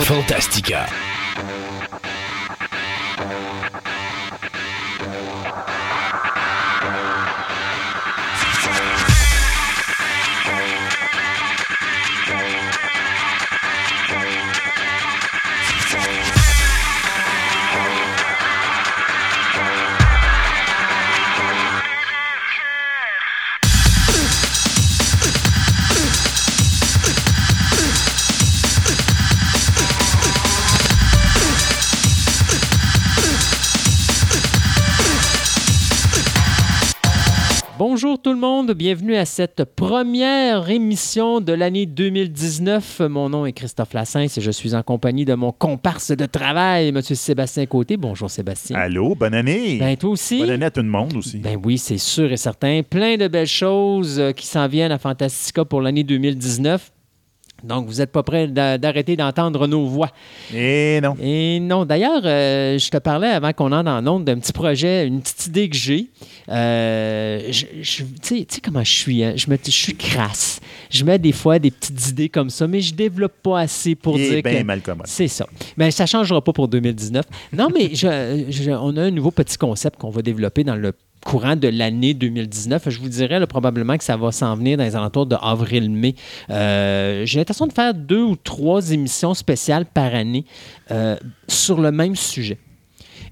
Fantastica. Bonjour tout le monde, bienvenue à cette première émission de l'année 2019. Mon nom est Christophe Lassens et je suis en compagnie de mon comparse de travail, M. Sébastien Côté. Bonjour Sébastien. Allô, bonne année. Ben toi aussi. Bonne année à tout le monde aussi. Ben oui, c'est sûr et certain. Plein de belles choses euh, qui s'en viennent à Fantastica pour l'année 2019. Donc, vous n'êtes pas prêts d'a- d'arrêter d'entendre nos voix. Et non. Et non, d'ailleurs, euh, je te parlais avant qu'on entre en onde d'un petit projet, une petite idée que j'ai. Euh, je- je- tu sais- comment je suis, hein? je, me, je suis crasse. Je mets des fois des petites idées comme ça, mais je développe pas assez pour Il est dire bien que... mal. C'est ça. Mais ça ne changera pas pour 2019. Non, mais je- on a un nouveau petit concept qu'on va développer dans le courant de l'année 2019. Je vous dirais probablement que ça va s'en venir dans les alentours de avril-mai. Euh, J'ai l'intention de faire deux ou trois émissions spéciales par année euh, sur le même sujet.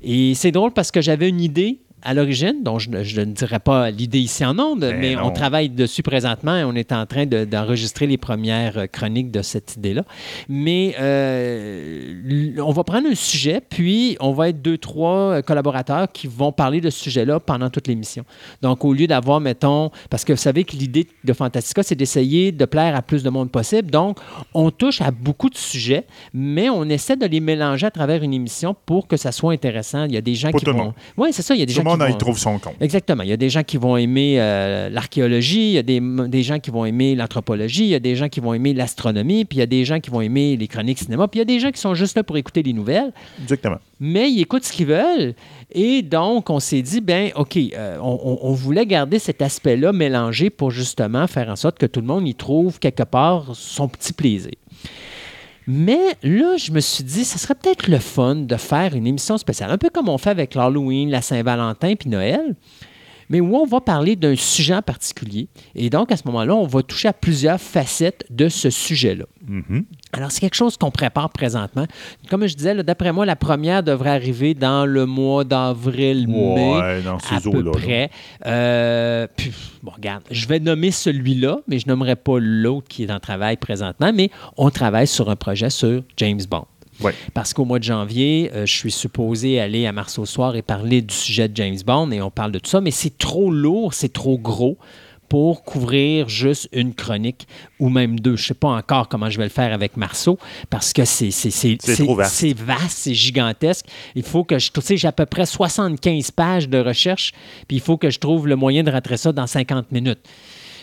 Et c'est drôle parce que j'avais une idée à l'origine, dont je, ne- je ne dirais pas l'idée ici en ondes, Ben mais on travaille dessus présentement et on est en train de- d'enregistrer les premières euh, chroniques de cette idée-là. Mais euh, on va prendre un sujet, puis on va être deux, trois euh, collaborateurs qui vont parler de ce sujet-là pendant toute l'émission. Donc, au lieu d'avoir, mettons, parce que vous savez que l'idée de Fantastica, c'est d'essayer de plaire à plus de monde possible. Donc, on touche à beaucoup de sujets, mais on essaie de les mélanger à travers une émission pour que ça soit intéressant. Il y a des gens Pour qui vont. Oui, c'est ça. Il y a des gens monde y trouve son compte. Exactement. Il y a des gens qui vont aimer euh, l'archéologie, il y a des, des gens qui vont aimer l'anthropologie, il y a des gens qui vont aimer l'astronomie, puis il y a des gens qui vont aimer les chroniques cinéma, puis il y a des gens qui sont juste là pour écouter les nouvelles, Exactement. mais ils écoutent ce qu'ils veulent. Et donc, on s'est dit, ben OK, euh, on, on- on voulait garder cet aspect-là mélangé pour justement faire en sorte que tout le monde y trouve quelque part son petit plaisir. Mais là, je me suis dit, ce serait peut-être le fun de faire une émission spéciale, un peu comme on fait avec l'Halloween, la Saint-Valentin puis Noël, mais où on va parler d'un sujet en particulier. Et donc, à ce moment-là, on va toucher à plusieurs facettes de ce sujet-là. Mhm. Alors, c'est quelque chose qu'on prépare présentement. Comme je disais, d'après moi, la première devrait arriver dans le mois d'avril-mai. Ouais, à peu là. près. Euh, puis, bon, regarde, je vais nommer celui-là, mais je nommerai pas l'autre qui est en travail présentement, mais on travaille sur un projet sur James Bond. Ouais. Parce qu'au mois de janvier, euh, je suis supposé aller à Mars au soir et parler du sujet de James Bond et on parle de tout ça, mais c'est trop lourd, c'est trop gros pour couvrir juste une chronique ou même deux. Je ne sais pas encore comment je vais le faire avec Marceau parce que c'est c'est- c'est- C'est c'est- trop vaste. c'est gigantesque. Il faut que je... Tu sais, j'ai à peu près 75 pages de recherche, puis il faut que je trouve le moyen de rentrer ça dans 50 minutes.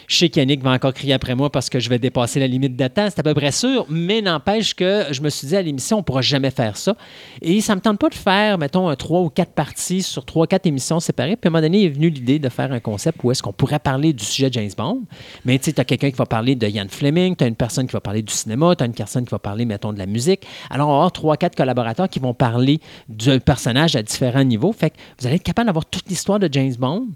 Je sais qu'Yannick va encore crier après moi parce que je vais dépasser la limite de temps, c'est à peu près sûr, mais n'empêche que je me suis dit à l'émission, on ne pourra jamais faire ça. Et ça ne me tente pas de faire, mettons, trois ou quatre parties sur trois, quatre émissions séparées. Puis à un moment donné, est venue l'idée de faire un concept où est-ce qu'on pourrait parler du sujet de James Bond. Mais tu sais, as quelqu'un qui va parler de Ian Fleming, tu as une personne qui va parler du cinéma, tu as une personne qui va parler, mettons, de la musique. Alors, on va avoir trois, quatre collaborateurs qui vont parler du personnage à différents niveaux. Fait que vous allez être capable d'avoir toute l'histoire de James Bond.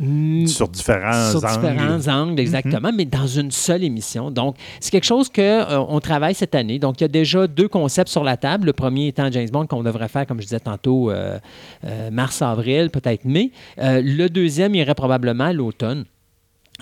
Mm, Sur différents sur angles. différents angles, exactement, mais dans une seule émission. Donc, c'est quelque chose qu'on travaille cette année. Donc, il y a déjà deux concepts sur la table. Le premier étant James Bond, qu'on devrait faire, comme je disais tantôt, euh, euh, mars-avril, peut-être mai. Euh, le deuxième irait probablement à l'automne.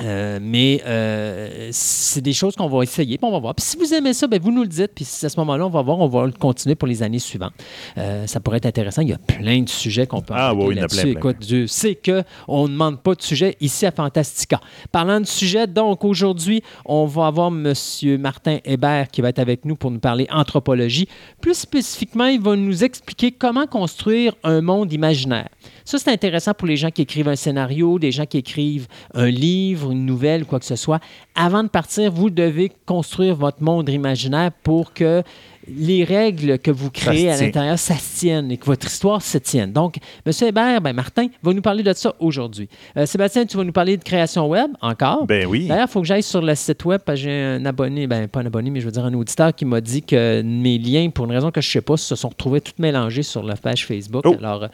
Euh, mais euh, c'est des choses qu'on va essayer, puis on va voir. Puis si vous aimez ça, ben vous nous le dites, puis à ce moment-là, on va voir, on va le continuer pour les années suivantes. Euh, ça pourrait être intéressant. Il y a plein de sujets qu'on peut Ah oui, là-dessus. Écoute, Dieu sait qu'on ne demande pas de sujet ici à Fantastica. Parlant de sujet, donc aujourd'hui, on va avoir M. Martin Hébert qui va être avec nous pour nous parler anthropologie. Plus spécifiquement, il va nous expliquer comment construire un monde imaginaire. Ça, c'est intéressant pour les gens qui écrivent un scénario, des gens qui écrivent un livre, une nouvelle, quoi que ce soit. Avant de partir, vous devez construire votre monde imaginaire pour que les règles que vous créez à l'intérieur, ça se tienne et que votre histoire se tienne. Donc, M. Hébert, ben, Martin, va nous parler de ça aujourd'hui. Euh, Sébastien, tu vas nous parler de création web encore. Ben oui. D'ailleurs, il faut que j'aille sur le site web parce que j'ai un abonné, ben pas un abonné, mais je veux dire un auditeur qui m'a dit que mes liens, pour une raison que je ne sais pas, se sont retrouvés tout mélangés sur la page Facebook. Oh. Alors,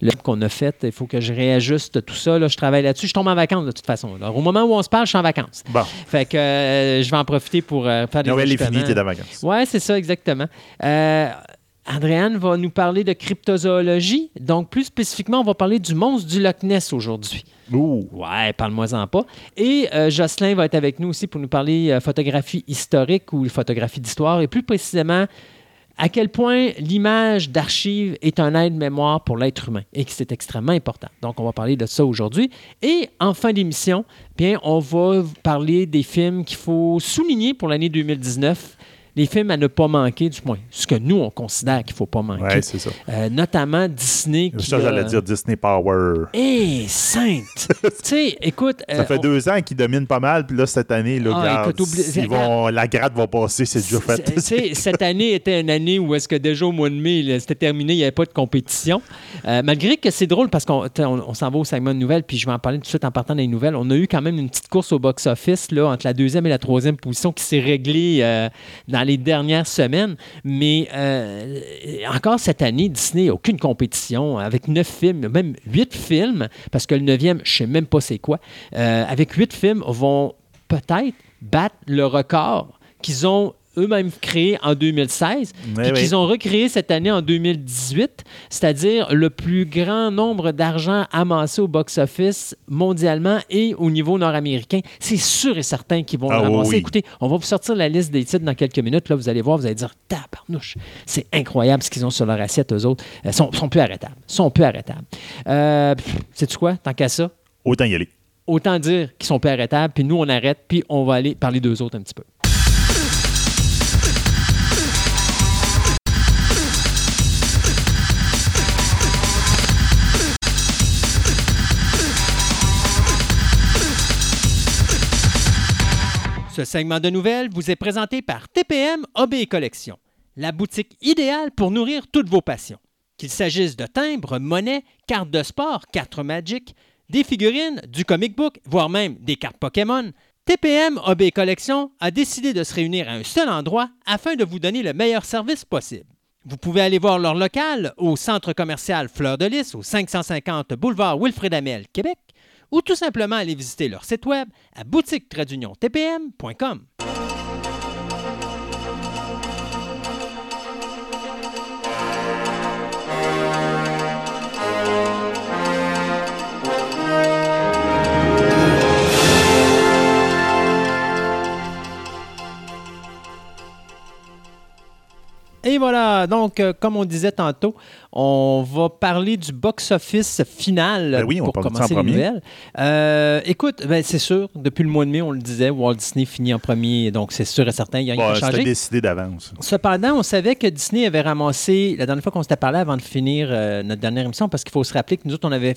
le qu'on a fait, il faut que je réajuste tout ça. Là, je travaille là-dessus. Je tombe en vacances de toute façon. Alors, au moment où on se parle, je suis en vacances. Bon, Fait que euh, je vais en profiter pour euh, faire des Noël est fini, t'es en vacances. Ouais, c'est ça, exactement. Euh, Andréane va nous parler de cryptozoologie. Donc, plus spécifiquement, on va parler du monstre du Loch Ness aujourd'hui. Ouh. Ouais, parle-moi-en pas. Et euh, Jocelyn va être avec nous aussi pour nous parler euh, photographie historique ou photographie d'histoire et plus précisément à quel point l'image d'archives est un aide-mémoire pour l'être humain et que c'est extrêmement important. Donc, on va parler de ça aujourd'hui. Et en fin d'émission, bien, on va parler des films qu'il faut souligner pour l'année 2019. Les films à ne pas manquer, du moins, ce que nous, on considère qu'il ne faut pas manquer. Ouais, c'est ça. Euh, notamment Disney. qui Ça, j'allais dire Disney Power. Hé, sainte! tu sais, écoute. Ça euh, fait on- deux ans qu'ils dominent pas mal, puis là, cette année, là, Ah, regarde, écoute, oublie- ils vont, la gratte va passer, c'est déjà fait. Cette année était une année où est-ce que déjà au mois de mai, c'était terminé, il n'y avait pas de compétition. Euh, malgré que c'est drôle parce qu'on t'sais, on, on s'en va au segment de nouvelles, puis je vais en parler tout de suite en partant des nouvelles. On a eu quand même une petite course au box-office là, entre la deuxième et la troisième position qui s'est réglée euh, les dernières semaines. Mais euh, encore cette année, Disney n'a aucune compétition avec neuf films, même huit films, parce que le neuvième, je ne sais même pas c'est quoi. Euh, avec huit films, vont peut-être battre le record qu'ils ont eux-mêmes créé en 2016, Ouais, puis ouais. qu'ils ont recréé cette année en 2018, c'est-à-dire le plus grand nombre d'argent amassé au box-office mondialement et au niveau nord-américain. C'est sûr et certain qu'ils vont Ah oui, ramasser. oui. Écoutez, on va vous sortir la liste des titres dans quelques minutes. Là, vous allez voir, vous allez dire, tabarnouche, c'est incroyable ce qu'ils ont sur leur assiette, eux autres. Ils sont, sont plus arrêtables. sont plus arrêtables. Euh, Sais-tu quoi? Tant qu'à ça, Autant y aller. autant dire qu'ils sont plus arrêtables, puis nous, on arrête, puis on va aller parler d'eux autres un petit peu. Ce segment de nouvelles vous est présenté par TPM Hobby et Collection, la boutique idéale pour nourrir toutes vos passions. Qu'il s'agisse de timbres, monnaies, cartes de sport, cartes Magic, des figurines, du comic book, voire même des cartes Pokémon, TPM et Collection a décidé de se réunir à un seul endroit afin de vous donner le meilleur service possible. Vous pouvez aller voir leur local au centre commercial Fleur de Lys au 550 boulevard Wilfrid Amel, Québec, ou tout simplement aller visiter leur site web à boutique-tpm.com. Et voilà, donc euh, comme on disait tantôt, on va parler du box-office final Ben oui, on pour parle de ça en commencer les premier. nouvelles. Euh, écoute, ben, c'est sûr, depuis le mois de mai, on le disait, Walt Disney finit en premier, donc c'est sûr et certain, il n'y a rien Bon, qui a C'était changé. décidé d'avance. Cependant, on savait que Disney avait ramassé, la dernière fois qu'on s'était parlé avant de finir euh, notre dernière émission, parce qu'il faut se rappeler que nous autres, on avait f-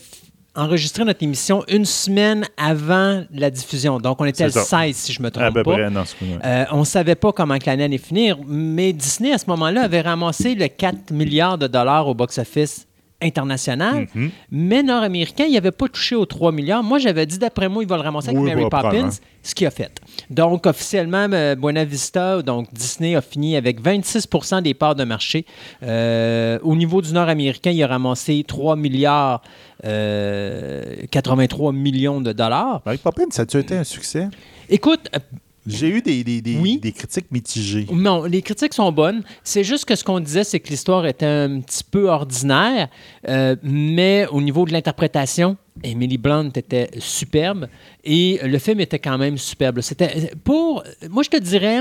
enregistré notre émission une semaine avant la diffusion. Donc, on était le C'est ça. 16, si je me À trompe peu pas. près, non, c'est pas- Euh, on ne savait pas comment que l'année allait finir, mais Disney, à ce moment-là, avait ramassé le 4 milliards de dollars au box-office international, Mhm. mais nord-américain, il n'avait pas touché aux 3 milliards. Moi, j'avais dit, d'après moi, il va le ramasser avec Mary bah, Poppins, probablement. ce qu'il a fait. Donc, officiellement, euh, Buena Vista, donc Disney a fini avec 26% des parts de marché. Euh, au niveau du nord-américain, il a ramassé 3 milliards euh, 83 millions de dollars. Mary Poppins, ça a-tu été un succès? Écoute, euh, J'ai eu des, des, des, Oui. des critiques mitigées. Non, les critiques sont bonnes. C'est juste que ce qu'on disait, c'est que l'histoire était un petit peu ordinaire, euh, mais au niveau de l'interprétation, Emily Blunt était superbe et le film était quand même superbe. C'était pour, moi je te dirais,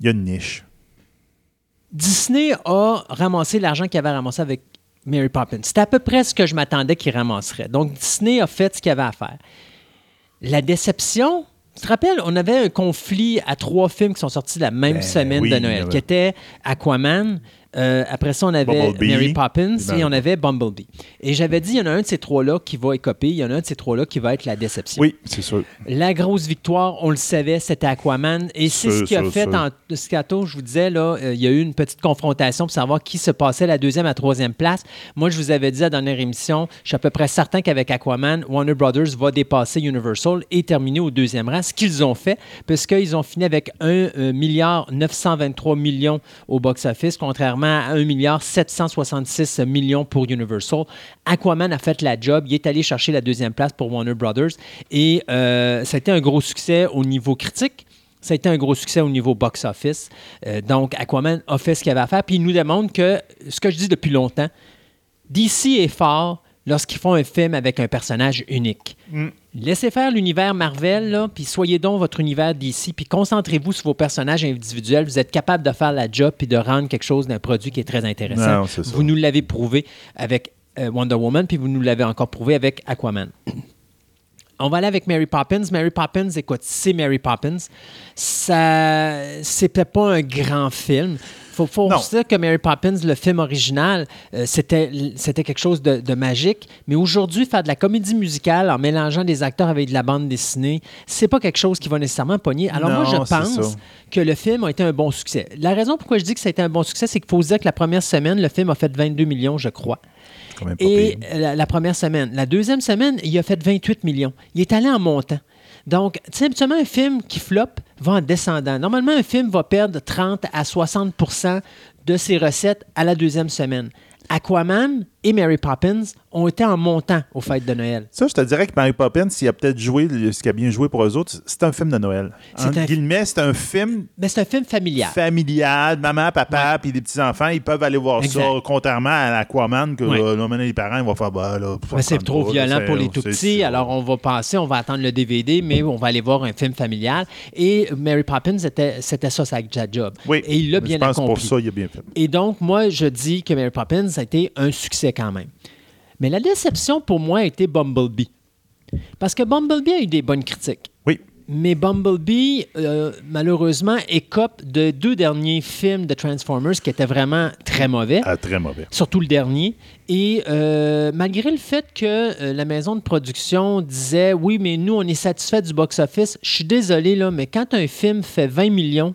Il y a une niche. Disney a ramassé l'argent qu'il avait ramassé avec Mary Poppins. C'était à peu près ce que je m'attendais qu'il ramasserait. Donc Disney a fait ce qu'il avait à faire. La déception, tu te rappelles, on avait un conflit à trois films qui sont sortis la même Ben semaine oui, de Noël, qui était Aquaman, Euh, après ça, on avait Bumblebee. Mary Poppins et on avait Bumblebee. Et j'avais dit, il y en a un de ces trois-là qui va écoper, il y en a un de ces trois-là qui va être la déception. Oui, c'est sûr. La grosse victoire, on le savait, c'était Aquaman. Et c'est ce qui a sûr, fait, sûr. en, ce qu'Ato, je vous disais, là, euh, il y a eu une petite confrontation pour savoir qui se passait la deuxième à troisième place. Moi, je vous avais dit à la dernière émission, je suis à peu près certain qu'avec Aquaman, Warner Brothers va dépasser Universal et terminer au deuxième rang, ce qu'ils ont fait, puisqu'ils ont fini avec 1 milliard 923 millions au box-office, contrairement à 1 milliard 766 millions pour Universal. Aquaman a fait la job. Il est allé chercher la deuxième place pour Warner Brothers. Et euh, ça a été un gros succès au niveau critique. Ça a été un gros succès au niveau box-office. Euh, donc, Aquaman a fait ce qu'il avait à faire. Puis il nous démontre que, ce que je dis depuis longtemps, DC est fort lorsqu'ils font un film avec un personnage unique. Laissez faire l'univers Marvel, puis soyez donc votre univers DC, puis concentrez-vous sur vos personnages individuels. Vous êtes capable de faire la job puis de rendre quelque chose d'un produit qui est très intéressant. Non, vous nous l'avez prouvé avec euh, Wonder Woman, puis vous nous l'avez encore prouvé avec Aquaman. On va aller avec Mary Poppins. Mary Poppins, écoute, c'est Mary Poppins. Ça, c'était pas un grand film. Faut, faut se dire que Mary Poppins, le film original, euh, c'était, c'était quelque chose de, de magique. Mais aujourd'hui, faire de la comédie musicale en mélangeant des acteurs avec de la bande dessinée, c'est pas quelque chose qui va nécessairement pogner. Alors moi, je pense que le film a été un bon succès. La raison pourquoi je dis que ça a été un bon succès, c'est qu'il faut se dire que la première semaine, le film a fait 22 millions, je crois. Et la, la première semaine. La deuxième semaine, il a fait 28 millions. Il est allé en montant. Donc, tu sais, habituellement, un film qui floppe va en descendant. Normalement, un film va perdre 30 à 60% de ses recettes à la deuxième semaine. Aquaman et Mary Poppins ont été en montant aux fêtes de Noël. Ça, je te dirais que Mary Poppins, s'il a peut-être joué ce qui a bien joué pour eux autres, c'est un film de Noël. En un- guillemets, c'est un film Mais c'est un film familial. familial, maman, papa, puis des petits-enfants, ils peuvent aller voir Exact. ça, contrairement à Aquaman, que Ouais. maintenant, les parents, ils vont faire, bah, là, Mais c'est trop violent pour les tout petits. Alors, on va passer, on va attendre le DVD, mais on va aller voir un film familial. Et Mary Poppins, c'était ça, sa job. Oui, Et il l'a bien je pense accompli. pour ça, il a bien fait. Et donc, moi, je dis que Mary Poppins a été un succès quand même. Mais la déception pour moi a été Bumblebee. Parce que Bumblebee a eu des bonnes critiques. Oui. Mais Bumblebee, euh, malheureusement, écope de deux derniers films de Transformers qui étaient vraiment très mauvais. Ah, très mauvais. Surtout le dernier. Et euh, malgré le fait que euh, la maison de production disait oui, mais nous, on est satisfait du box-office, je suis désolé, là, mais quand un film fait 20 millions,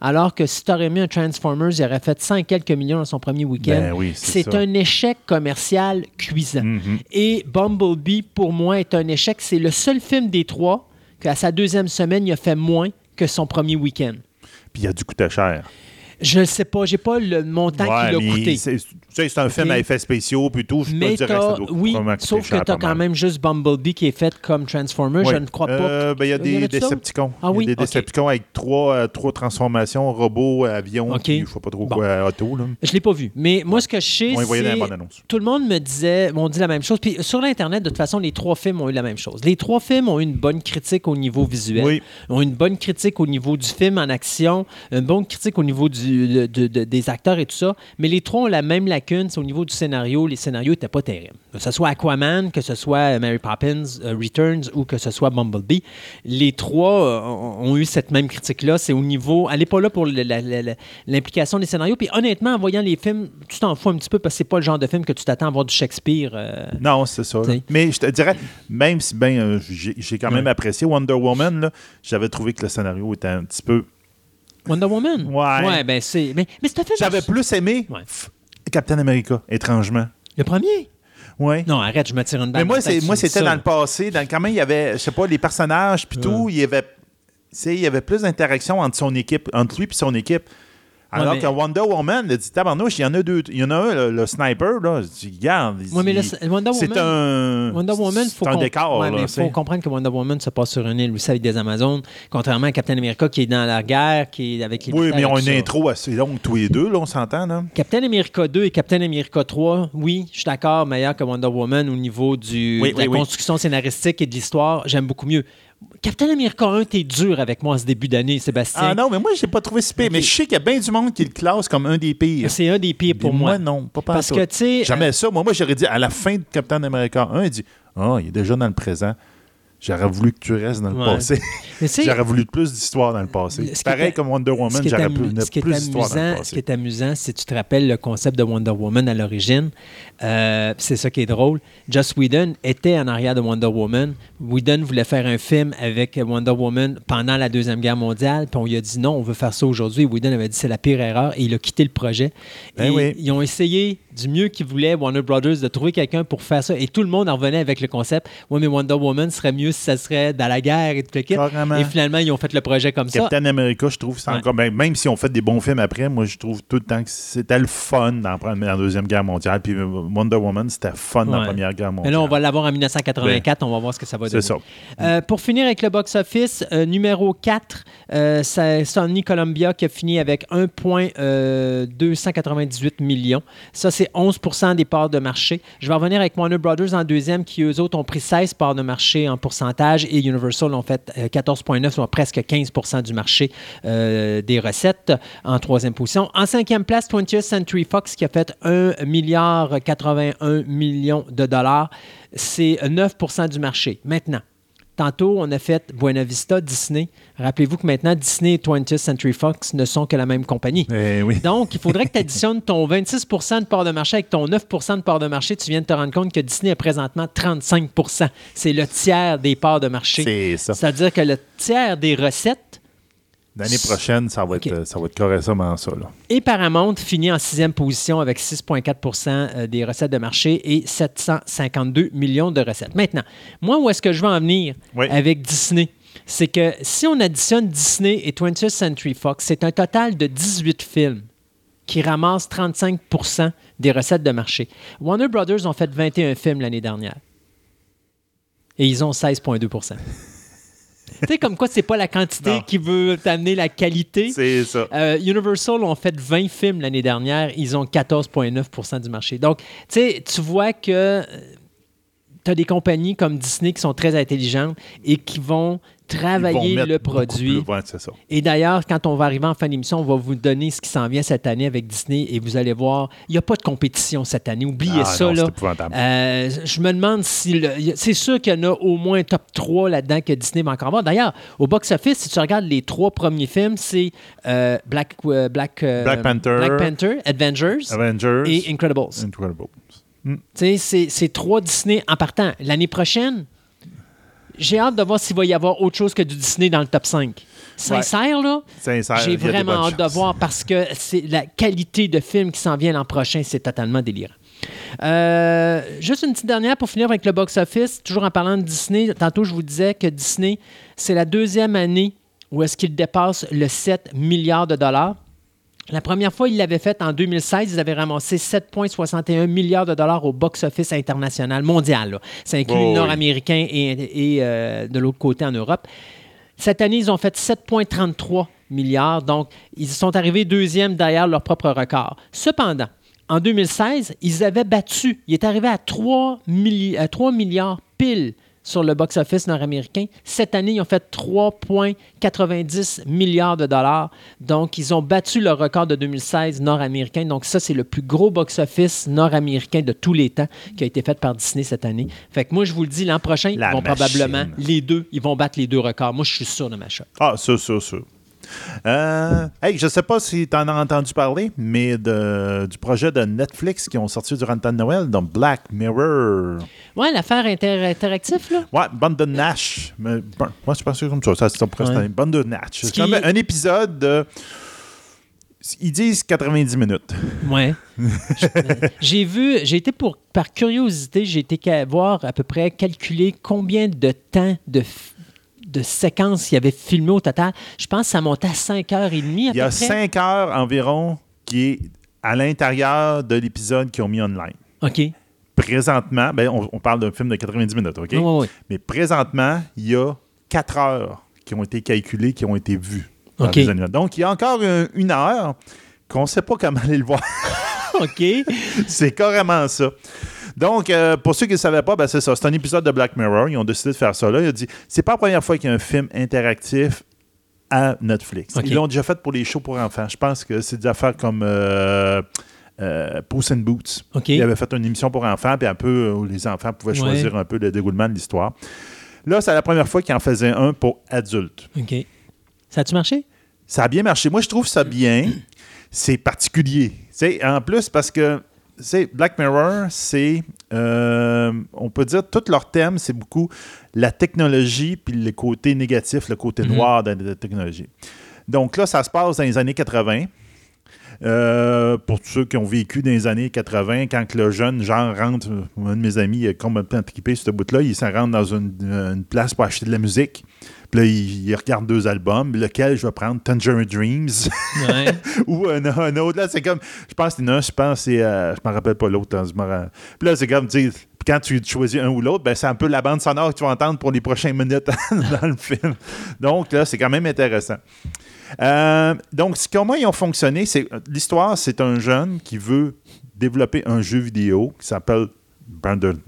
alors que si tu aurais mis un Transformers, il aurait fait 100 et quelques millions dans son premier week-end, Ben oui, c'est un échec commercial cuisant. Mhm. Et Bumblebee, pour moi, est un échec. C'est le seul film des trois qu'à sa deuxième semaine, il a fait moins que son premier week-end. Puis il a dû coûter cher. Je ne sais pas, j'ai pas le montant Ouais, qu'il a coûté. C'est un film à effets spéciaux, plutôt. Je Mais que ça doit oui, sauf que tu as quand même juste Bumblebee qui est fait comme Transformer. Oui. Je ne crois pas. Euh, ben, Il y a des? Decepticons. Ah oui? Il y a des. Decepticons avec trois, euh, trois transformations, robots, avions, Ok. puis je ne sais pas trop Bon. quoi, auto. Là. Je ne l'ai pas vu. Mais moi, ce que je sais, On c'est... bande-annonce. Tout le monde me disait, m'ont dit la même chose. Puis sur l'Internet, de toute façon, les trois films ont eu la même chose. Les trois films ont eu une bonne critique au niveau visuel, Oui. ont une bonne critique au niveau du film en action, une bonne critique au niveau du, de- de- de- des acteurs et tout ça. Mais les trois ont la même lacune, c'est au niveau du scénario. Les scénarios n'étaient pas terribles. Que ce soit Aquaman, que ce soit euh, Mary Poppins euh, Returns ou que ce soit Bumblebee, les trois euh, ont ont eu cette même critique-là. C'est au niveau. Elle n'est pas là pour l'implication des scénarios. Puis honnêtement, en voyant les films, tu t'en fous un petit peu parce que c'est pas le genre de film que tu t'attends à voir du Shakespeare. euh, Non, c'est ça. T'sais. Mais je te dirais, même si ben, euh, j'ai quand même apprécié Wonder Woman, j'avais trouvé que le scénario était un petit peu. Wonder Woman? Ouais. Ouais, ben c'est. Mais, mais c'est un film. J'avais plus aimé Ouais. Captain America, étrangement. Le premier? Ouais. Non, arrête, je me tire une balle. Mais moi, dans la tête, c'est, tu moi me dis c'était ça, dans le passé. Dans, quand même, il y avait, je sais pas, les personnages, puis tout, il y avait, tu sais, il y avait plus d'interaction entre son équipe, entre lui et son équipe. Alors mais- que Wonder Woman, a dit tabarnouche, il y en a deux. Il y en a un, le, le sniper, là. Regarde. il- Ouais, mais le- c'est Woman- un. Wonder Woman, faut c'est un décor, ouais, là. mais tu faut comprendre que Wonder Woman se passe sur une île aussi avec des Amazones, contrairement à Captain America qui est dans la guerre, qui est avec les Oui, mais ils ont une intro assez longue, tous les deux, là, on s'entend, là. Captain America 2 et Captain America 3, oui, je suis d'accord, meilleur que Wonder Woman au niveau du, Oui, de la oui. construction scénaristique et de l'histoire. J'aime beaucoup mieux. Captain America 1, t'es dur avec moi en ce début d'année, Sébastien. Ah non, mais moi, j'ai pas trouvé si pire. Mais je sais qu'il y a bien du monde qui le classe comme un des pires. C'est un des pires pour Mais moi. non, pas Parce que, tu sais. Jamais ça. Moi, moi j'aurais dit à la fin de Captain America 1, il dit Ah, il est déjà dans le présent. J'aurais voulu que tu restes dans le Ouais. passé. J'aurais voulu plus d'histoire dans le passé. Pareil comme Wonder Woman, j'aurais amu- plus, ce qui est plus d'histoire dans le amusant, ce qui passé. est amusant, si tu te rappelles le concept de Wonder Woman à l'origine, euh, c'est ça qui est drôle. Joss Whedon était en arrière de Wonder Woman. Whedon voulait faire un film avec Wonder Woman pendant la Deuxième Guerre mondiale, puis on lui a dit non, on veut faire ça aujourd'hui. Whedon avait dit c'est la pire erreur et il a quitté le projet. Ben et oui. Ils ont essayé du mieux qu'ils voulaient, Warner Brothers, de trouver quelqu'un pour faire ça. Et tout le monde en revenait avec le concept oui, mais Wonder Woman serait mieux si ça serait dans la guerre et tout le kit. Et finalement, ils ont fait le projet comme ça. Captain America, je trouve, c'est Ouais. encore. ben, même si on fait des bons films après, moi, je trouve tout le temps que c'était le fun d'en prendre dans la Deuxième Guerre mondiale. Puis euh, Wonder Woman, c'était fun dans la. Première Guerre Mais mondiale. là, on va l'avoir en 1984. On va voir ce que ça va donner. C'est ça. Euh, pour finir avec le box-office, euh, numéro 4, euh, c'est Sony Columbia qui a fini avec 1,298 millions. Ça, c'est 11% des parts de marché. Je vais revenir avec Warner Brothers en deuxième, qui eux autres ont pris 16 parts de marché en pourcentage et Universal ont fait euh, 14,9%, soit presque 15% du marché euh, des recettes en troisième position. En cinquième place, 20th Century Fox qui a fait 1 milliard 81 millions de dollars. C'est 9% du marché. Maintenant, Tantôt, on a fait Buena Vista, Disney. Rappelez-vous que maintenant, Disney et 20th Century Fox ne sont que la même compagnie. Eh oui. Donc, il faudrait que tu additionnes ton 26% de part de marché avec ton 9% de part de marché. Tu viens de te rendre compte que Disney a présentement 35% C'est le tiers des parts de marché. C'est ça. C'est-à-dire que le tiers des recettes L'année prochaine, ça va être, ça va être correctement ça. Là. Et Paramount finit en sixième position avec 6,4% euh, des recettes de marché et 752 millions de recettes. Maintenant, moi, où est-ce que je veux en venir Oui. avec Disney? C'est que si on additionne Disney et 20th Century Fox, c'est un total de 18 films qui ramassent 35% des recettes de marché. Warner Brothers ont fait 21 films l'année dernière. Et ils ont 16,2 Tu sais, comme quoi, c'est pas la quantité Non. qui veut t'amener la qualité. C'est ça. Euh, Universal ont fait 20 films l'année dernière. Ils ont 14,9% du marché. Donc, tu sais, tu vois que tu as des compagnies comme Disney qui sont très intelligentes et qui vont travailler le produit. plus- ouais, c'est ça. Et d'ailleurs, quand on va arriver en fin d'émission, on va vous donner ce qui s'en vient cette année avec Disney et vous allez voir, il n'y a pas de compétition cette année. Oubliez Ah, ça. non, là. Euh, je me demande si. C'est sûr qu'il y en a au moins un top 3 là-dedans que Disney va encore avoir. D'ailleurs, au box-office, si tu regardes les trois premiers films, c'est euh, Black, euh, Black, Black Panther. Black Panther, Avengers Avengers. et Incredibles. Incredibles. C'est trois Disney en partant. L'année prochaine, j'ai hâte de voir s'il va y avoir autre chose que du Disney dans le top 5. Sincère, là, Sincère, j'ai vraiment hâte de voir parce que c'est la qualité de film qui s'en vient l'an prochain, c'est totalement délirant. Euh, juste une petite dernière pour finir avec le box-office. Toujours en parlant de Disney, tantôt je vous disais que Disney, c'est la deuxième année où est-ce qu'il dépasse le 7 milliards de dollars. La première fois, ils l'avaient fait en 2016. Ils avaient ramassé 7,61 milliards de dollars au box-office international, mondial. là. Ça inclut Oh, le oui. nord-américain et, et, euh, de l'autre côté en Europe. Cette année, ils ont fait 7,33 milliards. Donc, ils sont arrivés deuxième derrière leur propre record. Cependant, en 2016, ils avaient battu, ils étaient arrivés à 3, milli- à 3 milliards pile sur le box-office nord-américain. Cette année, ils ont fait 3,90 milliards de dollars. Donc, ils ont battu le record de 2016 nord-américain. Donc, ça, c'est le plus gros box-office nord-américain de tous les temps qui a été fait par Disney cette année. Fait que moi, je vous le dis, l'an prochain, La ils vont machine. probablement, les deux, ils vont battre les deux records. Moi, je suis sûr de ma shot. Ah, ça, ça, ça. Euh, hey, je sais pas si tu en as entendu parler, mais de- du projet de Netflix qui ont sorti durant le temps de Noël, donc Black Mirror. Ouais, l'affaire inter- interactive, là. Ouais, bande de Nash. Mais, bon, moi, je pense que c'est comme ça. Ça, c'est presque Ouais. bande de Nash. Ce C'est qui- un épisode de. Ils disent 90 minutes. Ouais. J'ai vu, j'ai été pour, par curiosité, j'ai été voir à peu près calculer combien de temps de, de séquences il y avait filmé au total. Je pense que ça montait à 5h30 à Il y a près. 5 heures environ qui est à l'intérieur de l'épisode qu'ils ont mis online. OK. Présentement, ben, on, on parle d'un film de 90 minutes, OK? Ouais, ouais. Mais présentement, il y a 4 heures qui ont été calculées, qui ont été vues. dans OK. les. Donc, il y a encore un- une heure qu'on ne sait pas comment aller le voir. OK. c'est carrément ça. Donc, euh, pour ceux qui ne savaient pas, ben, c'est ça. C'est un épisode de Black Mirror. Ils ont décidé de faire ça là. Ils ont dit c'est pas la première fois qu'il y a un film interactif à Netflix. Ils l'ont déjà fait pour les shows pour enfants. Je pense que c'est des affaires comme euh, euh, Puss in Boots. OK. Ils avaient fait une émission pour enfants, puis un peu où les enfants pouvaient Ouais. choisir un peu le déroulement de l'histoire. Là, c'est la première fois qu'il en faisait un pour adultes. OK. Ça a-tu marché? Ça a bien marché. Moi, je trouve ça bien. C'est particulier. En plus, parce que Black Mirror, c'est, euh, on peut dire, tout leur thème, c'est beaucoup la technologie puis le côté négatif, le côté Mhm. noir de la technologie. Donc là, ça se passe dans les années 80. Euh, pour tous ceux qui ont vécu dans les années 80, quand le jeune genre rentre, un de mes amis il est complètement équipé sur ce bout-là, il s'en rentre dans une, une place pour acheter de la musique. Puis là, il, il regarde deux albums, lequel je vais prendre? Tangerine Dreams Ouais. ou un, un autre. Là, c'est comme, je pense qu'il y en a un, je pense, c'est, euh, je me rappelle pas l'autre. hein, me Puis là, c'est comme, tu quand tu choisis un ou l'autre, ben, c'est un peu la bande sonore que tu vas entendre pour les prochaines minutes dans le film. Donc là, c'est quand même intéressant. Euh, donc, comment ils ont fonctionné, c'est l'histoire, c'est un jeune qui veut développer un jeu vidéo qui s'appelle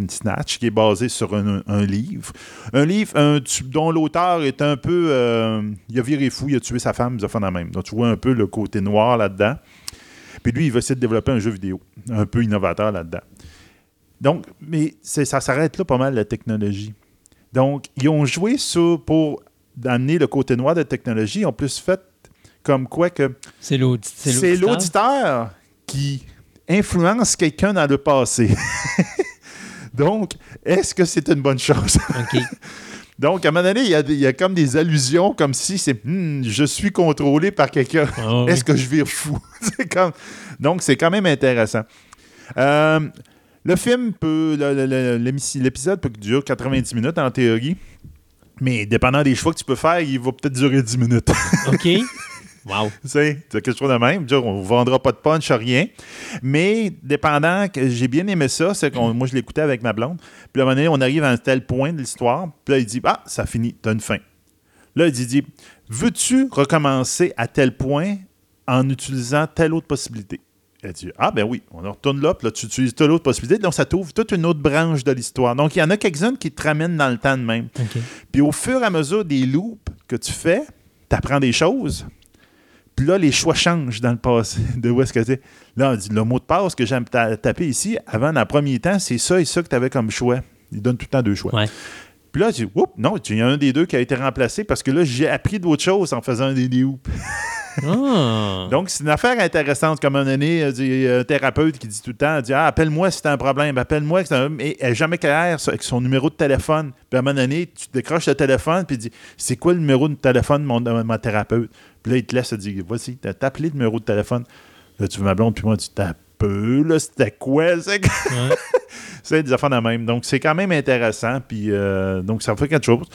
Snatch, qui est basé sur un, un livre. Un livre un, dont l'auteur est un peu. euh, il a viré fou, il a tué sa femme, il a fait la même. Donc, tu vois un peu le côté noir là-dedans. Puis lui, il va essayer de développer un jeu vidéo, un peu innovateur là-dedans. Donc, mais ça s'arrête là pas mal, la technologie. Donc, ils ont joué sur, pour amener le côté noir de la technologie, ils ont plus fait comme quoi que C'est l'audi- c'est l'auditeur. l'auditeur qui influence quelqu'un dans le passé. Donc, est-ce que c'est une bonne chose? OK. Donc, à un moment donné, il y a, des- il y a comme des allusions, comme si c'est Hmm, je suis contrôlé par quelqu'un. Ah oui. Est-ce que je vire fou? Comme- Donc, c'est quand même intéressant. Euh, le film peut. L'épisode peut durer 90 minutes en théorie. Mais dépendant des choix que tu peux faire, il va peut-être durer 10 minutes. OK. Wow. Tu sais, c'est quelque chose de même. On ne vendra pas de punch, rien. Mais dépendant, que j'ai bien aimé ça, c'est que moi, je l'écoutais avec ma blonde. Puis à un moment donné, on arrive à un tel point de l'histoire. Puis là, il dit Ah, ça finit, t'as une fin. Là, il dit, Veux-tu recommencer à tel point en utilisant telle autre possibilité Elle dit Ah, ben oui, on en retourne là, puis là, tu utilises telle autre possibilité. Donc, ça t'ouvre toute une autre branche de l'histoire. Donc, il y en a quelques-unes qui te ramènent dans le temps de même. Puis au fur et à mesure des loops que tu fais, tu apprends des choses. Puis là, les choix changent dans le passé. De où est-ce que c'est? Là, on dit le mot de passe que j'aime ta- taper ici, avant, dans le premier temps, c'est ça et ça que tu avais comme choix. Il donne tout le temps deux choix. Ouais. Puis là, tu dis, oups, non, il y a un des deux qui a été remplacé parce que là, j'ai appris d'autres choses en faisant des loops. Ah. Donc, c'est une affaire intéressante. Comme un année, euh, dit, un thérapeute qui dit tout le temps, dit, ah, appelle-moi si t'as un problème, appelle-moi. si t'as un- Mais elle est jamais claire avec son numéro de téléphone. Puis à un moment donné, tu décroches le téléphone, puis dit, c'est quoi le numéro de téléphone de mon, thérapeute? Puis là, il te laisse, il dit, voici, t'as appelé le numéro de téléphone. Là, tu veux ma blonde, puis moi, tu t'as peu, là, c'était quoi? C'est Ouais. c'est des affaires de même. Donc, c'est quand même intéressant. Puis, euh, donc, ça fait quelque chose.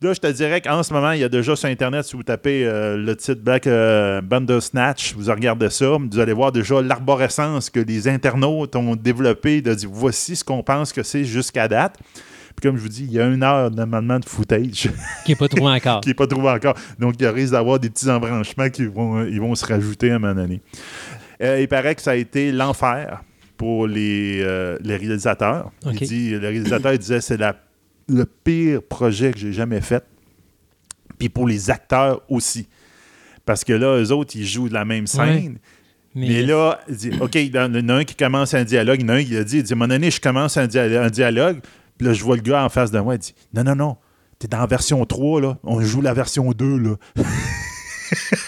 Là, je te dirais qu'en ce moment, il y a déjà sur Internet, si vous tapez euh, le titre Black euh, Bandersnatch, vous regardez ça, vous allez voir déjà l'arborescence que les internautes ont développé de dire voici ce qu'on pense que c'est jusqu'à date. Puis, comme je vous dis, il y a une heure normalement de footage Qui n'est pas trouvé encore. qui n'est pas trouvé encore. Donc, il risque d'avoir des petits embranchements qui vont, ils vont se rajouter à un moment donné. Euh, il paraît que ça a été l'enfer pour les, euh, les réalisateurs. Il dit, le réalisateur il disait c'est la- le pire projet que j'ai jamais fait. Puis pour les acteurs aussi. Parce que là, eux autres, ils jouent de la même scène. Mais, là, il dit, OK, il y en a un qui commence un dialogue, il y en a un qui a dit, il dit, à un moment donné, je commence un, dia- un dialogue, puis là, je vois le gars en face de moi, il dit, non, non, non, t'es dans la version 3, là, on joue la version 2, là.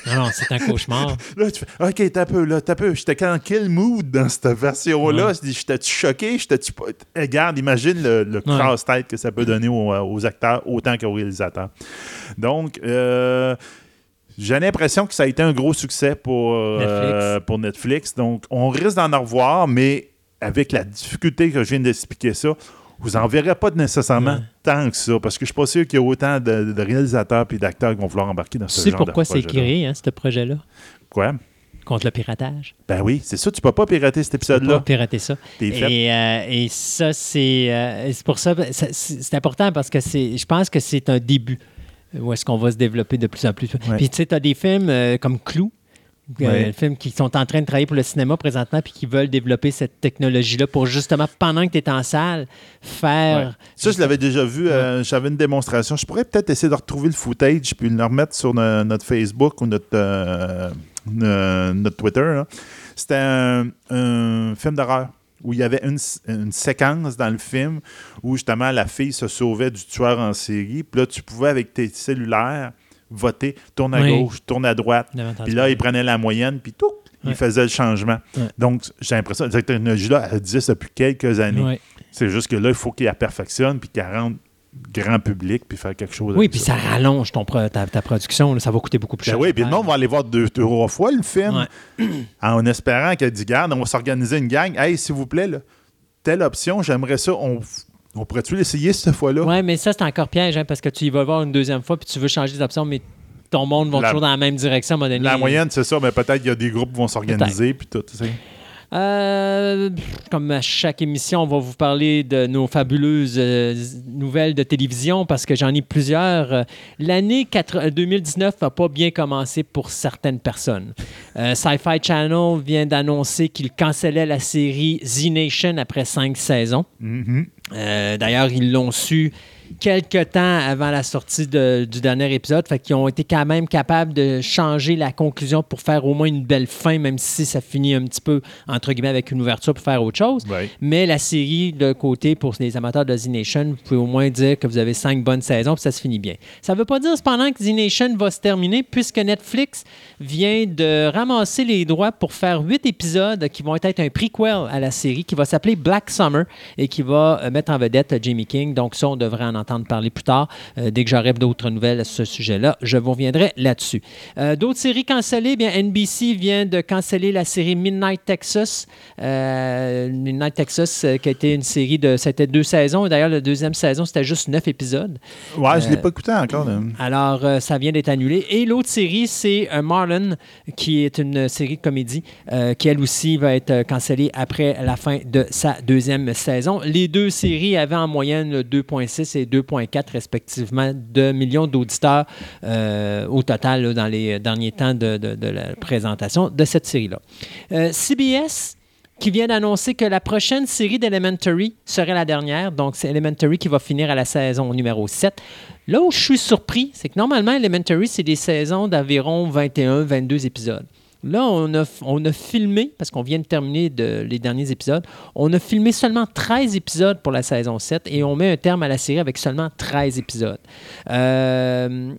Non, non, c'est un cauchemar. Là, tu fais, OK, t'as peu, là, t'as peu. J'étais dans quel mood dans cette version-là? Ouais. Je dis, J'étais-tu choqué? J'étais-tu pas. Regarde, imagine le, le casse-tête que ça peut donner aux, aux acteurs autant qu'aux réalisateurs. Donc, euh, j'ai l'impression que ça a été un gros succès pour, euh, Netflix. pour Netflix. Donc, on risque d'en revoir, mais avec la difficulté que je viens d'expliquer ça, vous n'en verrez pas nécessairement Ouais. tant que ça, parce que je suis pas sûr qu'il y a autant de, de réalisateurs et d'acteurs qui vont vouloir embarquer dans Tu ce sais genre de pourquoi c'est créé, hein, ce projet-là, Quoi? contre le piratage? Ben oui, c'est ça, tu peux pas pirater cet Tu peux pas épisode-là. pirater ça. Et, euh, et ça, c'est euh, c'est pour ça, c'est important parce que c'est, je pense que c'est un début où est-ce qu'on va se développer de plus en plus. Ouais. Puis tu sais, tu as des films euh, comme Clou, Ouais. des films qui sont en train de travailler pour le cinéma présentement puis qui veulent développer cette technologie-là pour justement, pendant que tu es en salle, faire... Ouais. Ça, je l'avais déjà vu. euh, J'avais une démonstration. Je pourrais peut-être essayer de retrouver le footage puis le remettre sur no- notre Facebook ou notre, euh, euh, notre Twitter. C'était un, un film d'horreur. où il y avait une, une séquence dans le film où justement la fille se sauvait du tueur en série. Puis là, tu pouvais, avec tes cellulaires, voter, tourne à Oui. gauche, tourne à droite. Puis là, il prenait la moyenne, puis tout, il faisait le changement. Donc, j'ai l'impression que cette technologie-là, elle existe depuis quelques années. C'est juste que là, il faut qu'il la perfectionne, puis qu'il la rende grand public, puis faire quelque chose Oui, puis ça rallonge ton ta, ta production. là, ça va coûter beaucoup plus Ben cher. oui, puis le monde va aller voir deux, deux, trois fois le film Ouais. en espérant qu'elle dit Garde, on va s'organiser une gang. Hey, s'il vous plaît, là, telle option, j'aimerais ça. On, on pourrait-tu l'essayer cette fois-là? Oui, mais ça, c'est encore piège, hein, parce que tu y vas voir une deuxième fois, puis tu veux changer les options, mais ton monde va La- toujours dans la même direction à un moment donné. La moyenne, c'est ça, mais peut-être qu'il y a des groupes qui vont s'organiser, puis tout. Euh, comme à chaque émission, on va vous parler de nos fabuleuses euh, nouvelles de télévision parce que j'en ai plusieurs. Euh, L'année 4 2019 n'a pas bien commencé pour certaines personnes. Euh, Sci-Fi Channel vient d'annoncer qu'il cancellait la série Z Nation après cinq saisons. Mhm. Euh, D'ailleurs, ils l'ont su quelques temps avant la sortie de- du dernier épisode. Fait qu'ils ont été quand même capables de changer la conclusion pour faire au moins une belle fin, même si ça finit un petit peu, entre guillemets, avec une ouverture pour faire autre chose. Ouais. Mais la série, de côté, pour les amateurs de Z Nation, vous pouvez au moins dire que vous avez cinq bonnes saisons puis ça se finit bien. Ça ne veut pas dire cependant que Z Nation va se terminer puisque Netflix vient de ramasser les droits pour faire huit épisodes qui vont être un prequel à la série qui va s'appeler Black Summer et qui va euh, mettre en vedette Jamie King. Donc ça, on devrait en entendre parler plus tard. Euh, dès que j'aurai d'autres nouvelles à ce sujet-là, je vous reviendrai là-dessus. Euh, d'autres séries cancellées, bien NBC vient de canceller la série Midnight Texas. Euh, Midnight Texas, qui a été une série de... C'était deux saisons. D'ailleurs, la deuxième saison, c'était juste neuf épisodes. Ouais, je ne l'ai pas écouté encore. là. Alors, ça vient d'être annulé. Et l'autre série, c'est Marlon, qui est une série de comédie, qui elle aussi va être cancellée après la fin de sa deuxième saison. Les deux séries avaient en moyenne 2,6 et 2,4 respectivement de millions d'auditeurs euh, au total dans les derniers temps de, la présentation de cette série-là. Euh, CBS qui vient d'annoncer que la prochaine série d'Elementary serait la dernière. Donc, c'est Elementary qui va finir à la saison numéro 7. Là où je suis surpris, c'est que normalement, Elementary, c'est des saisons d'environ 21-22 épisodes. Là, on a, on a filmé, parce qu'on vient de terminer de- les derniers épisodes, on a filmé seulement 13 épisodes pour la saison 7 et on met un terme à la série avec seulement 13 épisodes. Euh,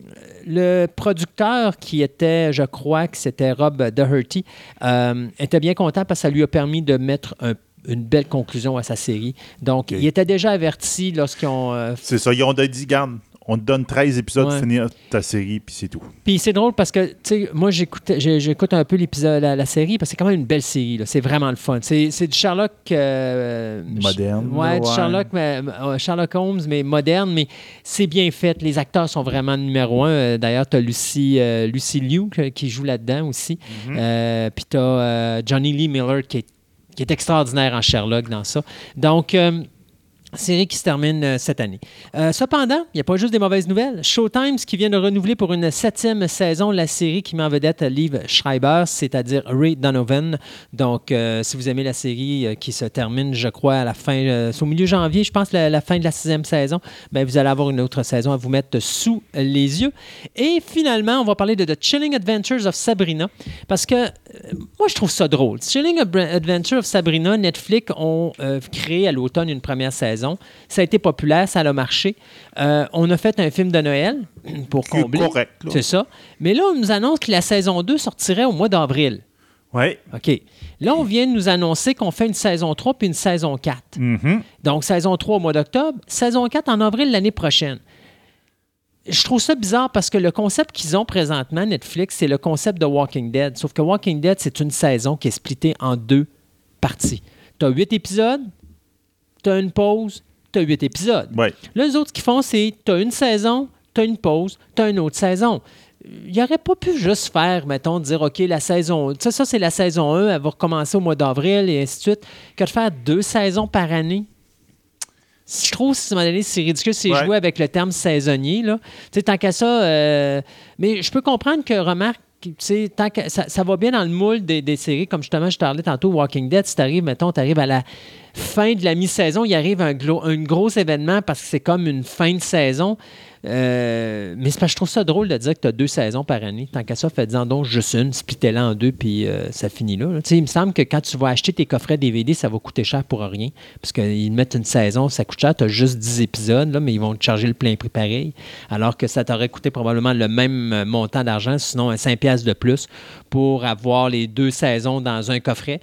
le producteur qui était, je crois que c'était Rob Doherty, euh, était bien content parce que ça lui a permis de mettre un- une belle conclusion à sa série. Donc, il était déjà averti lorsqu'ils ont euh, C'est ça. Ils ont dit Garde, on te donne 13 épisodes Ouais. pour finir ta série, puis c'est tout. Puis c'est drôle parce que, tu sais, moi, j'écoute, un peu l'épisode, la, la série, parce que c'est quand même une belle série. là. C'est vraiment le fun. C'est, du Sherlock. euh, Moderne, Ouais, du ouais. Sherlock, mais, euh, Sherlock Holmes, mais moderne, mais c'est bien fait. Les acteurs sont vraiment numéro un. Euh, D'ailleurs, tu as Lucy, euh, Lucy Liu qui joue là-dedans aussi. Mhm. Euh, Puis tu as Johnny Lee Miller qui est, qui est extraordinaire en Sherlock dans ça. Donc. Série qui se termine euh, cette année. Euh, cependant, il n'y a pas juste des mauvaises nouvelles. Showtime, qui vient de renouveler pour une septième saison la série qui met en vedette Liv Schreiber, c'est-à-dire Ray Donovan. Donc, euh, si vous aimez la série qui se termine, je crois, à la fin, au milieu janvier, je pense, la, fin de la sixième saison, ben, vous allez avoir une autre saison à vous mettre sous les yeux. Et finalement, on va parler de The Chilling Adventures of Sabrina, parce que moi, je trouve ça drôle. Chilling Adventures of Sabrina, Netflix ont créé à l'automne une première saison. Ça a été populaire, ça a marché. Euh, on a fait un film de Noël pour combler. C'est ça. Mais là, on nous annonce que la saison 2 sortirait au mois d'avril. Ouais. OK. Là, on vient de nous annoncer qu'on fait une saison 3 puis une saison 4. Mhm. Donc, saison 3 au mois d'octobre, saison 4 en avril l'année prochaine. Je trouve ça bizarre parce que le concept qu'ils ont présentement, Netflix, c'est le concept de Walking Dead. Sauf que Walking Dead, c'est une saison qui est splittée en deux parties. Tu as huit épisodes, tu as une pause, tu as huit épisodes. Ouais. Là, les autres, ce qu'ils font, c'est tu as une saison, tu as une pause, tu as une autre saison. Il n'aurait pas pu juste faire, mettons, dire, OK, la saison, ça, ça c'est la saison 1, elle va recommencer au mois d'avril et ainsi de suite, que de faire deux saisons par année. Je trouve, à un moment donné, c'est ridicule, c'est Ouais. jouer avec le terme saisonnier. Là. Tu sais, tant qu'à ça, euh, mais je peux comprendre que, remarque, tant que ça, va bien dans le moule des, séries, comme justement je parlais tantôt, Walking Dead, si tu arrives, mettons, tu arrives à la fin de la mi-saison, il arrive un, glo- un gros événement parce que c'est comme une fin de saison. Euh, mais je trouve ça drôle de dire que tu as deux saisons par année. Tant qu'à ça, fais-en donc juste une, splittez-la en deux, puis euh, ça finit là. là. Il me semble que quand tu vas acheter tes coffrets DVD, ça va coûter cher pour rien. Parce qu'ils mettent une saison, ça coûte cher, tu as juste 10 épisodes, là, mais ils vont te charger le plein prix pareil. Alors que ça t'aurait coûté probablement le même euh, montant d'argent, sinon un 5$ piastres de plus pour avoir les deux saisons dans un coffret.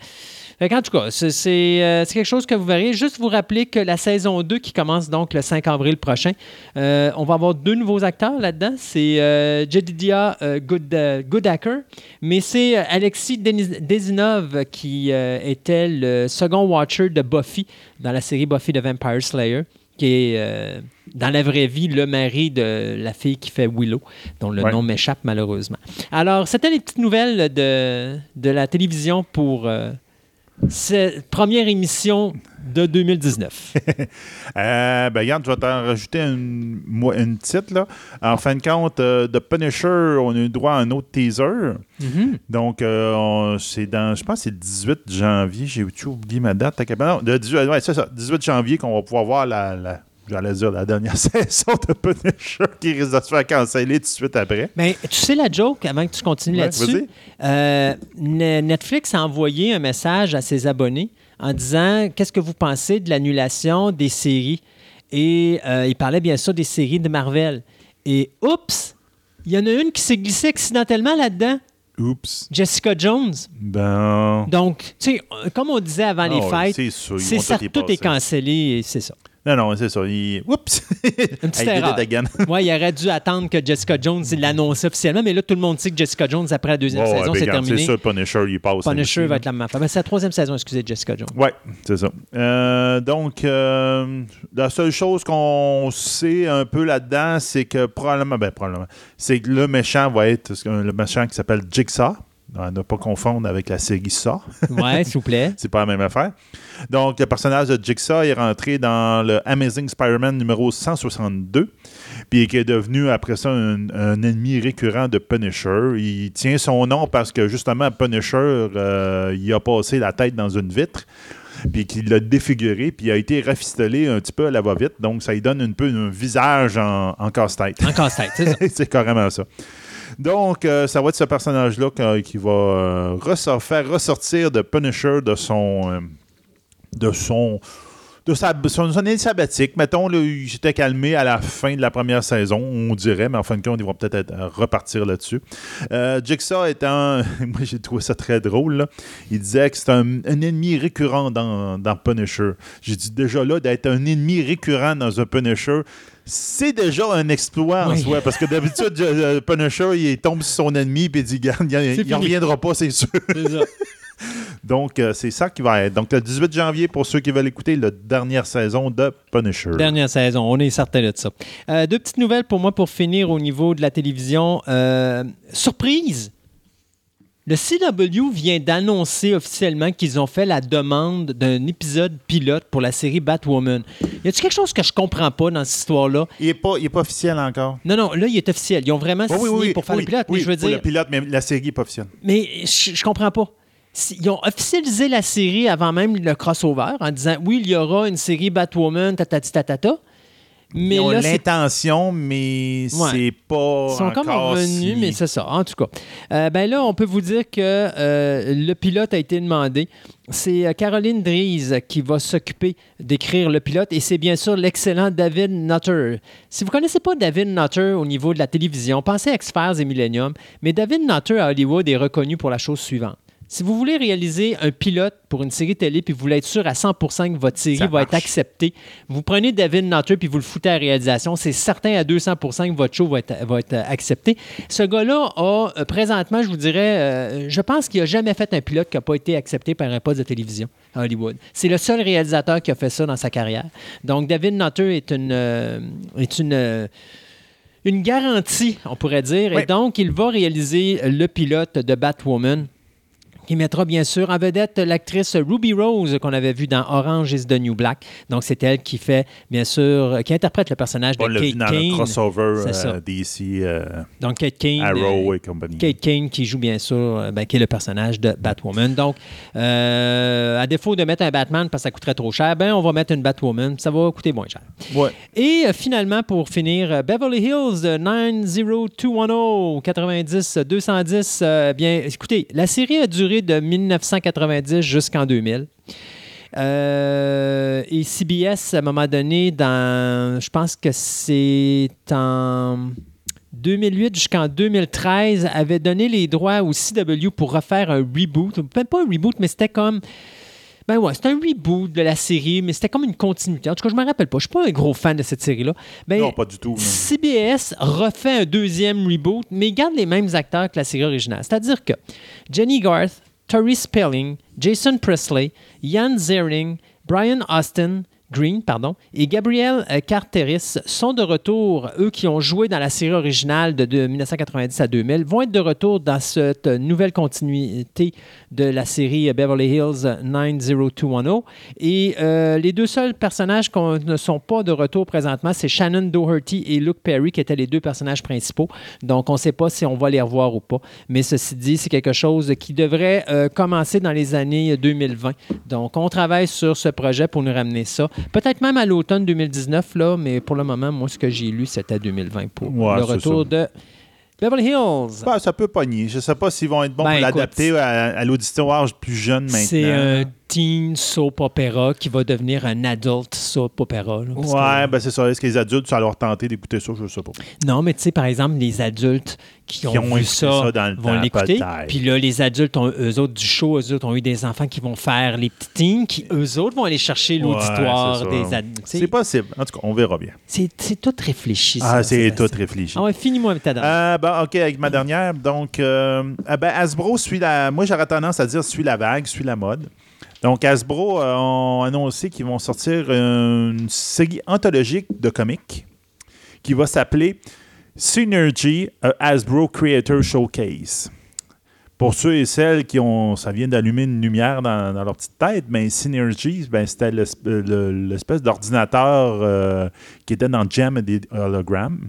En tout cas, c'est c'est, euh, c'est quelque chose que vous verrez. Juste vous rappeler que la saison 2 qui commence donc le 5 avril prochain, euh, on va avoir deux nouveaux acteurs là-dedans. C'est euh, Jedidia euh, Good, Goodacre, mais c'est Alexis Desinov qui était le second Watcher de Buffy dans la série Buffy the Vampire Slayer qui est euh, dans la vraie vie le mari de la fille qui fait Willow, dont le Ouais. nom m'échappe malheureusement. Alors, c'était les petites nouvelles de, de la télévision pour euh, cette première émission de 2019. Euh, ben, regarde, je vais t'en rajouter une, une petite, là. En fin de compte, euh, de Punisher, on a eu droit à un autre teaser. Mhm. Donc, euh, c'est dans, je pense que c'est le 18 janvier. J'ai oublié ma date? Capable- Non, le 18, ouais, ça, 18 janvier qu'on va pouvoir voir la, la- j'allais dire la dernière saison de Punisher qui risque de se faire canceller tout de suite après. Mais tu sais la joke, avant que tu continues Ouais, là-dessus, euh, Ne- Netflix a envoyé un message à ses abonnés en disant qu'est-ce que vous pensez de l'annulation des séries? Et euh, il parlait bien sûr des séries de Marvel. Et oups, il y en a une qui s'est glissée accidentellement là-dedans, Oups. Jessica Jones. Ben. Donc, tu sais, euh, comme on disait avant les Ah ouais, fêtes, c'est ça, tout est cancellé et c'est ça. Non, non, c'est ça. Il... Oups! Une petite erreur. Ouais, il aurait dû attendre que Jessica Jones l'annonce officiellement, mais là, tout le monde sait que Jessica Jones, après la deuxième Ouais, ouais, saison, ben, c'est terminé. C'est sûr, Punisher, il passe. Punisher va être la même affaire. Ben, c'est la troisième saison, excusez, Jessica Jones. Oui, c'est ça. Euh, donc, euh, la seule chose qu'on sait un peu là-dedans, c'est que probablement, ben probablement, c'est que le méchant va être le méchant qui s'appelle Jigsaw. À ne pas confondre avec la série Saw. Ouais, s'il vous plaît. c'est pas la même affaire. Donc, le personnage de Jigsaw est rentré dans le Amazing Spider-Man numéro 162, puis qui est devenu après ça un, un ennemi récurrent de Punisher. Il tient son nom parce que justement, Punisher, euh, il a passé la tête dans une vitre, puis qu'il l'a défiguré, puis il a été rafistolé un petit peu à la va-vite. Donc, ça lui donne un peu un visage en, en casse-tête. En casse-tête, c'est ça. c'est carrément ça. Donc, euh, ça va être ce personnage-là qui va euh, faire ressortir de Punisher de son. euh, de son. De son, année sabbatique. Mettons, là, il s'était calmé à la fin de la première saison, on dirait, mais en fin de compte, ils vont peut-être être- euh, repartir là-dessus. Euh, Jigsaw étant. Moi, j'ai trouvé ça très drôle. Il disait que c'est un, un ennemi récurrent dans, dans Punisher. J'ai dit déjà là, d'être un ennemi récurrent dans un Punisher, c'est déjà un exploit en Oui. soi. Parce que d'habitude, euh, Punisher, il tombe sur son ennemi et il dit Garde, il reviendra pas, c'est sûr. Ça. Donc, euh, c'est ça qui va être. Donc, le 18 janvier, pour ceux qui veulent écouter la dernière saison de Punisher. Dernière saison, on est certain de ça. Euh, deux petites nouvelles pour moi pour finir au niveau de la télévision. Euh, surprise! Le CW vient d'annoncer officiellement qu'ils ont fait la demande d'un épisode pilote pour la série Batwoman. Y a-t-il quelque chose que je comprends pas dans cette histoire-là? Il n'est pas, il est pas officiel encore. Non, non, là, il est officiel. Ils ont vraiment Oui, signé oui, oui, pour faire le pilote. oui, mais je veux pour dire, le pilote, mais la série n'est pas officielle. mais je, je comprends pas. Ils ont officialisé la série avant même le crossover en disant oui, il y aura une série Batwoman, tatati tatata. Mais Ils ont l'intention, mais Ouais. c'est pas. Ils sont encore comme revenus, si- mais c'est ça. En tout cas, Euh, ben là, on peut vous dire que euh, le pilote a été demandé. C'est euh, Caroline Dries qui va s'occuper d'écrire le pilote et c'est bien sûr l'excellent David Nutter. Si vous ne connaissez pas David Nutter au niveau de la télévision, pensez à X-Files et Millennium, mais David Nutter à Hollywood est reconnu pour la chose suivante. Si vous voulez réaliser un pilote pour une série télé puis vous voulez être sûr à 100% que votre série Ça va être acceptée, vous prenez David Nutter puis vous le foutez à la réalisation, c'est certain à 200% que votre show va être, va être accepté. Ce gars-là a euh, présentement, je vous dirais, euh, je pense qu'il n'a jamais fait un pilote qui n'a pas été accepté par un poste de télévision à Hollywood. C'est le seul réalisateur qui a fait ça dans sa carrière. Donc David Nutter est une, euh, est une euh, une garantie, on pourrait dire. Oui. Et donc, il va réaliser le pilote de Batwoman qui mettra bien sûr en vedette l'actrice Ruby Rose qu'on avait vue dans Orange is the New Black. Donc, c'est elle qui fait, bien sûr, qui interprète le personnage On de Kate le Kane. crossover euh, DC, euh, Donc, Kate Kane. Arrow euh, et compagnie. Kate Kane qui joue bien sûr, ben, qui est le personnage de Batwoman. Donc, euh, à défaut de mettre un Batman parce que ça coûterait trop cher, ben on va mettre une Batwoman, ça va coûter moins cher. Ouais. Et finalement, pour finir, Beverly Hills euh, 90210 90 210. euh, bien, écoutez, la série a duré de 1990 jusqu'en 2000. Euh, et CBS, à un moment donné, dans, je pense que c'est en 2008 jusqu'en 2013, avait donné les droits au CW pour refaire un reboot. Même pas un reboot, mais c'était comme. Ben ouais, c'était un reboot de la série, mais c'était comme une continuité. En tout cas, je me rappelle pas. Je suis pas un gros fan de cette série-là. Ben, Non, pas du tout. non. CBS refait un deuxième reboot, mais il garde les mêmes acteurs que la série originale. C'est-à-dire que Jenny Garth, Tori Spelling, Jason Presley, Jan Ziering, Brian Austin, Green, pardon, et Gabriel euh, Carteris sont de retour. Eux qui ont joué dans la série originale de, de 1990 à 2000 vont être de retour dans cette nouvelle continuité de la série Beverly Hills 90210. Et euh, les deux seuls personnages qui ne sont pas de retour présentement, c'est Shannon Doherty et Luke Perry qui étaient les deux personnages principaux. Donc, on ne sait pas si on va les revoir ou pas. Mais ceci dit, c'est quelque chose qui devrait euh, commencer dans les années 2020. Donc, on travaille sur ce projet pour nous ramener ça. Peut-être même à l'automne 2019, là, mais pour le moment, moi, ce que j'ai lu, c'était 2020 pour Ouais, le retour de Beverly Hills. Bah, ça peut pogner. Je sais pas s'ils vont être bons Ben, pour l'adapter à, à l'auditoire plus jeune maintenant. C'est un teen soap opera qui va devenir un adult soap opera. là, parce que- Ouais, ben c'est ça. Est-ce que les adultes, ça leur tenter d'écouter ça? Je sais pas. Non, mais tu sais, par exemple, les adultes qui ont, Qui ont vu ça, ça dans le vont l'écouter. Puis là, les adultes, ont, eux autres, du show, eux autres ont eu des enfants qui vont faire les petits teens, qui eux autres vont aller chercher l'auditoire des adultes. C'est possible. En tout cas, on verra bien. C'est tout réfléchi. Ah, c'est tout réfléchi. Ah ouais, finis-moi avec ta dernière. Euh, bon, OK, avec ma dernière. Donc, euh, ah ben, Hasbro suit la. Moi, j'aurais tendance à dire suit la vague, suit la mode. Donc, Hasbro euh, ont annoncé qu'ils vont sortir une série anthologique de comics qui va s'appeler Synergy a Hasbro Creator Showcase. Pour ceux et celles qui ont. Ça vient d'allumer une lumière dans, leur petite tête, mais Synergy, ben, c'était l'esp- le- l'espèce d'ordinateur euh, qui était dans Jam et des hologrammes.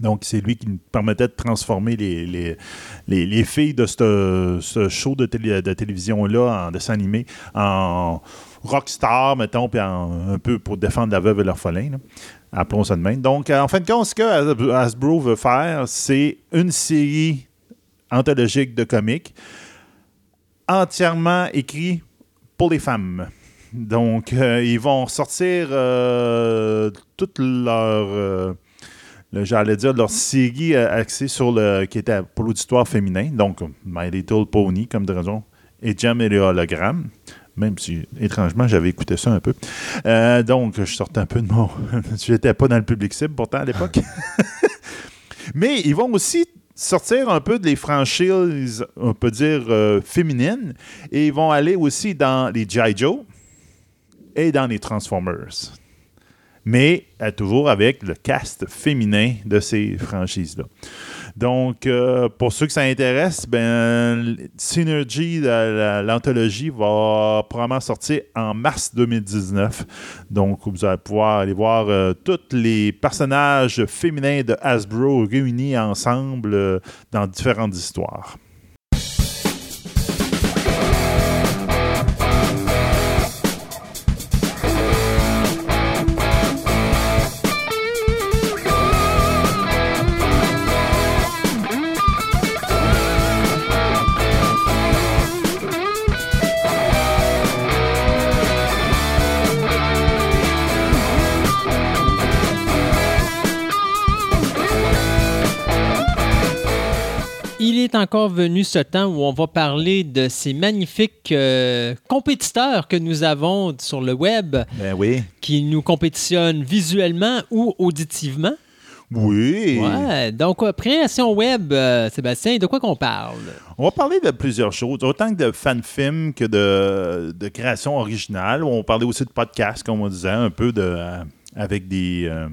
Donc, c'est lui qui nous permettait de transformer les, les, les, les filles de ce, show de, télé- de télévision-là en dessin en rockstar, mettons, puis en- un peu pour défendre la veuve et l'orphelin. Appelons ça de même. Donc, en fin de compte, ce que Has- Hasbro veut faire, c'est une série anthologique de comics entièrement écrit pour les femmes. Donc, euh, ils vont sortir euh, toute leur, euh, j'allais dire, leur série euh, axée sur le, qui était pour l'auditoire féminin. Donc, My Little Pony, comme de raison, et Jam et les hologrammes. Même si, étrangement, j'avais écouté ça un peu. Euh, donc, je sortais un peu de mon... Je n'étais pas dans le public cible, pourtant, à l'époque. Mais ils vont aussi sortir un peu des franchises, on peut dire, euh, féminines. Et ils vont aller aussi dans les G.I. Joe et dans les Transformers. Mais toujours avec le cast féminin de ces franchises-là. Donc, euh, pour ceux que ça intéresse, ben, Synergy, la- la- l'anthologie, va probablement sortir en mars 2019. Donc, vous allez pouvoir aller voir euh, tous les personnages féminins de Hasbro réunis ensemble euh, dans différentes histoires. Est encore venu ce temps où on va parler de ces magnifiques euh, compétiteurs que nous avons sur le web Ben oui. qui nous compétitionnent visuellement ou auditivement. Oui. Ouais, donc création web, euh, Sébastien, de quoi qu'on parle? On va parler de plusieurs choses, autant que de fan-film que de, de création originale. On va parler aussi de podcasts, comme on disait, un peu de, euh, avec des, euh,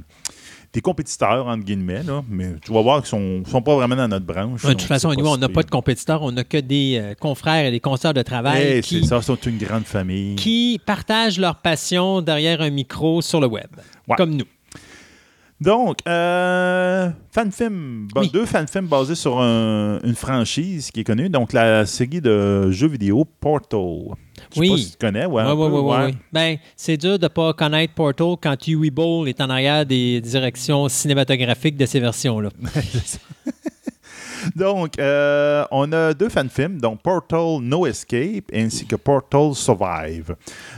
des compétiteurs, entre guillemets, là, mais tu vas voir qu'ils sont, sont pas vraiment dans notre branche. Ouais, de toute façon, nous, on n'a pas de compétiteurs, on n'a que des euh, confrères et des consoeurs de travail Eh, qui, C'est ça, sont une grande famille. qui partagent leur passion derrière un micro sur le web, Ouais. comme nous. Donc, euh, fan film, bon, Oui. deux fan films basés sur un- une franchise qui est connue. Donc, la série de jeux vidéo Portal. Je sais Oui. pas si tu connais, ouais. Oui, oui, peu, oui, ouais. Ben, c'est dur de ne pas connaître Portal quand Huey Ball est en arrière des directions cinématographiques de ces versions-là. Donc, euh, on a deux fan films, donc Portal No Escape ainsi que Portal Survive.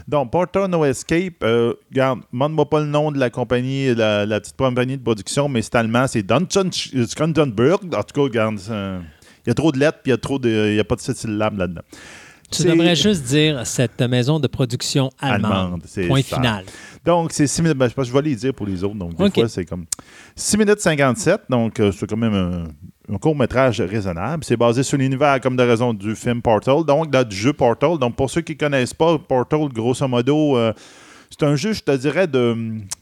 Donc, Portal No Escape, euh, regarde, demande-moi pas le nom de la compagnie, la, la petite compagnie de production, mais c'est allemand, c'est Dungeon Skundenberg. En tout cas, regarde, il y a trop de lettres puis il y a trop de, y a pas de syllabes là-dedans. Tu devrais juste dire cette maison de production allemande. Allemande, Point ça. final. Donc, c'est 6 minutes. ben, je pense je vais les dire pour les autres. Donc, des OK. fois, c'est comme 6 minutes 57. Donc, euh, c'est quand même un, un court-métrage raisonnable. C'est basé sur l'univers, comme de raison, du film Portal. Donc, là, du jeu Portal. Donc, pour ceux qui ne connaissent pas, Portal, grosso modo, euh, c'est un jeu, je te dirais, de,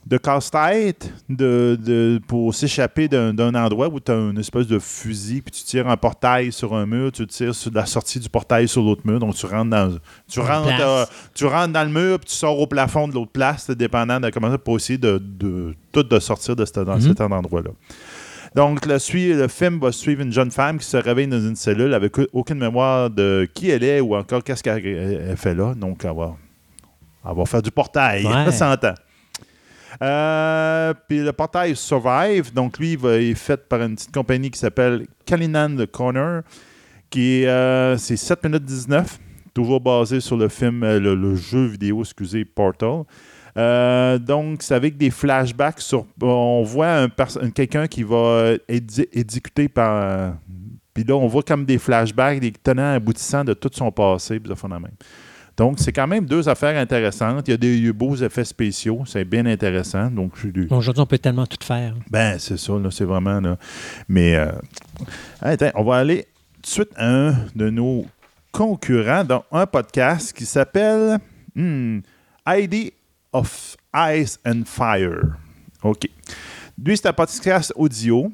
de casse-tête de, de- pour s'échapper d'un endroit où tu as une espèce de fusil, puis tu tires un portail sur un mur, tu tires sur la sortie du portail sur l'autre mur. Donc, tu rentres dans, tu rentres, euh, tu rentres dans le mur, puis tu sors au plafond de l'autre place, dépendant de comment ça, pour essayer de, de tout de sortir de dans Mhm. cet endroit-là. Donc, le, le film va suivre une jeune femme qui se réveille dans une cellule avec aucune mémoire de qui elle est ou encore qu'est-ce qu'elle elle fait là. Donc, elle va, elle va faire du portail. Ouais. Ça s'entend. Euh, puis le portail Survive, donc lui, il, est fait par une petite compagnie qui s'appelle Kalinan The Corner, qui est, euh, c'est 7 minutes 19, toujours basé sur le film, euh, le, le jeu vidéo, excusez, Portal. Euh, donc, c'est avec des flashbacks sur. On voit un quelqu'un qui va être exé- exécuté par. Puis là, on voit comme des flashbacks, des tenants aboutissants de tout son passé, puis de même. Donc, c'est quand même deux affaires intéressantes. Il y a des beaux effets spéciaux, c'est bien intéressant. Donc, suis Aujourd'hui, on peut tellement tout faire. ben, c'est ça, là, c'est vraiment. Là. Mais, euh, attends, on va aller tout de suite à un de nos concurrents dans un podcast qui s'appelle hmm, ID of Ice and Fire. OK. Lui, c'est un podcast audio,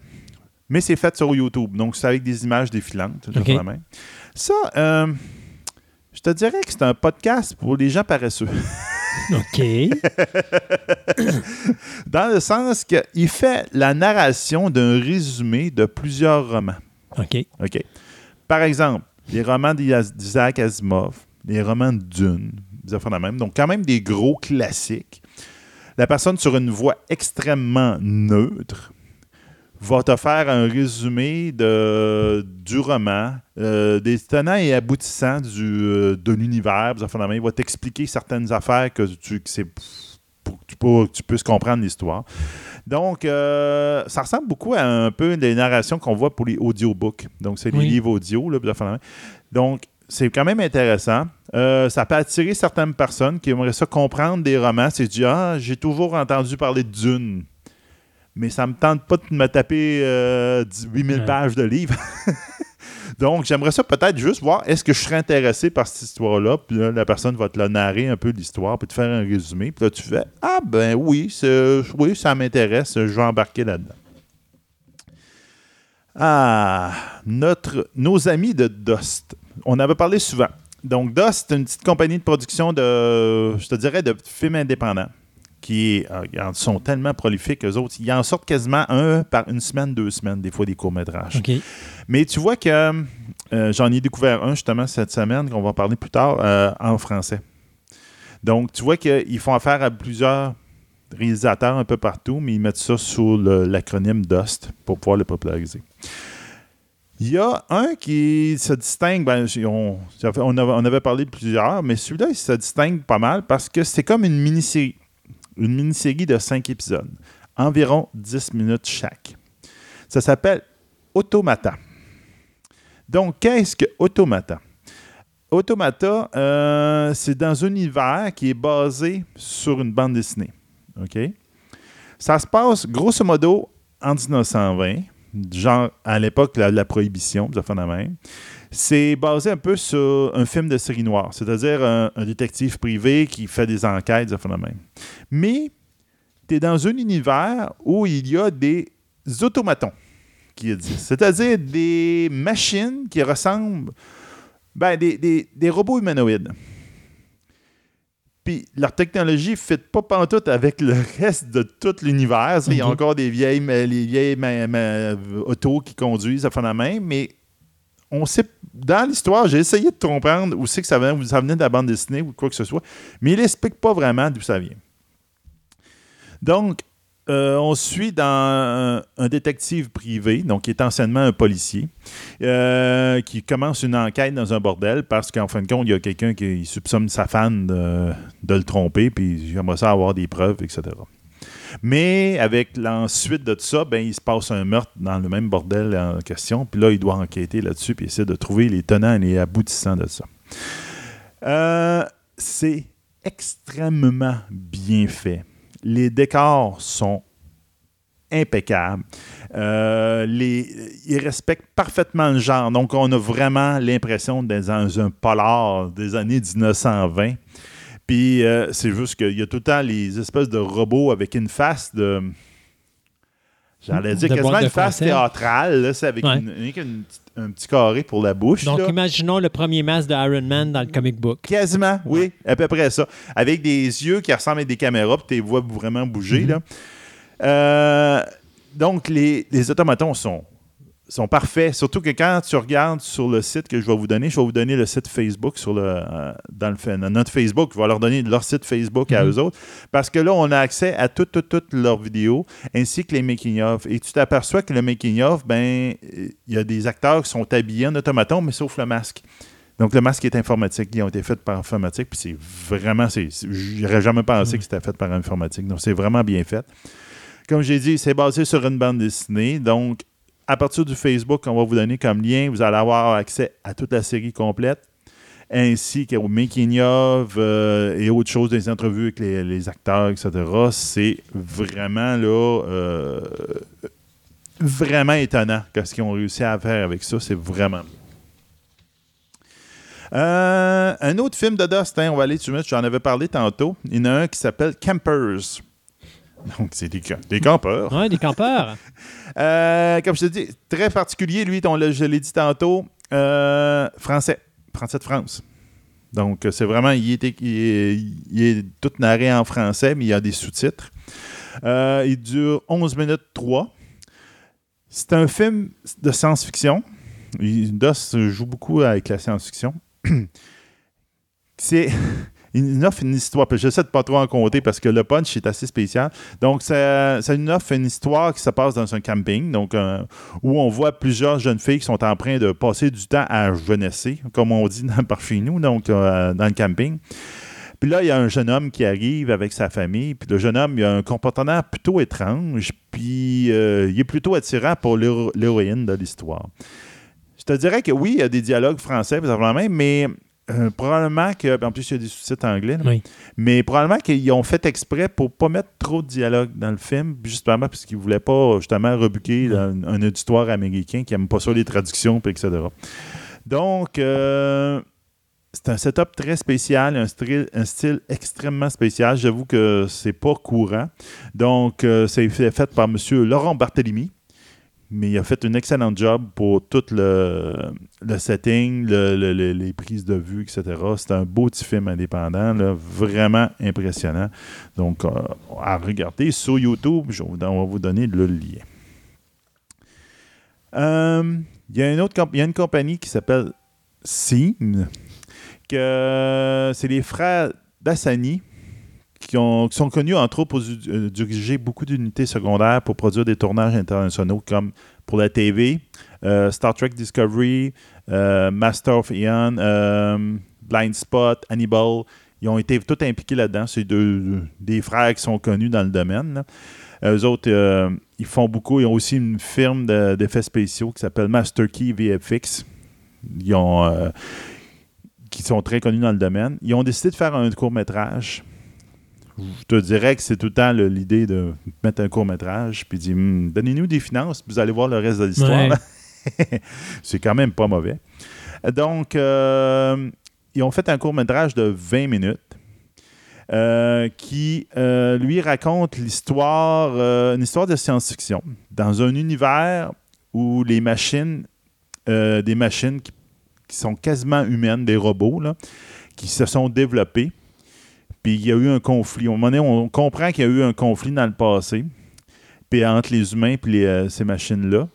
mais c'est fait sur YouTube. Donc, c'est avec des images défilantes. tout à OK. fait la même. Ça, euh, je te dirais que c'est un podcast pour les gens paresseux. OK. Dans le sens qu'il fait la narration d'un résumé de plusieurs romans. OK. OK. Par exemple, les romans d'Isaac Asimov, les romans de Dune, des affaires de même. Donc, quand même des gros classiques. La personne sur une voix extrêmement neutre va te faire un résumé de, du roman, euh, des tenants et aboutissants du, euh, de l'univers. Il va t'expliquer certaines affaires que tu, que pour que tu, pour que tu puisses comprendre l'histoire. Donc, euh, ça ressemble beaucoup à un peu les narrations qu'on voit pour les audiobooks. Donc, c'est les Oui. livres audio. Là. Donc, c'est quand même intéressant. Euh, ça peut attirer certaines personnes qui aimeraient ça comprendre des romans. C'est du Ah, j'ai toujours entendu parler de Dune. Mais ça me tente pas de me taper euh, 8000 Ouais. pages de livres. Donc, j'aimerais ça peut-être juste voir est-ce que je serais intéressé par cette histoire-là? Puis là, la personne va te la narrer un peu l'histoire, puis te faire un résumé. Puis là, tu fais Ah, ben oui, ça m'intéresse, je vais embarquer là-dedans. Ah, notre, nos amis de Dust. On avait parlé souvent. Donc, Dust, c'est une petite compagnie de production de, je te dirais, de films indépendants qui euh, sont tellement prolifiques, eux autres. Ils en sortent quasiment un par une semaine, deux semaines, des fois des courts-métrages. Mais tu vois que euh, j'en ai découvert un justement cette semaine, qu'on va parler plus tard, euh, en français. Donc, tu vois qu'ils font affaire à plusieurs réalisateurs un peu partout, mais ils mettent ça sous l'acronyme DUST pour pouvoir le populariser. Il y a un qui se distingue, ben, on, on avait parlé de plusieurs, mais celui-là, il se distingue pas mal parce que c'est comme une mini-série. Une mini-série de cinq épisodes, environ 10 minutes chaque. Ça s'appelle Automata. Donc, qu'est-ce que Automata? Automata, euh, c'est dans un univers qui est basé sur une bande dessinée. OK? Ça se passe grosso modo en 1920, genre à l'époque de la, la prohibition, des affaires de même. C'est basé un peu sur un film de série noire, c'est-à-dire un, un détective privé qui fait des enquêtes, des affaires de même. Mais tu es dans un univers où il y a des automatons qui existent, c'est-à-dire des machines qui ressemblent, ben, des, des, des robots humanoïdes. Puis leur technologie ne fit pas pantoute avec le reste de tout l'univers. Il y a Ok. encore des vieilles, les vieilles ma- ma- autos qui conduisent à fond la main, mais on sait, dans l'histoire, j'ai essayé de comprendre où c'est que ça venait, ça venait de la bande dessinée ou quoi que ce soit, mais il n'explique pas vraiment d'où ça vient. Donc, euh, on suit dans un, détective privé, donc qui est anciennement un policier, euh, qui commence une enquête dans un bordel parce qu'en fin de compte, il y a quelqu'un qui soupçonne sa fan de, de le tromper, puis j'aimerais ça avoir des preuves, etc. Mais avec l'ensuite de tout ça, ben, il se passe un meurtre dans le même bordel en question, puis là, il doit enquêter là-dessus, puis essayer de trouver les tenants et les aboutissants de ça. Euh, c'est extrêmement bien fait. Les décors sont impeccables. Euh, ils respectent parfaitement le genre. Donc, on a vraiment l'impression d'être dans un polar des années 1920. Puis, euh, c'est juste qu'il y a tout le temps les espèces de robots avec une face de. J'allais dire De quasiment une face théâtrale. là, C'est avec Ouais. une- une- une- un petit carré pour la bouche. Donc, là. imaginons le premier masque de Iron Man dans le comic book. Quasiment, oui, à peu près ça. Avec des yeux qui ressemblent à des caméras, puis tu les vois vraiment bouger. Là. Euh, donc, les, les automatons sont, sont parfaits. Surtout que quand tu regardes sur le site que je vais vous donner, je vais vous donner le site Facebook sur le, euh, dans, le, dans notre Facebook. Je vais leur donner leur site Facebook à Mhm. eux autres. Parce que là, on a accès à toutes, toutes, toutes leurs vidéos, ainsi que les making-of. Et tu t'aperçois que le making-of, ben, euh, il y a des acteurs qui sont habillés en automaton, mais sauf le masque. Donc, le masque est informatique. Ils ont été faits par informatique. Puis c'est vraiment. J'aurais jamais pensé que c'était fait par informatique. Donc, c'est vraiment bien fait. Comme j'ai dit, c'est basé sur une bande dessinée. Donc, à partir du Facebook qu'on va vous donner comme lien, vous allez avoir accès à toute la série complète, ainsi qu'au making-of euh, et autres choses, des entrevues avec les, acteurs, etc. C'est vraiment là. euh, vraiment étonnant ce qu'ils ont réussi à faire avec ça. C'est vraiment. Euh, un autre film de Dustin, on va aller tout de suite, j'en avais parlé tantôt. Il y en a un qui s'appelle Campers. Donc, c'est des, camp- des campeurs. Ouais, des campeurs. Euh, comme je te dis, très particulier, lui, on je l'ai dit tantôt, euh, français, français de France. Donc, c'est vraiment, il est, il, est, il est tout narré en français, mais il y a des sous-titres. Euh, il dure 11 minutes 3. C'est un film de science-fiction. Il- Dos joue beaucoup avec la science-fiction. c'est il offre une histoire. Puis j'essaie de pas trop en compter parce que le punch est assez spécial. Donc, ça, ça nous offre une histoire qui se passe dans un camping, donc euh, où on voit plusieurs jeunes filles qui sont en train de passer du temps à jeunesser, comme on dit dans, par chez nous, donc euh, dans le camping. Puis là, il y a un jeune homme qui arrive avec sa famille. Puis le jeune homme, il a un comportement plutôt étrange. Puis euh, il est plutôt attirant pour l'héro- l'héroïne de l'histoire. Je te dirais que oui, il y a des dialogues français, mais euh, probablement que. En plus, il y a des sous-titres anglais. là. Oui. Mais probablement qu'ils ont fait exprès pour pas mettre trop de dialogue dans le film, justement parce qu'ils voulaient pas justement rebuquer un, un auditoire américain qui aime pas ça les traductions, etc. Donc, euh, c'est un setup très spécial, un style, un style extrêmement spécial. J'avoue que c'est pas courant. Donc, euh, c'est fait fait par M. Laurent Barthélemy. Mais il a fait un excellent job pour tout le, le setting, le- le- le- les prises de vue, etc. C'est un beau petit film indépendant, vraiment impressionnant. Donc, euh, à regarder sur YouTube, je- on va vous donner le lien. Euh, Il y, a une autre y a une compagnie qui s'appelle Seam, que c'est les frères Dassani qui, ont- qui sont connus entre autres pour euh, diriger beaucoup d'unités secondaires pour produire des tournages internationaux comme pour la TV, euh, Star Trek Discovery, euh, Master of Ion, euh, Blind Spot, Hannibal. Ils ont été tout impliqués là-dedans. C'est deux, des frères qui sont connus dans le domaine. là. Eux autres, ils font beaucoup. Ils ont aussi une firme de- d'effets spéciaux qui s'appelle Master Key VFX. Ils sont très connus dans le domaine. Ils ont décidé de faire un court-métrage. Je te dirais que c'est tout le temps l'idée de mettre un court-métrage puis dire Hmm, donnez-nous des finances, puis vous allez voir le reste de l'histoire. Ouais. c'est quand même pas mauvais. Donc, euh, ils ont fait un court-métrage de 20 minutes. euh, qui, euh, lui, raconte l'histoire, une histoire de science-fiction dans un univers où les machines, des machines qui, qui sont quasiment humaines, des robots, là, qui se sont développés. Puis il y a eu un conflit. On comprend qu'il y a eu un conflit dans le passé, puis entre les humains et euh, ces machines-là.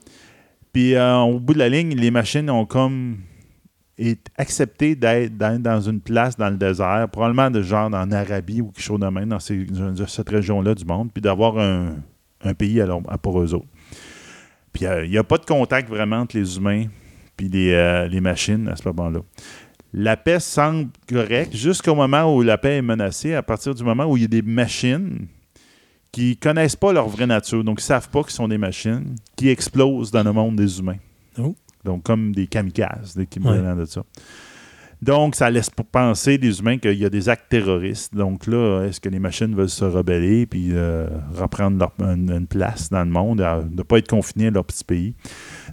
Puis euh, au bout de la ligne, les machines ont comme accepté d'être dans une place dans le désert, probablement de genre en Arabie ou quelque chose de même, dans ces- cette région-là du monde, puis d'avoir un, pays à, leur- pour eux autres. Puis euh, il n'y a pas de contact vraiment entre les humains puis les machines à ce moment-là. La paix semble correcte jusqu'au moment où la paix est menacée, à partir du moment où il y a des machines qui connaissent pas leur vraie nature, donc ils savent pas qu'ils sont des machines, qui explosent dans le monde des humains. Oh. Donc comme des kamikazes, des Ouais. de ça. Donc, ça laisse penser les humains qu'il y a des actes terroristes. Donc là, est-ce que les machines veulent se rebeller puis euh, reprendre leur, une, une place dans le monde, à- ne pas être confinés à leur petit pays?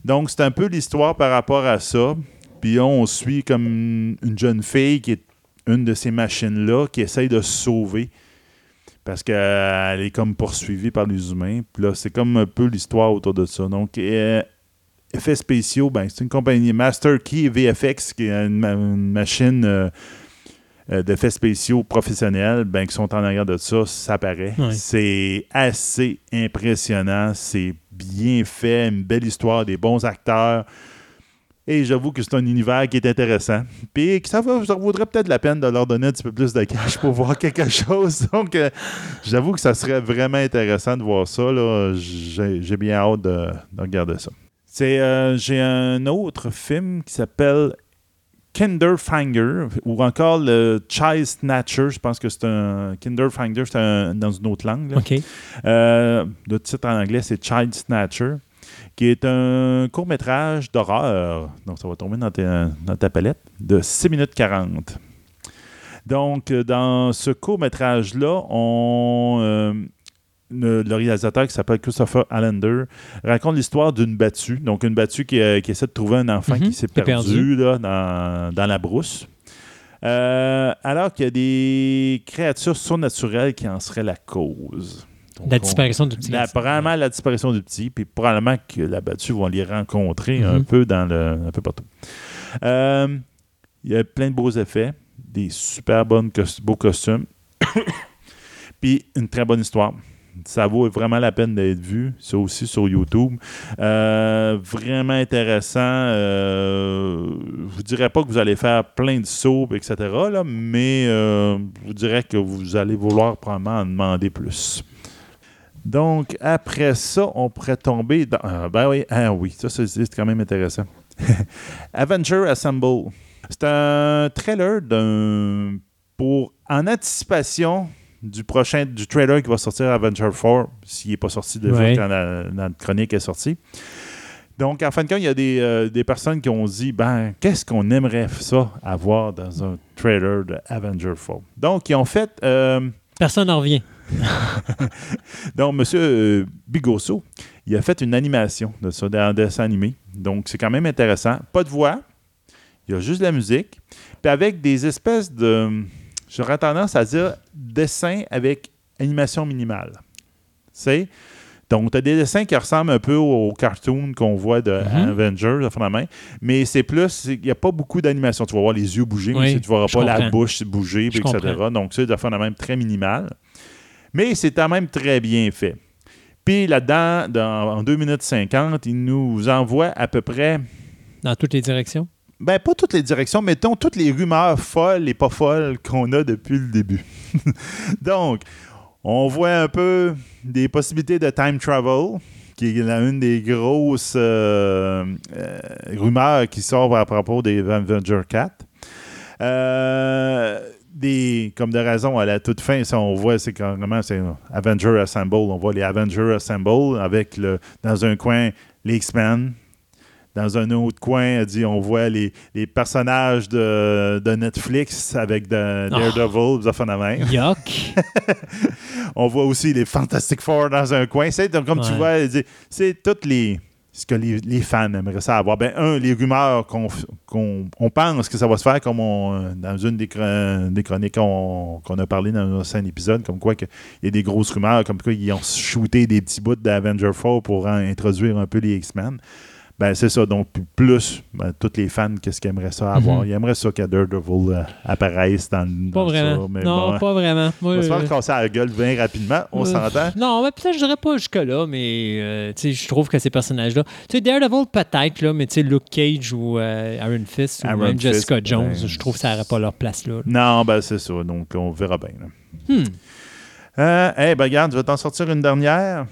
Donc, c'est un peu l'histoire par rapport à ça. Puis on suit comme une jeune fille qui est une de ces machines-là qui essaye de se sauver parce qu'elle est comme poursuivie par les humains. Puis là, c'est comme un peu l'histoire autour de ça. Donc, euh, effets spéciaux, ben, c'est une compagnie Master Key VFX qui est une, ma- une machine euh, euh, d'effets spéciaux professionnels ben, qui sont en arrière de ça, ça paraît. C'est assez impressionnant, c'est bien fait, une belle histoire, des bons acteurs. Et j'avoue que c'est un univers qui est intéressant. Puis que ça, va, ça vaudrait peut-être la peine de leur donner un petit peu plus de cash pour voir quelque chose. Donc, euh, j'avoue que ça serait vraiment intéressant de voir ça. là. J'ai bien hâte de, de regarder ça. C'est, euh, j'ai un autre film qui s'appelle Kinderfinger ou encore le Child Snatcher. Je pense que c'est un Kinderfinger, c'est un- dans une autre langue. là. Euh, le titre en anglais, c'est Child Snatcher, qui est un court-métrage d'horreur. Donc, ça va tomber dans, ta- dans ta palette, de 6 minutes 40. Donc, dans ce court-métrage-là, on. euh, le, le réalisateur qui s'appelle Christopher Allender raconte l'histoire d'une battue. Donc, une battue qui, euh, qui essaie de trouver un enfant Mhm, qui s'est perdu, là, dans, dans la brousse. Euh, alors qu'il y a des créatures surnaturelles qui en seraient la cause. Donc, La on- disparition du petit. la- probablement la disparition du petit, puis probablement que la battue va les rencontrer un Mhm. peu dans le, un peu partout. Euh, Il y a plein de beaux effets, des super bonnes beaux costumes, puis une très bonne histoire. Ça vaut vraiment la peine d'être vu, ça aussi sur YouTube. Euh, vraiment intéressant. Euh, je vous dirais pas que vous allez faire plein de sauts, etc., là, mais euh, je vous dirais que vous allez vouloir probablement en demander plus. Donc, après ça, on pourrait tomber dans. ah, ben oui, ah oui, ça, c'est- c'est quand même intéressant. Avenger Assemble. C'est un trailer d'un. pour en anticipation du prochain du trailer qui va sortir Avenger 4, s'il n'est pas sorti déjà Ouais. quand la, la chronique est sortie. Donc, en fin de compte, il y a des, euh, des personnes qui ont dit ben, qu'est-ce qu'on aimerait ça avoir dans un trailer de Avenger 4 Donc, ils ont fait. euh, Personne n'en revient. donc, M. euh, Bigosso, il a fait une animation de ça, d'un dessin animé. Donc, c'est quand même intéressant. Pas de voix, il y a juste de la musique. Puis avec des espèces de. J'aurais tendance à dire dessin avec animation minimale. C'est. Donc, tu as des dessins qui ressemblent un peu aux cartoons qu'on voit de Mhm. Avengers, fond mais c'est plus, il n'y a pas beaucoup d'animation. Tu vas voir les yeux bouger, Oui, mais tu ne verras pas la bouche bouger, Je etc. comprends. Donc, c'est de fond même très minimal. Mais c'est quand même très bien fait. Puis là-dedans, dans- en 2 minutes 50, il nous envoie à peu près, Dans toutes les directions? ben pas toutes les directions, mettons toutes les rumeurs folles et pas folles qu'on a depuis le début. Donc, on voit un peu des possibilités de time travel, qui est une des grosses euh, euh, rumeurs qui sort à propos des Avenger 4. Euh, des, comme de raison, à la toute fin, ça, on voit, c'est carrément c'est Avenger Assemble. On voit les Avengers Assemble avec le, dans un coin les X-Men. Dans un autre coin, dit, on voit les, les personnages de, de Netflix avec de, Daredevil, des affaires de même. Yuck. On voit aussi les Fantastic Four dans un coin. C'est comme tu vois, c'est toutes les ce que les, fans aimeraient ça avoir. Ben, un, les rumeurs qu'on on pense que ça va se faire, comme on, dans une des, des chroniques qu'on a parlé dans un ancien épisode, comme quoi il y a des grosses rumeurs, comme quoi ils ont shooté des petits bouts d'Avenger 4 pour introduire un peu les X-Men. Ben, c'est ça. Donc, plus, ben, tous les fans, qu'est-ce qu'ils aimeraient ça avoir? Mhm. Ils aimeraient ça que Daredevil euh, apparaisse dans, le- Pas dans vraiment. ça. Mais non, bon, pas vraiment. Moi, on va se euh, faire casser la gueule bien rapidement, on Euh, s'entend? Non, mais peut-être je dirais pas jusque-là, mais euh, tu sais, je trouve que ces personnages-là. Tu sais, Daredevil peut-être, là, mais tu sais, Luke Cage ou Iron Fist ou même Fist, Jessica Jones, ben, je trouve que ça n'aurait pas leur place là. Non, ben c'est ça. Donc, on verra bien. Hmm. Hey, ben regarde, je vais t'en sortir une dernière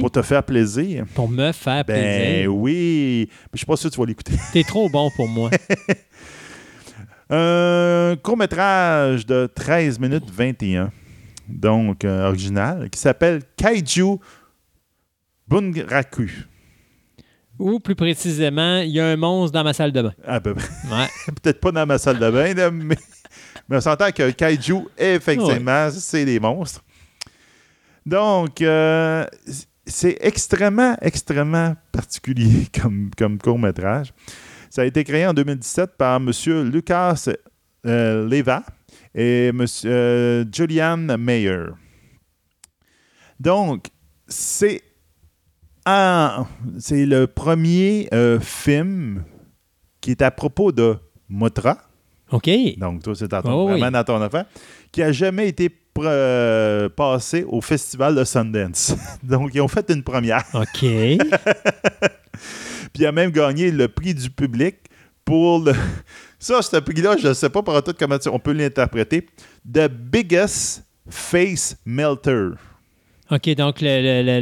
Pour te faire plaisir. Pour me faire Ben plaisir. oui. Mais je suis pas sûr que tu vas l'écouter. T'es trop bon pour moi. Un court-métrage de 13 minutes 21, donc euh, original, qui s'appelle Kaiju Bunraku. Ou plus précisément, il y a un monstre dans ma salle de bain. À peu près. Ouais. Peut-être pas dans ma salle de bain, mais on s'entend que Kaiju, effectivement, c'est des monstres. Donc, euh, c'est extrêmement, extrêmement particulier comme, comme court-métrage. Ça a été créé en 2017 par M. Lucas euh, Leva et M. euh, Julian Mayer. Donc, c'est c'est le premier euh, film qui est à propos de Motra. OK. Donc, toi, c'est Oh oui. vraiment dans ton affaire. Qui a jamais été passé au festival de Sundance. Donc, ils ont fait une première. OK. Puis, il a même gagné le prix du public pour le. Ça, ce prix-là, je ne sais pas par tout comment on peut l'interpréter. The Biggest Face Melter. OK, donc le- le- le-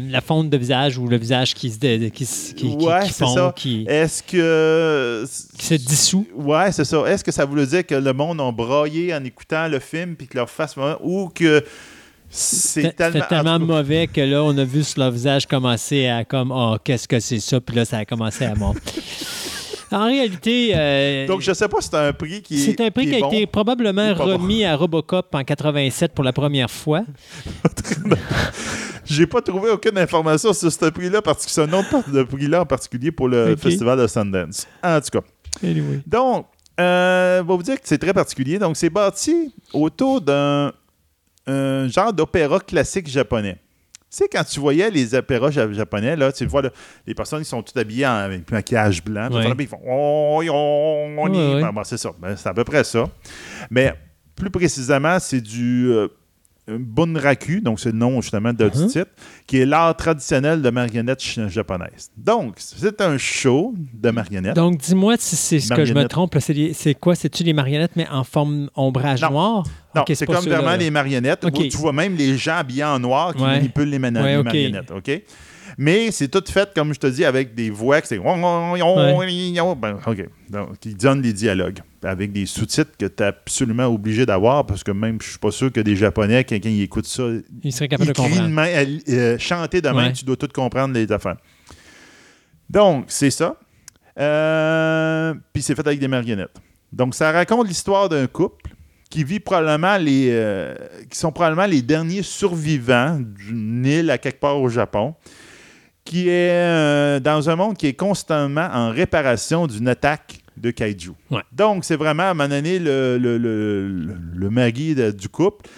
le- la fonte de visage ou le visage qui se, qui, se- qui, qui- Ouais, qui fond, ça. qui, Est-ce que. qui se dissout? Ouais, c'est ça. Est-ce que ça voulait dire que le monde a braillé en écoutant le film puis que leur face. Ou que. C'est tellement. mauvais que là, on a vu sur leur visage commencer à comme Oh, qu'est-ce que c'est ça? Puis là, ça a commencé à monter. en réalité, euh, Donc, je sais pas si c'est un prix qui est. c'est un prix qui, a bon. été probablement bon. remis à Robocop en 87 pour la première fois. J'ai pas trouvé aucune information sur ce prix-là parce que c'est un autre de prix-là en particulier pour le festival de Sundance. En tout cas. Anyway. Donc, euh, on va vous dire que c'est très particulier. Donc, c'est bâti autour d'un un genre d'opéra classique japonais. Tu sais, quand tu voyais les opéras ja- japonais, là, tu vois là, les personnes qui sont toutes habillées en, avec maquillage blanc, ils font on, on, Ouais, ouais. C'est ça. Ben, c'est à peu près ça. Mais plus précisément, c'est du euh, bunraku, donc c'est le nom justement de, du titre, qui est l'art traditionnel de marionnettes japonaises. Donc, c'est un show de marionnettes. Donc, dis-moi si c'est ce que je me trompe. C'est quoi? C'est-tu les marionnettes, mais en forme ombrage Non. noir? Non, c'est comme vraiment là. les marionnettes. Où tu vois même les gens habillés en noir qui Ouais. manipulent les, mana- Ouais, les marionnettes. OK? Mais c'est tout fait, comme je te dis, avec des voix que c'est. Ben, OK. Donc, ils donnent des dialogues avec des sous-titres que tu es absolument obligé d'avoir parce que même, je suis pas sûr que des Japonais, quelqu'un qui écoute ça, Il serait capable de comprendre. main- euh, chanter de même, Ouais. tu dois tout comprendre les affaires. Donc, c'est ça. Euh, Puis c'est fait avec des marionnettes. Donc, ça raconte l'histoire d'un couple qui vit probablement les. euh, qui sont probablement les derniers survivants d'une île à quelque part au Japon, qui est euh, dans un monde qui est constamment en réparation d'une attaque de kaiju. Ouais. Donc, c'est vraiment à un moment donné le, le, le, le- le mari de- du couple.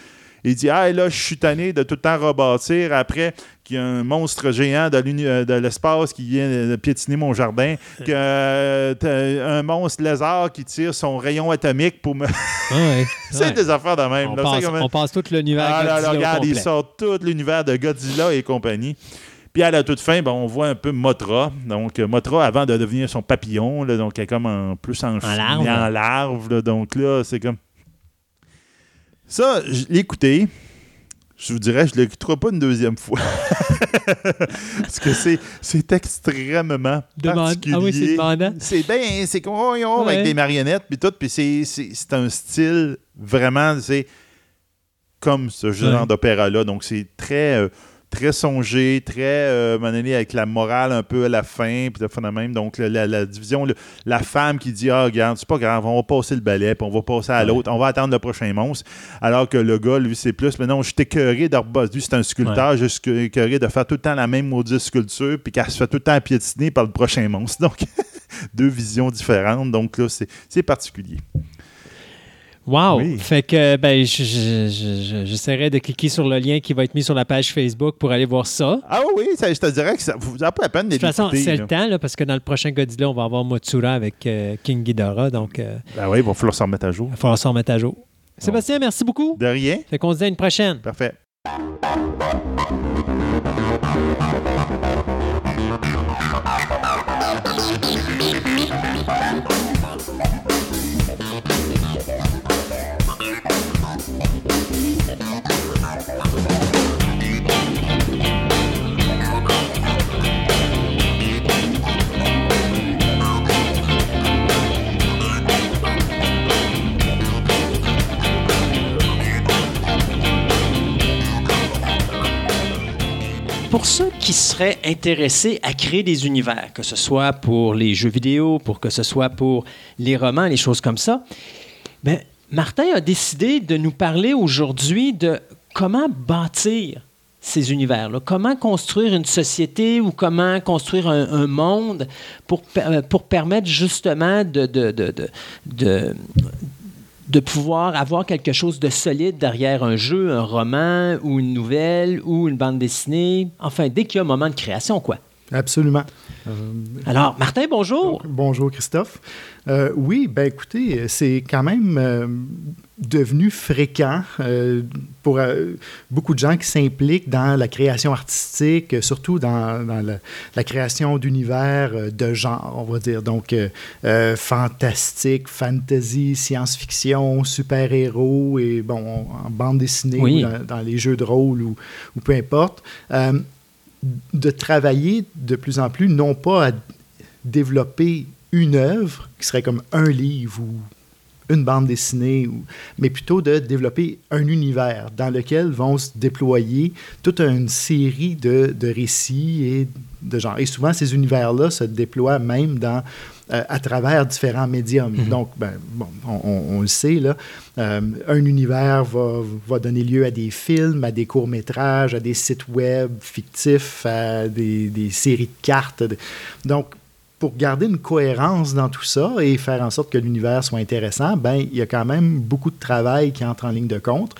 Il dit Ah, là, je suis tanné de tout le temps rebâtir après qu'il y a un monstre géant de euh, l'espace qui vient de piétiner mon jardin, que euh, monstre lézard qui tire son rayon atomique pour me. Ah ouais. c'est Ouais. des affaires de même. On là. passe, on tout l'univers ah là là, Godzilla au regarde, il complet. sort tout l'univers de Godzilla et compagnie. Puis à la toute fin, ben, on voit un peu Motra. Donc, euh, Motra, avant de devenir son papillon, là, donc elle est comme en plus en, En larve. en larve, là. donc là, c'est comme. Ça, je l'ai écouté. Je vous dirais, je ne l'écouterai pas une deuxième fois. Parce que c'est, c'est extrêmement Demande- particulier. Ah oui, c'est demandant. C'est bien, c'est comme oh, oh, Ouais. avec des marionnettes puis tout, puis c'est, un style vraiment, c'est comme ce genre Ouais. d'opéra-là. Donc c'est très, euh, très songé, très, euh, donné, avec la morale un peu à la fin, puis de même. Donc, la, division, le- la femme qui dit Ah, regarde, c'est pas grave, on va passer le balai, puis on va passer à l'autre, on va attendre le prochain monstre. Alors que le gars, lui, c'est plus, mais non, je suis écœuré de rebosser. Lui, c'est un sculpteur, je suis écœuré de faire tout le temps la même maudite sculpture, puis qu'elle se fait tout le temps piétiner par le prochain monstre. Donc, deux visions différentes. Donc, là, c'est particulier. Wow! Oui. Fait que ben, je- je- je- je- j'essaierai de cliquer sur le lien qui va être mis sur la page Facebook pour aller voir ça. Ah oui, ça, je te dirais que ça vous a pas la peine De de toute façon, c'est le temps, là, parce que dans le prochain Godzilla, on va avoir Motsura avec euh, King Ghidorah, donc euh, Ben oui, il va falloir s'en remettre à jour. il va falloir s'en remettre à jour. Sébastien, merci beaucoup. De rien. Fait qu'on se dit à une prochaine. Parfait. Pour ceux qui seraient intéressés à créer des univers, que ce soit pour les jeux vidéo, pour que ce soit pour les romans, les choses comme ça, ben, Martin a décidé de nous parler aujourd'hui de comment bâtir ces univers-là, comment construire une société ou comment construire un, monde pour, euh, pour permettre justement de, de- pouvoir avoir quelque chose de solide derrière un jeu, un roman ou une nouvelle ou une bande dessinée. Enfin, dès qu'il y a un moment de création, quoi. Absolument. Euh, Alors, Martin, bonjour. bonjour Christophe. Euh, oui, ben écoutez, c'est quand même euh, devenu fréquent pour beaucoup de gens qui s'impliquent dans la création artistique, surtout dans, dans la, la création d'univers de genre, on va dire. Donc, fantastique, fantasy, science-fiction, super-héros et bon, en bande dessinée Oui. ou dans, dans les jeux de rôle ou, ou peu importe. De travailler de plus en plus, non pas à développer une œuvre qui serait comme un livre ou une bande dessinée, ou- mais plutôt de développer un univers dans lequel vont se déployer toute une série de, de récits et de genres. Et souvent, ces univers-là se déploient même dans, euh, à travers différents médiums. Donc, ben, bon, on, on- on le sait, là, euh, un univers va, va donner lieu à des films, à des courts-métrages, à des sites web fictifs, à des, des séries de cartes. Donc, pour garder une cohérence dans tout ça et faire en sorte que l'univers soit intéressant, ben, il y a quand même beaucoup de travail qui entre en ligne de compte.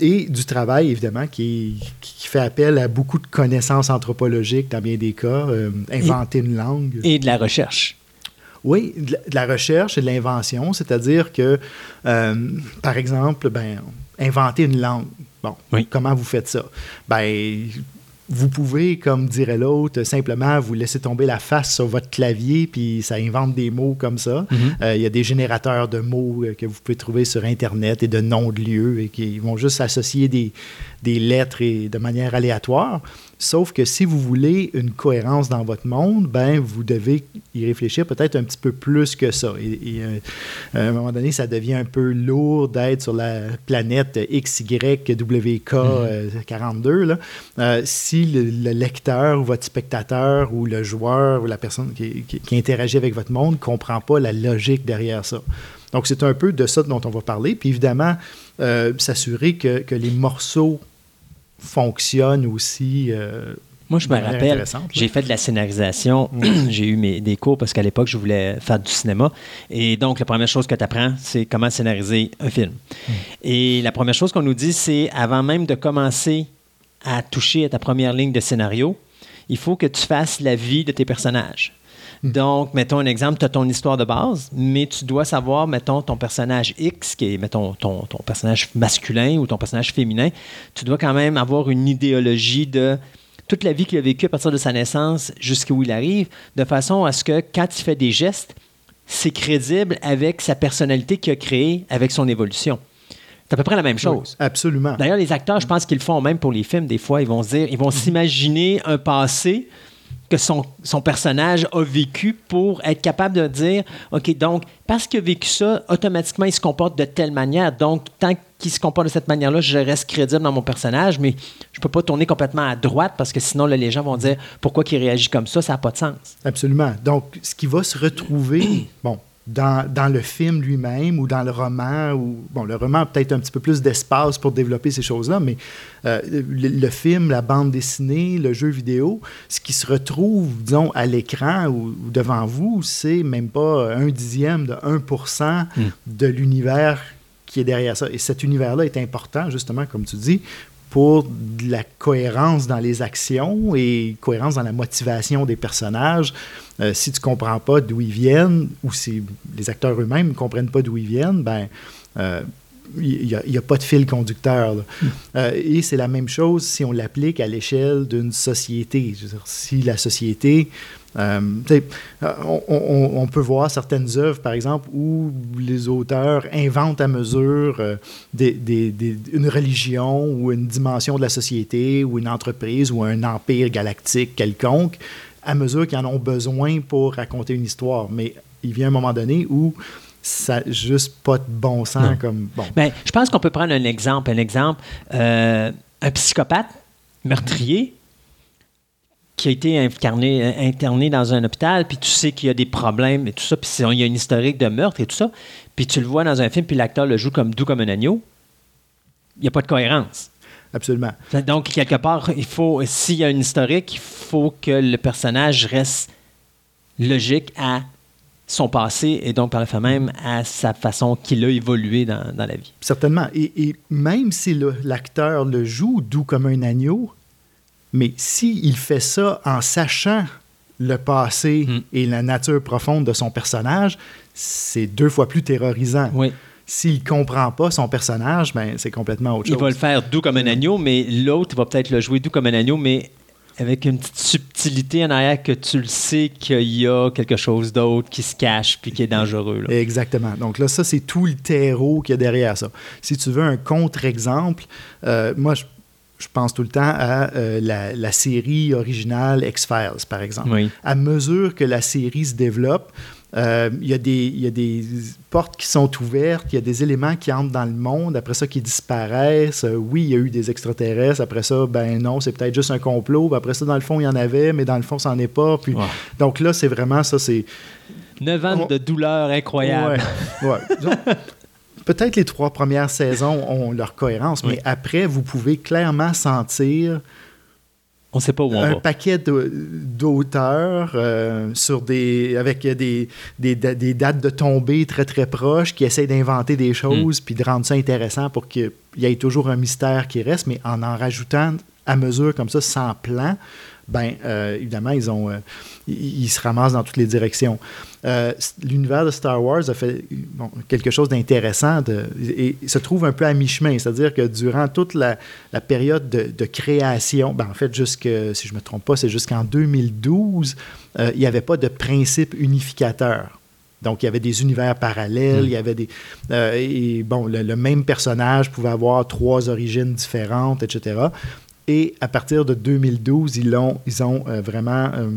Et du travail, évidemment, qui, qui fait appel à beaucoup de connaissances anthropologiques dans bien des cas, euh, inventer une langue. Et de la recherche. Oui, de la, recherche et de l'invention, c'est-à-dire que, euh, par exemple, ben, inventer une langue. Bon, Oui. comment vous faites ça? Ben, vous pouvez, comme dirait l'autre, simplement vous laisser tomber la face sur votre clavier, puis ça invente des mots comme ça. Euh, Il y a des générateurs de mots euh, que vous pouvez trouver sur Internet et de noms de lieux et qui vont juste associer des, des lettres et de manière aléatoire. Sauf que si vous voulez une cohérence dans votre monde, ben vous devez y réfléchir peut-être un petit peu plus que ça. Et, et, euh, à un moment donné, ça devient un peu lourd d'être sur la planète XYWK euh, 42. Là. Euh, si le, le lecteur ou votre spectateur ou le joueur ou la personne qui, qui- qui interagit avec votre monde ne comprend pas la logique derrière ça. Donc, c'est un peu de ça dont on va parler. Puis évidemment, euh, s'assurer que, que les morceaux fonctionnent aussi. euh, Moi, je me rappelle, j'ai fait de la scénarisation. j'ai eu mes, des cours parce qu'à l'époque, je voulais faire du cinéma. Et donc, la première chose que tu apprends, c'est comment scénariser un film. Et la première chose qu'on nous dit, c'est avant même de commencer à toucher à ta première ligne de scénario, il faut que tu fasses la vie de tes personnages. Donc, mettons un exemple, tu as ton histoire de base, mais tu dois savoir, mettons, ton personnage X, qui est, mettons, ton, ton personnage masculin ou ton personnage féminin, tu dois quand même avoir une idéologie de toute la vie qu'il a vécue à partir de sa naissance jusqu'à où il arrive, de façon à ce que quand il fait des gestes, c'est crédible avec sa personnalité qu'il a créée, avec son évolution. C'est à peu près la même chose. oui, absolument. D'ailleurs, les acteurs, je pense qu'ils le font même pour les films. Des fois, ils vont se dire, ils vont s'imaginer un passé que son, son personnage a vécu pour être capable de dire, OK, donc, parce qu'il a vécu ça, automatiquement, il se comporte de telle manière. Donc, tant qu'il se comporte de cette manière-là, je reste crédible dans mon personnage, mais je peux pas tourner complètement à droite parce que sinon, là, les gens vont dire, pourquoi il réagit comme ça, ça n'a pas de sens. Absolument. Donc, ce qui va se retrouver, bon, dans, dans, le film lui-même ou dans le roman, ou bon, le roman a peut-être un petit peu plus d'espace pour développer ces choses-là, mais euh, le, le, film, la bande dessinée, le jeu vidéo, ce qui se retrouve, disons, à l'écran ou, ou, devant vous, c'est même pas un dixième de 1% mm. de l'univers qui est derrière ça. Et cet univers-là est important, justement, comme tu dis, pour de la cohérence dans les actions et cohérence dans la motivation des personnages. Euh, si tu ne comprends pas d'où ils viennent, ou si les acteurs eux-mêmes ne comprennent pas d'où ils viennent, ben euh, il n'y a, a, pas de fil conducteur. Mm. Euh, et c'est la même chose si on l'applique à l'échelle d'une société. Je veux dire, si la société euh, on, on, on, peut voir certaines œuvres, par exemple, où les auteurs inventent à mesure euh, des, des, des, une religion ou une dimension de la société ou une entreprise ou un empire galactique quelconque à mesure qu'ils en ont besoin pour raconter une histoire. Mais il vient un moment donné où ça n'a juste pas de bon sens. Non. Comme, bon. Ben, je pense qu'on peut prendre un exemple. Un exemple, euh, un psychopathe meurtrier qui a été incarné, interné dans un hôpital, puis tu sais qu'il y a des problèmes et tout ça, puis il y a une historique de meurtre et tout ça, puis tu le vois dans un film, puis l'acteur le joue comme doux comme un agneau, il n'y a pas de cohérence. Absolument. Donc, quelque part, il faut, s'il y a une historique, il faut que le personnage reste logique à son passé et donc par le fait même à sa façon qu'il a évolué dans, dans, la vie. Certainement. Et, et même si l'acteur le, le joue doux comme un agneau, mais s'il il fait ça en sachant le passé mm. et la nature profonde de son personnage, c'est deux fois plus terrorisant. Oui. S'il ne comprend pas son personnage, ben, c'est complètement autre il chose. Il va le faire doux comme un agneau, mais l'autre va peut-être le jouer doux comme un agneau, mais avec une petite subtilité en arrière que tu le sais qu'il y a quelque chose d'autre qui se cache puis qui est dangereux. Là. Exactement. Donc là, ça, c'est tout le terreau qu'il y a derrière ça. Si tu veux un contre-exemple, euh, moi, je je pense tout le temps à euh, la, la, série originale X-Files, par exemple. Oui. À mesure que la série se développe, euh, il euh, y, y, a des portes qui sont ouvertes, il y a des éléments qui entrent dans le monde, après ça qui disparaissent. Euh, oui, il y a eu des extraterrestres, après ça, ben non, c'est peut-être juste un complot. Après ça, dans le fond, il y en avait, mais dans le fond, ça n'en est pas. Puis, ouais. Donc là, c'est vraiment ça, c'est... Neuf ans de douleur incroyable. Ouais, ouais. peut-être les trois premières saisons ont leur cohérence, oui. mais après, vous pouvez clairement sentir on sait pas où on un va. paquet d'auteurs euh, sur des avec des, des, des, dates de tombée très très proches qui essayent d'inventer des choses mm. puis de rendre ça intéressant pour qu'il y ait toujours un mystère qui reste, mais en en rajoutant à mesure comme ça sans plan, ben euh, évidemment ils ont euh, ils, ils, se ramassent dans toutes les directions. Euh, L'univers de Star Wars a fait bon, quelque chose d'intéressant et se trouve un peu à mi-chemin, c'est-à-dire que durant toute la, la période de, de, création, ben en fait jusque si je me trompe pas, c'est jusqu'en 2012, euh, il n'y avait pas de principe unificateur. Donc, il y avait des univers parallèles, mmh. il y avait des... Euh, et bon, le, le, même personnage pouvait avoir trois origines différentes, etc. Et à partir de 2012, ils ont, ils ont euh, vraiment euh,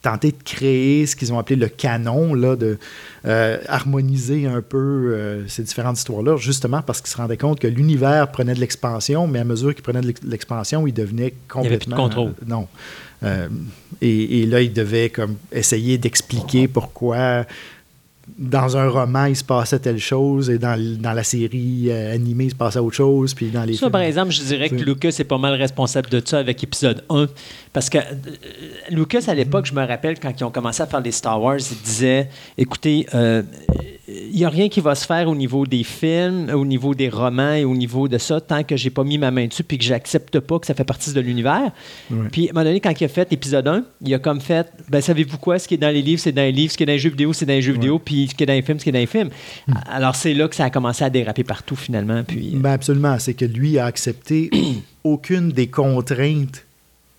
tenté de créer ce qu'ils ont appelé le canon, là, de euh, harmoniser un peu ces différentes histoires-là, justement parce qu'ils se rendaient compte que l'univers prenait de l'expansion, mais à mesure qu'il prenait de l'expansion, il devenait complètement... Il avait plus de contrôle. non. Et, et, là, ils devaient comme essayer d'expliquer pourquoi dans un roman, il se passait telle chose, et dans, dans la série euh, animée, il se passait autre chose. Puis dans les ça, films, par exemple, je dirais que Lucas est pas mal responsable de ça avec épisode 1. Parce que euh, Lucas, à l'époque, je me rappelle, quand ils ont commencé à faire les Star Wars, il disait écoutez, euh, il n'y a rien qui va se faire au niveau des films, au niveau des romans et au niveau de ça, tant que j'ai pas mis ma main dessus puis que j'accepte pas que ça fait partie de l'univers. Puis, à un moment donné, quand il a fait épisode 1, il a comme fait ben, savez-vous quoi? Ce qui est dans les livres, c'est dans les livres. Ce qui est dans les jeux vidéo, c'est dans les jeux vidéo. Puis, ce qui est dans les films, ce qui est dans les films. Mm. Alors, c'est là que ça a commencé à déraper partout, finalement. Puis, ben, absolument. C'est que lui a accepté aucune des contraintes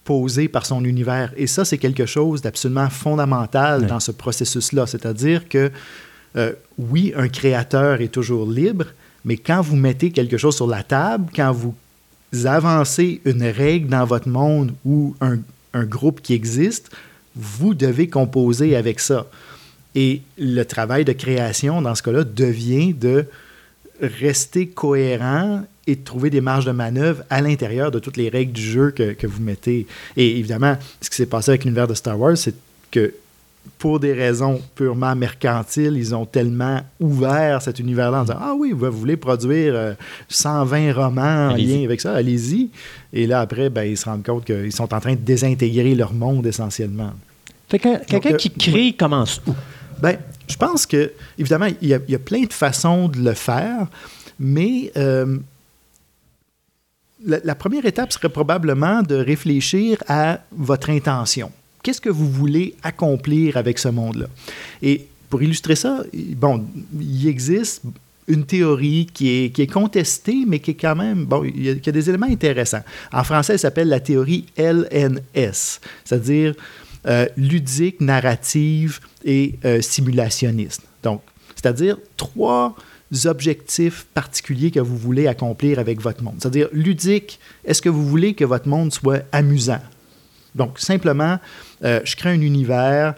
posées par son univers. Et ça, c'est quelque chose d'absolument fondamental dans ce processus-là. C'est-à-dire que euh, oui, un créateur est toujours libre, mais quand vous mettez quelque chose sur la table, quand vous avancez une règle dans votre monde ou un, groupe qui existe, vous devez composer avec ça. Et le travail de création, dans ce cas-là, devient de rester cohérent et de trouver des marges de manœuvre à l'intérieur de toutes les règles du jeu que, que vous mettez. Et évidemment, ce qui s'est passé avec l'univers de Star Wars, c'est que pour des raisons purement mercantiles, ils ont tellement ouvert cet univers-là en disant Ah oui, vous voulez produire 120 euh, romans en lien avec ça, allez-y. Et là, après, ben, ils se rendent compte qu'ils sont en train de désintégrer leur monde essentiellement. Fait que quelqu'un qui euh, crée commence où? Ben, je pense que, évidemment, il y, a, plein de façons de le faire, mais euh, la, première étape serait probablement de réfléchir à votre intention. Qu'est-ce que vous voulez accomplir avec ce monde-là? Et pour illustrer ça, bon, il existe une théorie qui est, contestée, mais qui est quand même, bon, il y, a, a des éléments intéressants. En français, elle s'appelle la théorie LNS, c'est-à-dire euh, ludique, narrative et euh, simulationniste. Donc, c'est-à-dire trois objectifs particuliers que vous voulez accomplir avec votre monde. C'est-à-dire ludique, est-ce que vous voulez que votre monde soit amusant? Donc, simplement, euh, je crée un univers,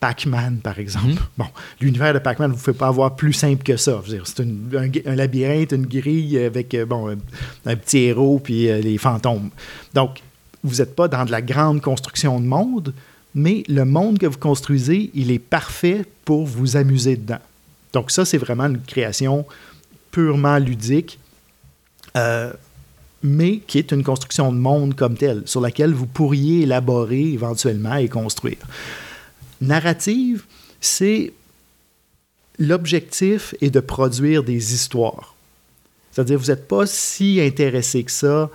Pac-Man, par exemple. Mm-hmm. Bon, l'univers de Pac-Man, vous ne pouvez pas avoir plus simple que ça. C'est un, labyrinthe, une grille avec bon, un, petit héros puis les fantômes. Donc, vous n'êtes pas dans de la grande construction de monde, mais le monde que vous construisez, il est parfait pour vous amuser dedans. Donc ça, c'est vraiment une création purement ludique, euh, mais qui est une construction de monde comme telle, sur laquelle vous pourriez élaborer éventuellement et construire. Narrative, c'est l'objectif est de produire des histoires. C'est-à-dire, vous n'êtes pas si intéressé que ça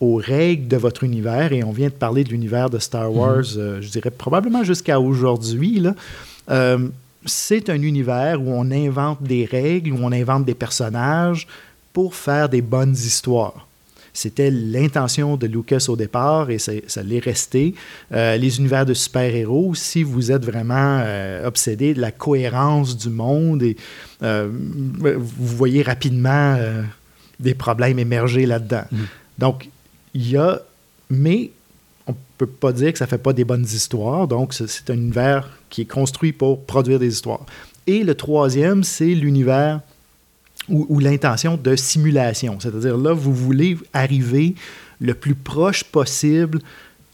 aux règles de votre univers, et on vient de parler de l'univers de Star mhm. Wars, euh, je dirais probablement jusqu'à aujourd'hui, euh, c'est un univers où on invente des règles, où on invente des personnages pour faire des bonnes histoires. C'était l'intention de Lucas au départ et ça, l'est resté. Euh, les univers de super-héros, si vous êtes vraiment obsédé de la cohérence du monde, et vous voyez rapidement des problèmes émerger là-dedans. Mhm. Donc, il y a, mais on ne peut pas dire que ça ne fait pas des bonnes histoires. Donc, c'est un univers qui est construit pour produire des histoires. Et le troisième, c'est l'univers ou, l'intention de simulation. C'est-à-dire, là, vous voulez arriver le plus proche possible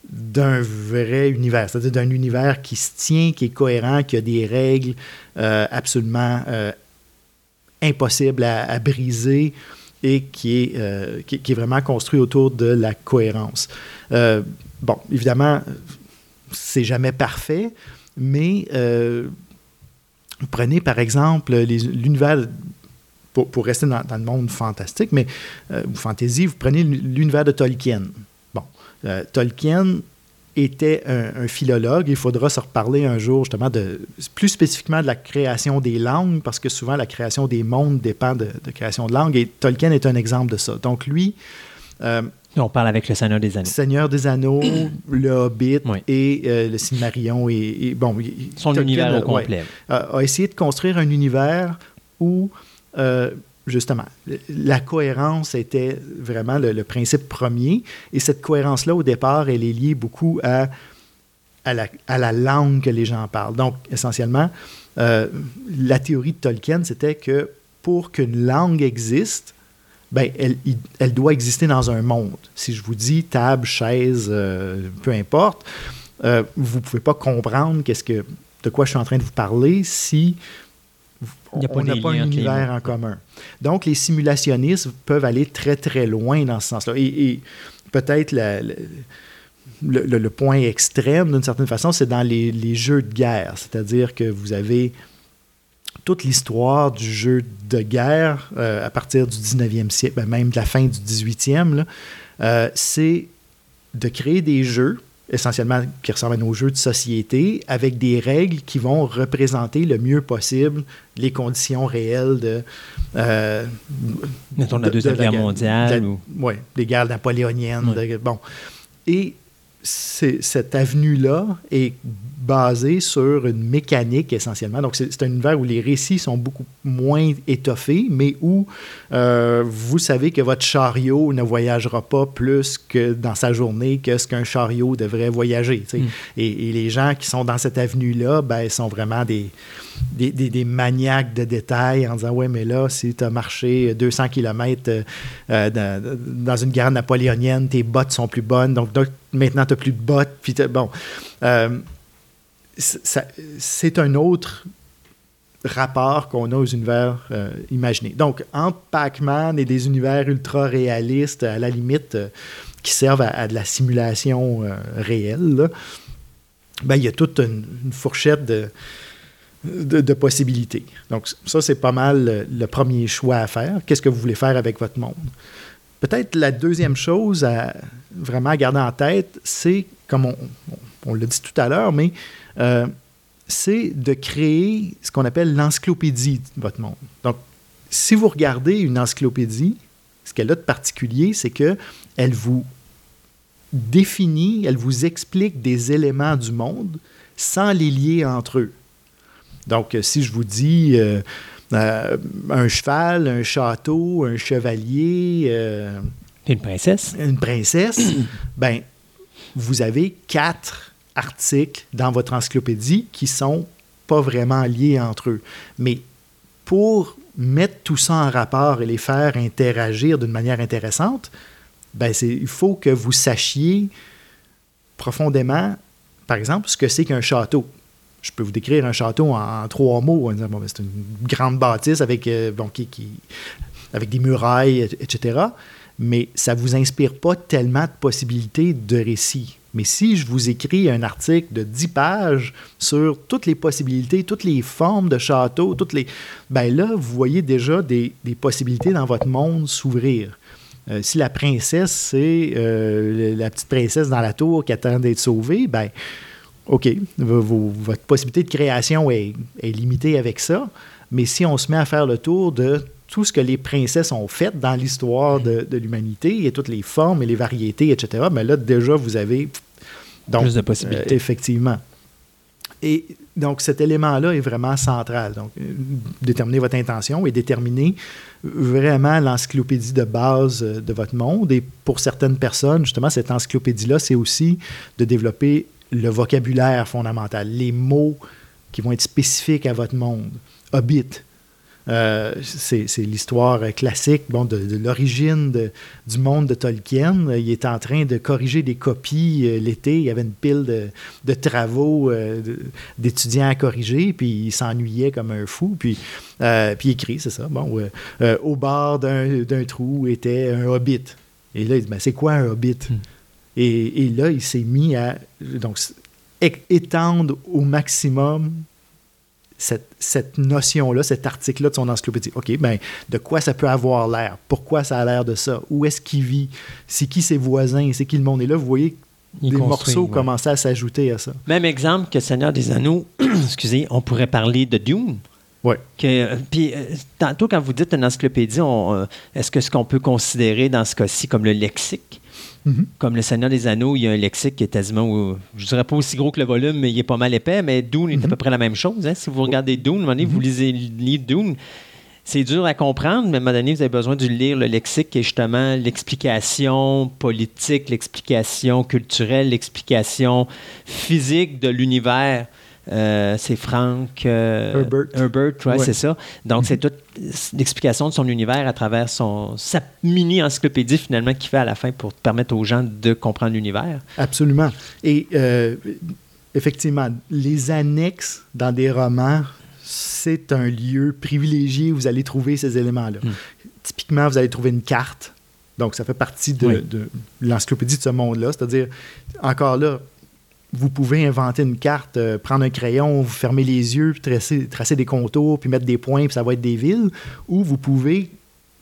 d'un vrai univers, c'est-à-dire d'un univers qui se tient, qui est cohérent, qui a des règles euh, absolument euh, impossibles à briser et qui est, euh, qui, est vraiment construit autour de la cohérence. Bon, évidemment, c'est jamais parfait, mais prenez par exemple l'univers, pour, pour, rester dans, le monde fantastique, mais ou fantasy, vous prenez l'univers de Tolkien. Bon, Tolkien était un, philologue. Il faudra se reparler un jour justement de plus spécifiquement de la création des langues, parce que souvent la création des mondes dépend de, de création de langues, et Tolkien est un exemple de ça. Donc lui... Euh, on parle avec le Seigneur des Anneaux. Seigneur des Anneaux, le Hobbit et euh, le Silmarillion. Et, bon, Son univers au complet. a essayé de construire un univers où euh, justement, la cohérence était vraiment le, principe premier. Et cette cohérence-là, au départ, elle est liée beaucoup à, à, la, langue que les gens parlent. Donc, essentiellement, euh, la théorie de Tolkien, c'était que pour qu'une langue existe, ben, elle, elle, doit exister dans un monde. Si je vous dis table, chaise, euh, peu importe, vous ne pouvez pas comprendre qu'est-ce que, de quoi je suis en train de vous parler si on n'a pas, un univers en commun. Donc, les simulationnistes peuvent aller très, très loin dans ce sens-là. Et, peut-être le, point extrême, d'une certaine façon, c'est dans les, jeux de guerre. C'est-à-dire que vous avez toute l'histoire du jeu de guerre euh, à partir du 19e siècle, ben, même de la fin du 18e, euh, c'est de créer des jeux essentiellement qui ressemblent à nos jeux de société, avec des règles qui vont représenter le mieux possible les conditions réelles de... Euh, Mettons la Deuxième Guerre mondiale. ou... Oui, des guerres napoléoniennes. bon. Et cette avenue-là est basé sur une mécanique essentiellement. Donc, c'est un univers où les récits sont beaucoup moins étoffés, mais où euh, vous savez que votre chariot ne voyagera pas plus que dans sa journée que ce qu'un chariot devrait voyager. Mm. Et, et les gens qui sont dans cette avenue-là, ben, sont vraiment des, des, des- des maniaques de détails en disant Ouais, mais là, si tu as marché 200 km dans, dans une guerre napoléonienne, tes bottes sont plus bonnes, donc, donc, maintenant tu n'as plus de bottes. Puis bon, Euh, c'est un autre rapport qu'on a aux univers euh, imaginés. Donc, entre Pac-Man et des univers ultra réalistes, à la limite, euh, qui servent à, de la simulation euh, réelle, ben, il y a toute une, fourchette de, possibilités. Donc, ça, c'est pas mal le, premier choix à faire. Qu'est-ce que vous voulez faire avec votre monde? Peut-être la deuxième chose à vraiment garder en tête, c'est, comme on- on l'a dit tout à l'heure, mais euh, c'est de créer ce qu'on appelle l'encyclopédie de votre monde. Donc, si vous regardez une encyclopédie, ce qu'elle a de particulier, c'est que elle vous définit, elle vous explique des éléments du monde sans les lier entre eux. Donc, euh, si je vous dis euh, euh, un cheval, un château, un chevalier, euh, une princesse. une princesse, ben, vous avez quatre articles dans votre encyclopédie qui sont pas vraiment liés entre eux. Mais pour mettre tout ça en rapport et les faire interagir d'une manière intéressante, ben il faut que vous sachiez profondément, par exemple, ce que c'est qu'un château. Je peux vous décrire un château en, trois mots. bon, ben, c'est une grande bâtisse avec, euh, avec des murailles, et- etc. Mais ça ne vous inspire pas tellement de possibilités de récit. Mais si je vous écris un article de 10 pages sur toutes les possibilités, toutes les formes de château, toutes les. Ben là, vous voyez déjà des, possibilités dans votre monde s'ouvrir. Euh, si la princesse, c'est euh, la petite princesse dans la tour qui attend d'être sauvée, ben, OK, votre possibilité de création est, est limitée avec ça. Mais si on se met à faire le tour de tout ce que les princesses ont fait dans l'histoire de, de l'humanité et toutes les formes et les variétés, etc., ben là, déjà, vous avez. Donc, Plus de possibilités. euh, effectivement. Et donc, cet élément-là est vraiment central. Donc, euh, déterminer votre intention et déterminer vraiment l'encyclopédie de base euh, de votre monde. Et pour certaines personnes, justement, cette encyclopédie-là, c'est aussi de développer le vocabulaire fondamental, les mots qui vont être spécifiques à votre monde. Hobbit, euh, c'est l'histoire classique bon, de, de l'origine du monde de Tolkien. Euh, Il est en train de corriger des copies euh, l'été. Il y avait une pile de, de travaux euh, d'étudiants à corriger, puis il s'ennuyait comme un fou. Puis, puis il écrit, c'est ça. Bon, au bord d'un trou était un hobbit. Et là, il dit, Ben, c'est quoi un hobbit? Et, et là, il s'est mis à donc, étendre au maximum cette, cette notion-là, cet article-là de son encyclopédie. OK, ben, de quoi ça peut avoir l'air? Pourquoi ça a l'air de ça? Où est-ce qu'il vit? C'est qui ses voisins? C'est qui le monde? Et là, vous voyez des morceaux ouais. commencer à s'ajouter à ça. Même exemple que Seigneur des Anneaux, excusez, on pourrait parler de Dune. Que, euh, puis, euh, tantôt, quand vous dites une encyclopédie, euh, est-ce que ce qu'on peut considérer dans ce cas-ci comme le lexique? Mhm. Comme le Seigneur des Anneaux, il y a un lexique qui est quasiment, je dirais pas aussi gros que le volume, mais il est pas mal épais. Mais Dune est à peu près la même chose. hein. Si vous regardez Dune, à un moment donné, vous lisez le livre Dune, c'est dur à comprendre, mais à un moment donné, vous avez besoin de lire le lexique qui est justement l'explication politique, l'explication culturelle, l'explication physique de l'univers. Euh, c'est Frank euh, Herbert. ouais, Ouais. c'est ça. Donc, c'est toute l'explication de son univers à travers son, sa mini-encyclopédie, finalement, qu'il fait à la fin pour permettre aux gens de comprendre l'univers. Absolument. Et euh, effectivement, les annexes dans des romans, c'est un lieu privilégié où vous allez trouver ces éléments-là. Mm. Typiquement, vous allez trouver une carte. Donc, ça fait partie de, Oui. de l'encyclopédie de ce monde-là. C'est-à-dire, encore là, vous pouvez inventer une carte, euh, prendre un crayon, vous fermer les yeux, puis tracer, tracer des contours, puis mettre des points, puis ça va être des villes. Ou vous pouvez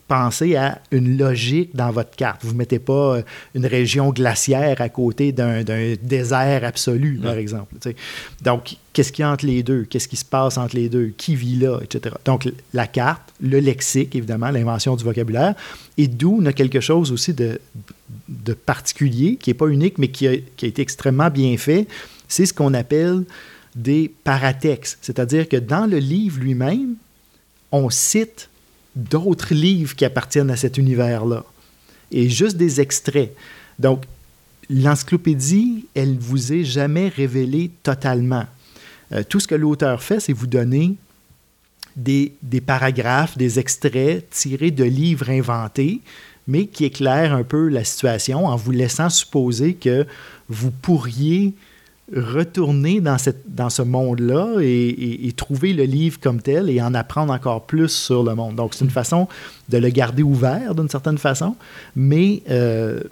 penser à une logique dans votre carte. Vous ne mettez pas euh, une région glaciaire à côté d'un désert absolu, par exemple. Donc, qu'est-ce qu'il y a entre les deux? Qu'est-ce qui se passe entre les deux? Qui vit là? Etc. Donc, la carte, le lexique, évidemment, l'invention du vocabulaire, et d'où on a quelque chose aussi de, de particulier, qui n'est pas unique, mais qui a, qui a été extrêmement bien fait. C'est ce qu'on appelle des paratextes, c'est-à-dire que dans le livre lui-même, on cite d'autres livres qui appartiennent à cet univers-là, et juste des extraits. Donc, l'encyclopédie, elle vous est jamais révélée totalement. Euh, tout ce que l'auteur fait, c'est vous donner des, des, paragraphes, des extraits tirés de livres inventés, mais qui éclairent un peu la situation en vous laissant supposer que vous pourriez retourner dans, cette, dans ce monde-là et, trouver le livre comme tel et en apprendre encore plus sur le monde. Donc, c'est une façon de le garder ouvert d'une certaine façon, mais euh,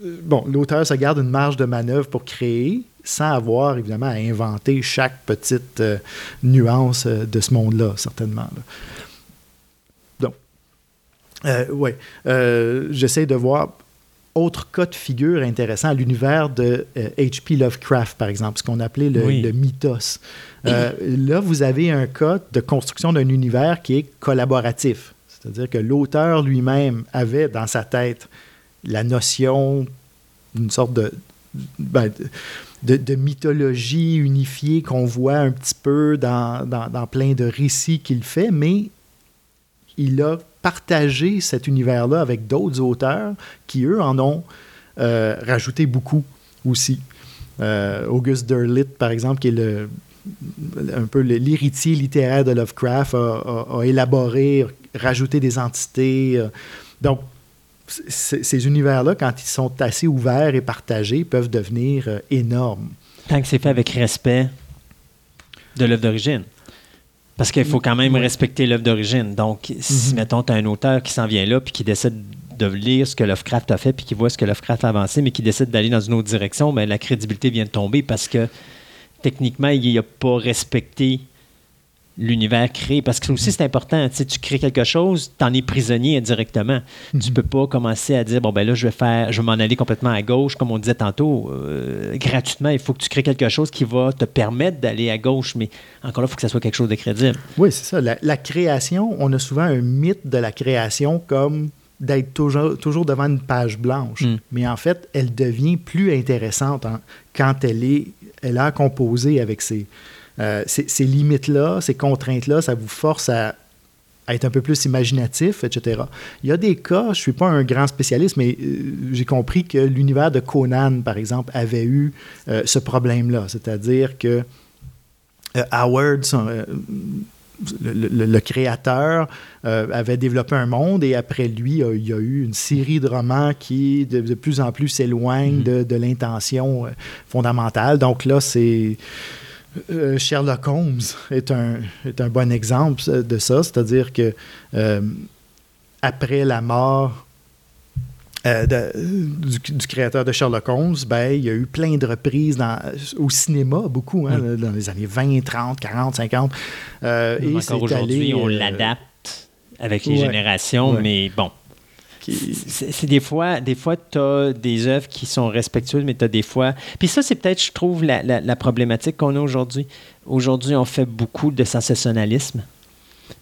bon, l'auteur se garde une marge de manœuvre pour créer sans avoir évidemment à inventer chaque petite euh, nuance euh, de ce monde-là, certainement. Oui, j'essaie de voir autre cas de figure intéressant à l'univers de H.P. Euh, Lovecraft, par exemple, ce qu'on appelait le, mythos. Euh, là, vous avez un cas de construction d'un univers qui est collaboratif. C'est-à-dire que l'auteur lui-même avait dans sa tête la notion d'une sorte de, ben, de, mythologie unifiée qu'on voit un petit peu dans, dans, dans plein de récits qu'il fait, mais il a partagé cet univers-là avec d'autres auteurs qui, eux, en ont euh, rajouté beaucoup aussi. Euh, August Derleth, par exemple, qui est le, un peu l'héritier littéraire de Lovecraft, a, élaboré, rajouté des entités. Euh. donc, ces univers-là, quand ils sont assez ouverts et partagés, peuvent devenir énormes. Tant que c'est fait avec respect de l'œuvre d'origine. Parce qu'il faut quand même respecter l'œuvre d'origine. Donc, si, mhm. mettons, tu as un auteur qui s'en vient là, puis qui décide de lire ce que Lovecraft a fait, puis qui voit ce que Lovecraft a avancé, mais qui décide d'aller dans une autre direction, bien, la crédibilité vient de tomber parce que techniquement, il n'a pas respecté l'univers créé. Parce que aussi, c'est important. Tu, tu crées quelque chose, tu en es prisonnier indirectement. Tu Tu mhm. peux pas commencer à dire, bon, ben là, je vais faire, je vais m'en aller complètement à gauche, comme on disait tantôt, euh, gratuitement. Il faut que tu crées quelque chose qui va te permettre d'aller à gauche. Mais encore là, il faut que ça soit quelque chose de crédible. Oui, c'est ça. La, création, on a souvent un mythe de la création comme d'être toujours, toujours devant une page blanche. Mm. Mais en fait, elle devient plus intéressante quand elle est, elle a composé avec ses euh, ces, limites-là, ces contraintes-là, ça vous force à, être un peu plus imaginatif, etc. Il y a des cas, je ne suis pas un grand spécialiste, mais euh, j'ai compris que l'univers de Conan, par exemple, avait eu euh, ce problème-là. C'est-à-dire que Howard, le, créateur, avait développé un monde et après lui, il y a eu une série de romans qui de, plus en plus s'éloignent mm-hmm. de, l'intention fondamentale. Donc là, c'est euh, Sherlock Holmes est un, est un bon exemple de ça, c'est-à-dire que euh, après la mort euh, du, créateur de Sherlock Holmes, ben, il y a eu plein de reprises dans, au cinéma, beaucoup, hein, dans les années 20, 30, 40, 50. et encore aujourd'hui, on l'adapte avec les générations, mais bon. C'est des fois, des fois, tu as des œuvres qui sont respectueuses, mais tu as des fois. Puis ça, c'est peut-être, je trouve, la, problématique qu'on a aujourd'hui. Aujourd'hui, on fait beaucoup de sensationnalisme,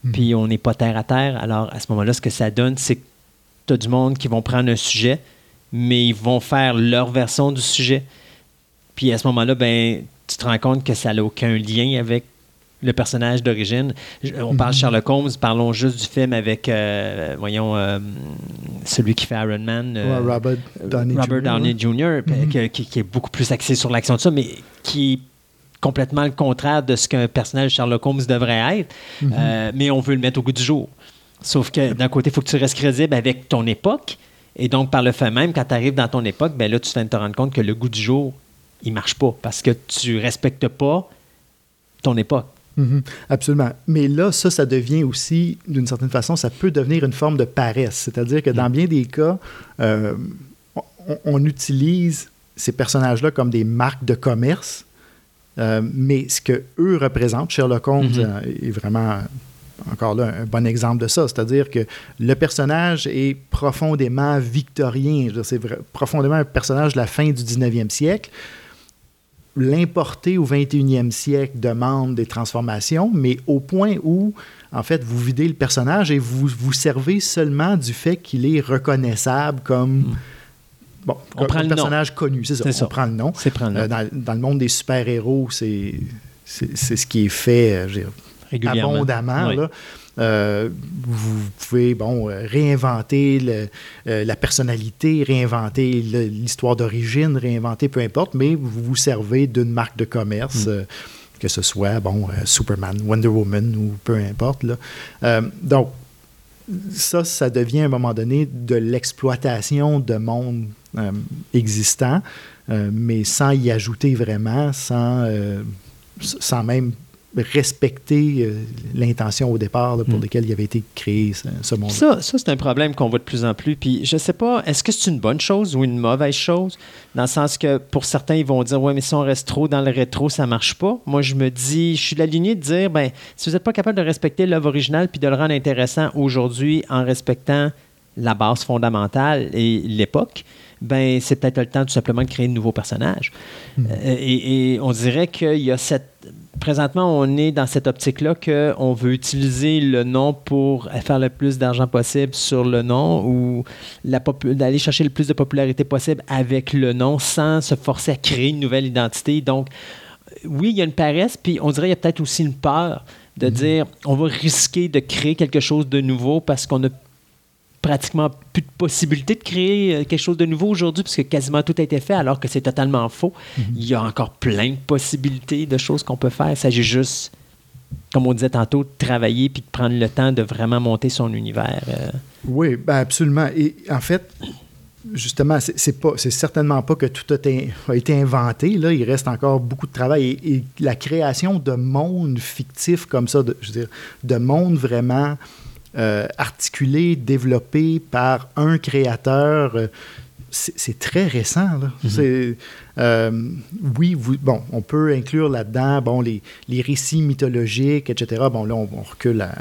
hmm. puis on n'est pas terre à terre. Alors, à ce moment-là, ce que ça donne, c'est que tu as du monde qui vont prendre un sujet, mais ils vont faire leur version du sujet. Puis à ce moment-là, ben, tu te rends compte que ça n'a aucun lien avec le personnage d'origine. On parle de mhm. Sherlock Holmes, parlons juste du film avec, euh, voyons, euh, celui qui fait Iron Man. Euh, Robert Downey Jr. Mhm. qui, est beaucoup plus axé sur l'action de ça, mais qui est complètement le contraire de ce qu'un personnage de Sherlock Holmes devrait être. Mhm. mais on veut le mettre au goût du jour. Sauf que d'un côté, il faut que tu restes crédible avec ton époque. Et donc, par le fait même, quand tu arrives dans ton époque, ben là, tu viens de te rendre compte que le goût du jour, il marche pas parce que tu respectes pas ton époque. Mhm. absolument. Mais là, ça, ça devient aussi, d'une certaine façon, ça peut devenir une forme de paresse. C'est-à-dire que dans mm. bien des cas, euh, on, utilise ces personnages-là comme des marques de commerce, euh, mais ce que eux représentent, Sherlock Holmes mm-hmm. euh, est vraiment encore là, un bon exemple de ça. C'est-à-dire que le personnage est profondément victorien. C'est profondément un personnage de la fin du 19e siècle l'importer au 21e siècle demande des transformations, mais au point où, en fait, vous videz le personnage et vous vous servez seulement du fait qu'il est reconnaissable comme bon, On comme prend le nom. personnage connu, c'est ça. On prend le nom. C'est prendre Euh, dans, dans le monde des super-héros, c'est ce qui est fait euh, je veux dire, régulièrement. abondamment. Oui. là. Euh, vous pouvez bon, euh, réinventer le- euh, la personnalité, réinventer l'histoire d'origine, réinventer peu importe, mais vous vous servez d'une marque de commerce, Mm. euh, que ce soit bon, Superman, Wonder Woman ou peu importe. là. Donc, ça, ça devient à un moment donné de l'exploitation de monde euh, existant, euh, mais sans y ajouter vraiment, sans, euh, sans même respecter euh, l'intention au départ là, pour Mm. laquelle il avait été créé ce, ce monde. Ça, ça c'est un problème qu'on voit de plus en plus. Puis je sais pas, est-ce que c'est une bonne chose ou une mauvaise chose? Dans le sens que pour certains, ils vont dire Ouais, mais si on reste trop dans le rétro, ça marche pas. Moi, je me dis, je suis de la lignée de dire ben, si vous n'êtes pas capable de respecter l'œuvre originale puis de le rendre intéressant aujourd'hui en respectant la base fondamentale et l'époque, ben c'est peut-être le temps tout simplement de créer de nouveaux personnages. Euh, et, et on dirait qu'il y a cette. Présentement, on est dans cette optique-là qu'on veut utiliser le nom pour faire le plus d'argent possible sur le nom ou d'aller chercher le plus de popularité possible avec le nom sans se forcer à créer une nouvelle identité. Donc, oui, il y a une paresse, puis on dirait qu'il y a peut-être aussi une peur de dire on va risquer de créer quelque chose de nouveau parce qu'on a pratiquement plus de possibilité de créer euh, quelque chose de nouveau aujourd'hui puisque quasiment tout a été fait alors que c'est totalement faux. Il y a encore plein de possibilités de choses qu'on peut faire. Il s'agit juste, comme on disait tantôt, de travailler puis de prendre le temps de vraiment monter son univers. euh. Oui, ben absolument. Et en fait, justement, c'est pas, c'est certainement pas que tout a été, a été inventé. Là, il reste encore beaucoup de travail. Et, et la création de mondes fictifs comme ça, de, je veux dire, de mondes vraiment euh, articulés, développés par un créateur. euh, c'est très récent. Là. C'est, euh, oui, vous- bon, on peut inclure là-dedans bon, les, les récits mythologiques, etc. Bon, là, on, on recule à-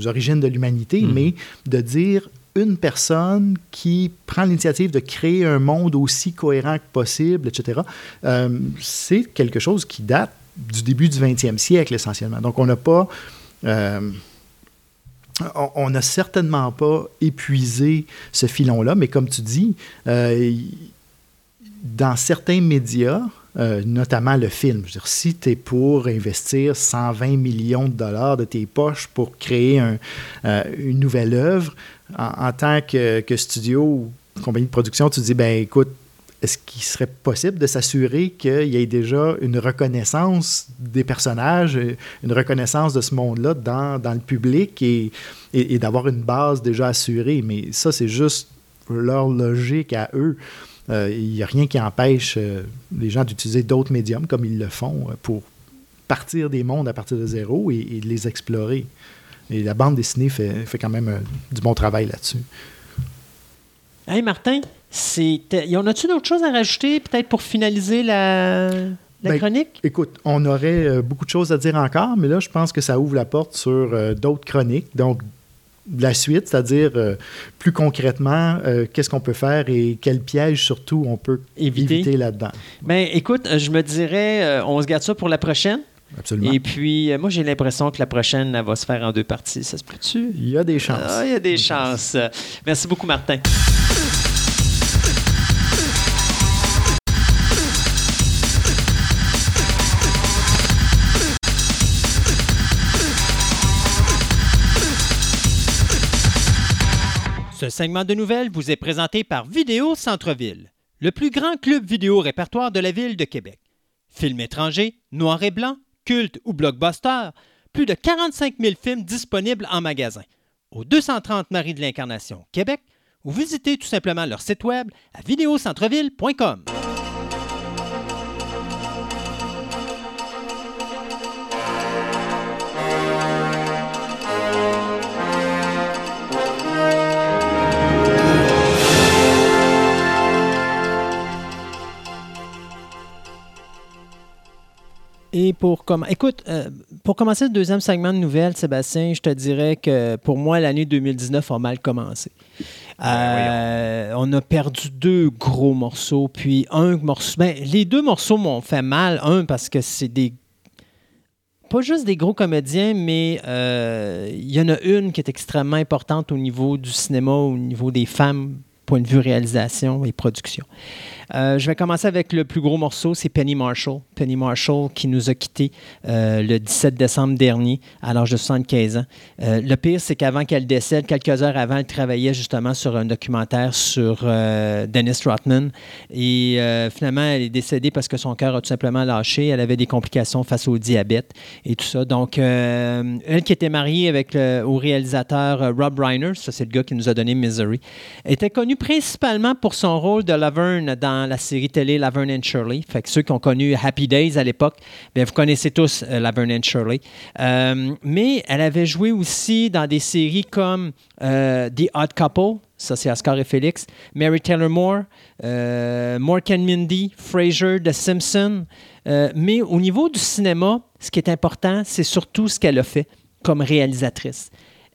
aux origines de l'humanité, mais de dire une personne qui prend l'initiative de créer un monde aussi cohérent que possible, etc., euh, c'est quelque chose qui date du début du 20e siècle, essentiellement. Donc, on n'a pas... euh, on- n'a certainement pas épuisé ce filon-là, mais comme tu dis, euh, dans certains médias, euh, notamment le film, si tu es pour investir 120 millions de dollars de tes poches pour créer euh, une nouvelle œuvre, en, tant que, studio ou compagnie de production, tu dis, ben écoute, est-ce qu'il serait possible de s'assurer qu'il y ait déjà une reconnaissance des personnages, euh, une reconnaissance de ce monde-là dans, dans le public et, d'avoir une base déjà assurée? Mais ça, c'est juste leur logique à eux. Euh, Il n'y a rien qui empêche euh, les gens d'utiliser d'autres médiums comme ils le font euh, pour partir des mondes à partir de zéro et, les explorer. Et la bande dessinée fait, fait quand même euh, du bon travail là-dessus. Hey Martin, y en a-tu d'autres choses à rajouter peut-être pour finaliser la, la Ben, chronique? Écoute, on aurait euh, beaucoup de choses à dire encore, mais là, je pense que ça ouvre la porte sur euh, d'autres chroniques. Donc, la suite, c'est-à-dire euh, plus concrètement, euh, qu'est-ce qu'on peut faire et quel piège surtout on peut Éviter. éviter, là-dedans. Ben écoute, je me dirais, euh, on se garde ça pour la prochaine. Absolument. Et puis, moi, j'ai l'impression que la prochaine, elle va se faire en deux parties. Ça se peut-tu? Il y a des chances. Ah, il y a des chances. Merci beaucoup, Martin. Segment de nouvelles vous est présenté par Vidéo Centre-Ville, le plus grand club vidéo répertoire de la ville de Québec. Films étrangers, noir et blanc, culte ou blockbuster, plus de 45 000 films disponibles en magasin. Au 230 Marie de l'Incarnation, Québec, ou visitez tout simplement leur site web à vidéocentreville.com. Et pour comme écoute, euh, pour commencer le deuxième segment de nouvelles, Sébastien, je te dirais que pour moi, l'année 2019 a mal commencé. Euh, on a perdu deux gros morceaux, puis un morceau. Ben, les deux morceaux m'ont fait mal. Un, parce que c'est des. Pas juste des gros comédiens, mais euh, il y en a une qui est extrêmement importante au niveau du cinéma, au niveau des femmes point de vue réalisation et production. Euh, je vais commencer avec le plus gros morceau, c'est Penny Marshall. Penny Marshall qui nous a quittés euh, le 17 décembre dernier à l'âge de 75 ans. Euh, le pire, c'est qu'avant qu'elle décède, quelques heures avant, elle travaillait justement sur un documentaire sur Dennis Rodman. Et finalement, elle est décédée parce que son cœur a tout simplement lâché. Elle avait des complications face au diabète et tout ça. Donc, elle qui était mariée avec le, au réalisateur Rob Reiner, ça c'est le gars qui nous a donné Misery, était connue principalement pour son rôle de Laverne dans la série télé Laverne and Shirley. Ceux qui ont connu Happy Days à l'époque, bien, vous connaissez tous euh, Laverne and Shirley. Euh, mais elle avait joué aussi dans des séries comme euh, The Odd Couple, ça c'est Oscar et Félix, Mary Taylor Moore, Mork and Mindy, Frasier, The Simpsons. mais au niveau du cinéma, ce qui est important, c'est surtout ce qu'elle a fait comme réalisatrice.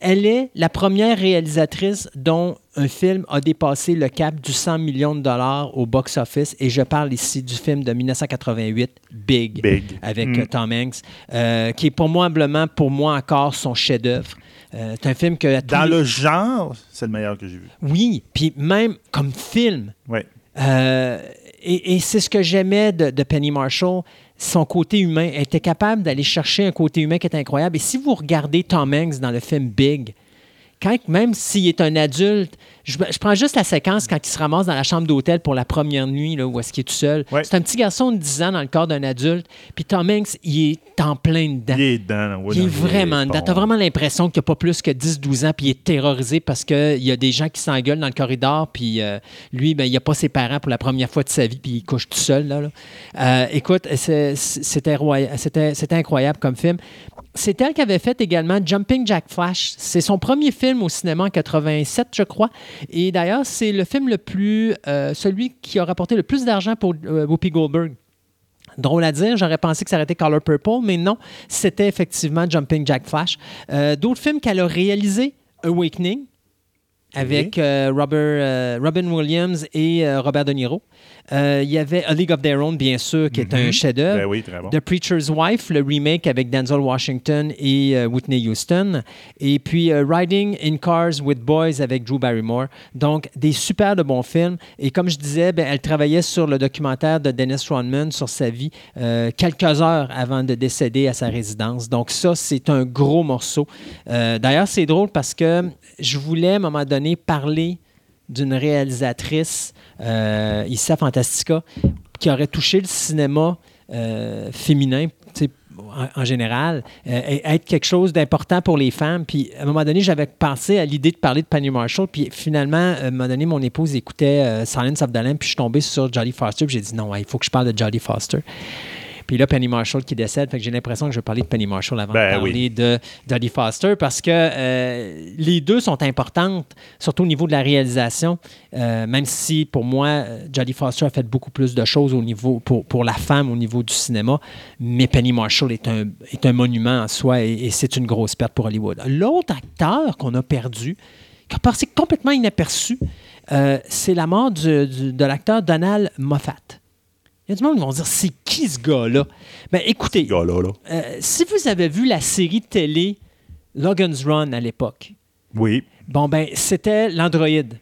Elle est la première réalisatrice dont un film a dépassé le cap du 100 millions de dollars au box-office. Et je parle ici du film de 1988, Big, avec mm. Tom Hanks, euh, qui est probablement, pour moi encore, son chef-d'œuvre. Euh, c'est un film que... Dans le genre, c'est le meilleur que j'ai vu. Oui, puis même comme film. Oui. Euh, et, c'est ce que j'aimais de, Penny Marshall, son côté humain. Était capable d'aller chercher un côté humain qui est incroyable. Et si vous regardez Tom Hanks dans le film Big, quand, même s'il est un adulte, je, prends juste la séquence quand il se ramasse dans la chambre d'hôtel pour la première nuit, là, où est-ce qu'il est tout seul. C'est un petit garçon de 10 ans dans le corps d'un adulte. Puis Tom Hanks, il est en plein dedans. Il est dedans. il est vraiment dedans. T'as vraiment l'impression qu'il n'a pas plus que 10-12 ans, puis il est terrorisé parce qu'il y a des gens qui s'engueulent dans le corridor, puis euh, lui, ben, il n'a pas ses parents pour la première fois de sa vie, puis il couche tout seul. Là, euh, écoute, c'était incroyable comme film. C'est elle qui avait fait également Jumping Jack Flash. C'est son premier film au cinéma en 87, je crois. Et d'ailleurs, c'est le film le plus. Euh, celui qui a rapporté le plus d'argent pour euh, Whoopi Goldberg. Drôle à dire, j'aurais pensé que ça aurait été Color Purple, mais non, c'était effectivement Jumping Jack Flash. Euh, d'autres films qu'elle a réalisés, Awakening, avec Robert, Robin Williams et Robert De Niro. Euh, il y avait A League of Their Own, bien sûr, qui est un mhm. chef-d'œuvre. Ben oui, bon. The Preacher's Wife, le remake avec Denzel Washington et euh, Whitney Houston. Et puis euh, Riding in Cars with Boys avec Drew Barrymore. Donc, des super de bons films. Et comme je disais, ben, elle travaillait sur le documentaire de Dennis Rodman sur sa vie quelques heures avant de décéder à sa résidence. Donc, ça, c'est un gros morceau. D'ailleurs, c'est drôle parce que je voulais, à un moment donné, parler d'une réalisatrice euh, à Fantastica qui aurait touché le cinéma euh, féminin en, général, euh, être quelque chose d'important pour les femmes. Puis à un moment donné, j'avais pensé à l'idée de parler de Penny Marshall. Puis finalement, à un moment donné, mon épouse écoutait Silence of the Lamb, puis je suis tombé sur Jodie Foster. Puis j'ai dit non, il faut que je parle de Jodie Foster. Puis là, Penny Marshall qui décède, fait que j'ai l'impression que je vais parler de Penny Marshall avant de ben parler de Dodie Foster parce que euh, les deux sont importantes, surtout au niveau de la réalisation, euh, même si pour moi, Jodie Foster a fait beaucoup plus de choses au niveau, pour, pour la femme au niveau du cinéma, mais Penny Marshall est un, est un monument en soi et, c'est une grosse perte pour Hollywood. L'autre acteur qu'on a perdu, qui a passé complètement inaperçu, euh, c'est la mort de l'acteur Donald Moffat. Il y a du monde qui vont dire c'est qui ce gars-là? Ben écoutez, euh, si vous avez vu la série télé Logan's Run à l'époque, oui. Bon ben c'était l'androïde.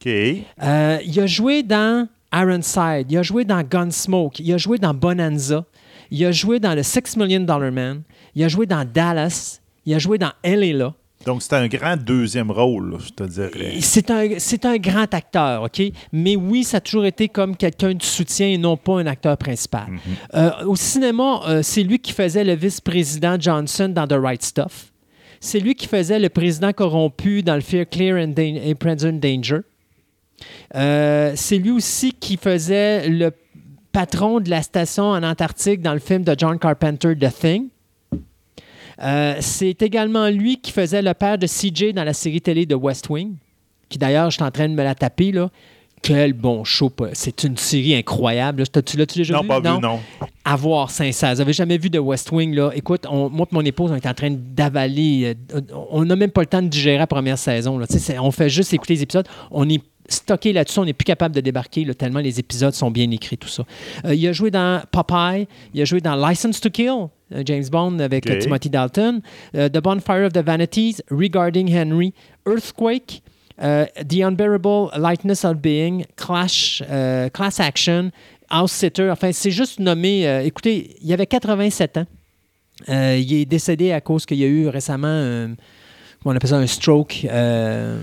OK. Euh, il a joué dans Ironside, il a joué dans Gunsmoke, il a joué dans Bonanza, il a joué dans le Six Million Dollar Man, il a joué dans Dallas, il a joué dans L.A. Donc, c'est un grand deuxième rôle, je te dirais. C'est un, c'est un grand acteur, OK? Mais oui, ça a toujours été comme quelqu'un de soutien et non pas un acteur principal. Mhm. Euh, au cinéma, euh, c'est lui qui faisait le vice-président Johnson dans The Right Stuff. C'est lui qui faisait le président corrompu dans le Fear, Clear and, Present Danger. Euh, c'est lui aussi qui faisait le patron de la station en Antarctique dans le film de John Carpenter, The Thing. Euh, c'est également lui qui faisait le père de CJ dans la série télé de West Wing, qui d'ailleurs, je suis en train de me la taper, là. Quel bon show. C'est une série incroyable. Tu l'as-tu déjà non, vu? Pas non, non. À voir, sincère. Vous n'avez jamais vu de West Wing, là? Écoute, moi et mon épouse, on est en train d'avaler. Euh, on n'a même pas le temps de digérer la première saison. Là. On fait juste écouter les épisodes. On est stocké là-dessus, on n'est plus capable de débarquer tellement les épisodes sont bien écrits, tout ça. Euh, il a joué dans Popeye, il a joué dans License to Kill, James Bond avec Timothy Dalton, The Bonfire of the Vanities, Regarding Henry, Earthquake, euh, The Unbearable Lightness of Being, Clash, euh, Class Action, House Sitter. Enfin, c'est juste nommé. euh, écoutez, il avait 87 ans. Euh, il est décédé à cause qu'il y a eu récemment, un- comment on appelle ça, un stroke. euh,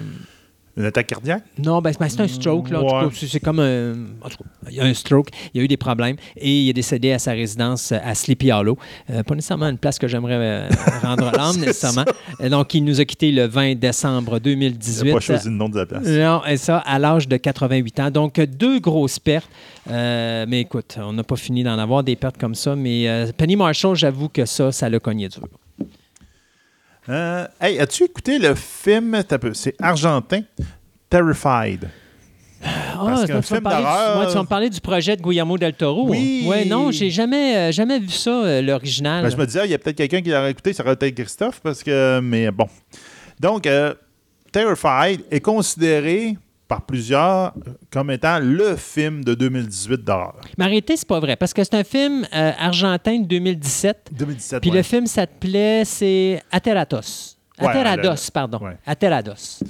Une attaque cardiaque? non, ben, c'est un stroke. Là, Ouais. c'est- comme un. en tout cas, il y a un stroke, il y a eu des problèmes et il est décédé à sa résidence à Sleepy Hollow. Euh, pas nécessairement une place que j'aimerais euh, rendre l'âme, nécessairement. Euh, Donc, il nous a quittés le 20 décembre Il 2018. n'a pas choisi le nom de la place. Non, et ça, à l'âge de 88 ans. Donc, deux grosses pertes. Euh, mais écoute, on n'a pas fini d'en avoir des pertes comme ça. Mais euh, Penny Marshall, j'avoue que ça, ça l'a cogné dur. Euh, hey, as-tu écouté le film, c'est argentin, Terrified? Ah, qu'un tu, ouais, tu vas me parler du projet de Guillermo del Toro. Oui. Ouais, non, j'ai jamais, euh, jamais vu ça, euh, l'original. Ben, je me disais, il y a peut-être quelqu'un qui l'aurait écouté, ça aurait été Christophe, parce que. Mais bon. Donc, euh, Terrified est considéré par plusieurs comme étant le film de 2018 d'horreur. Mais arrêtez, c'est pas vrai, parce que c'est un film euh, argentin de 2017. 2017. Puis ouais. le film s'appelait, c'est Ateratos. Ouais, Aterados, le- pardon. ouais. Aterados.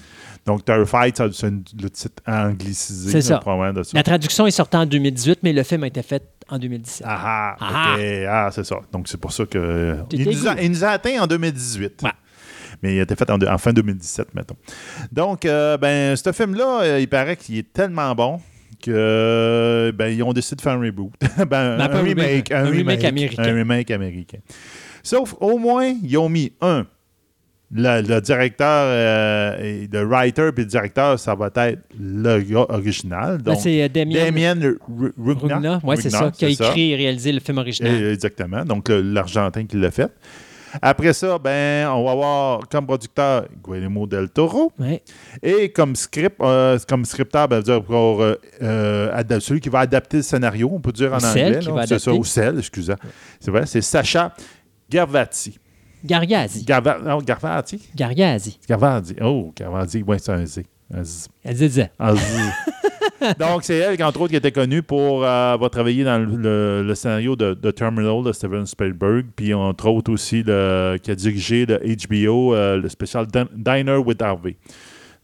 Donc, Terrified, c'est le titre anglicisé. C'est ça. de ça. La traduction est sortie en 2018, mais le film a été fait en 2017. Ah, ah, Ah. Ah, c'est ça. Donc, c'est pour ça que. euh, Il nous, a, il nous a atteint en 2018. Ouais. Mais il a été fait en, en fin 2017, mettons. Donc, euh, ben, ce film-là, euh, il paraît qu'il est tellement bon que ben, ils ont décidé de faire un reboot. ben, Ben, un un remake. américain. Un remake américain. Sauf, au moins, ils ont mis un. Le, le directeur, euh, et le writer puis le directeur, ça va être le gars original. Donc, c'est Damien Damien Ru- Rugna. C'est ça, qui a ça. écrit et réalisé le film original. Exactement. Donc, l'Argentin qui l'a fait. Après ça, ben, on va avoir comme producteur Guillermo del Toro et comme script, euh, comme scripteur, ben, dire pour euh, euh, celui qui va adapter le scénario, on peut dire en celle anglais. qui là. va c'est ça, ou celle, excusez. C'est vrai, c'est Sacha Garvati. Gargazi. Garva- non, Garvati? Gargazi. Garvati. Oh, Garvati, oui, c'est un Z. Un Z. Un Z. Donc, c'est elle, entre autres, qui était connue pour euh, avoir travaillé dans le, le- le scénario de, de Terminal de Steven Spielberg, puis entre autres aussi le- qui a dirigé le HBO, euh, le spécial Din- Diner with Harvey.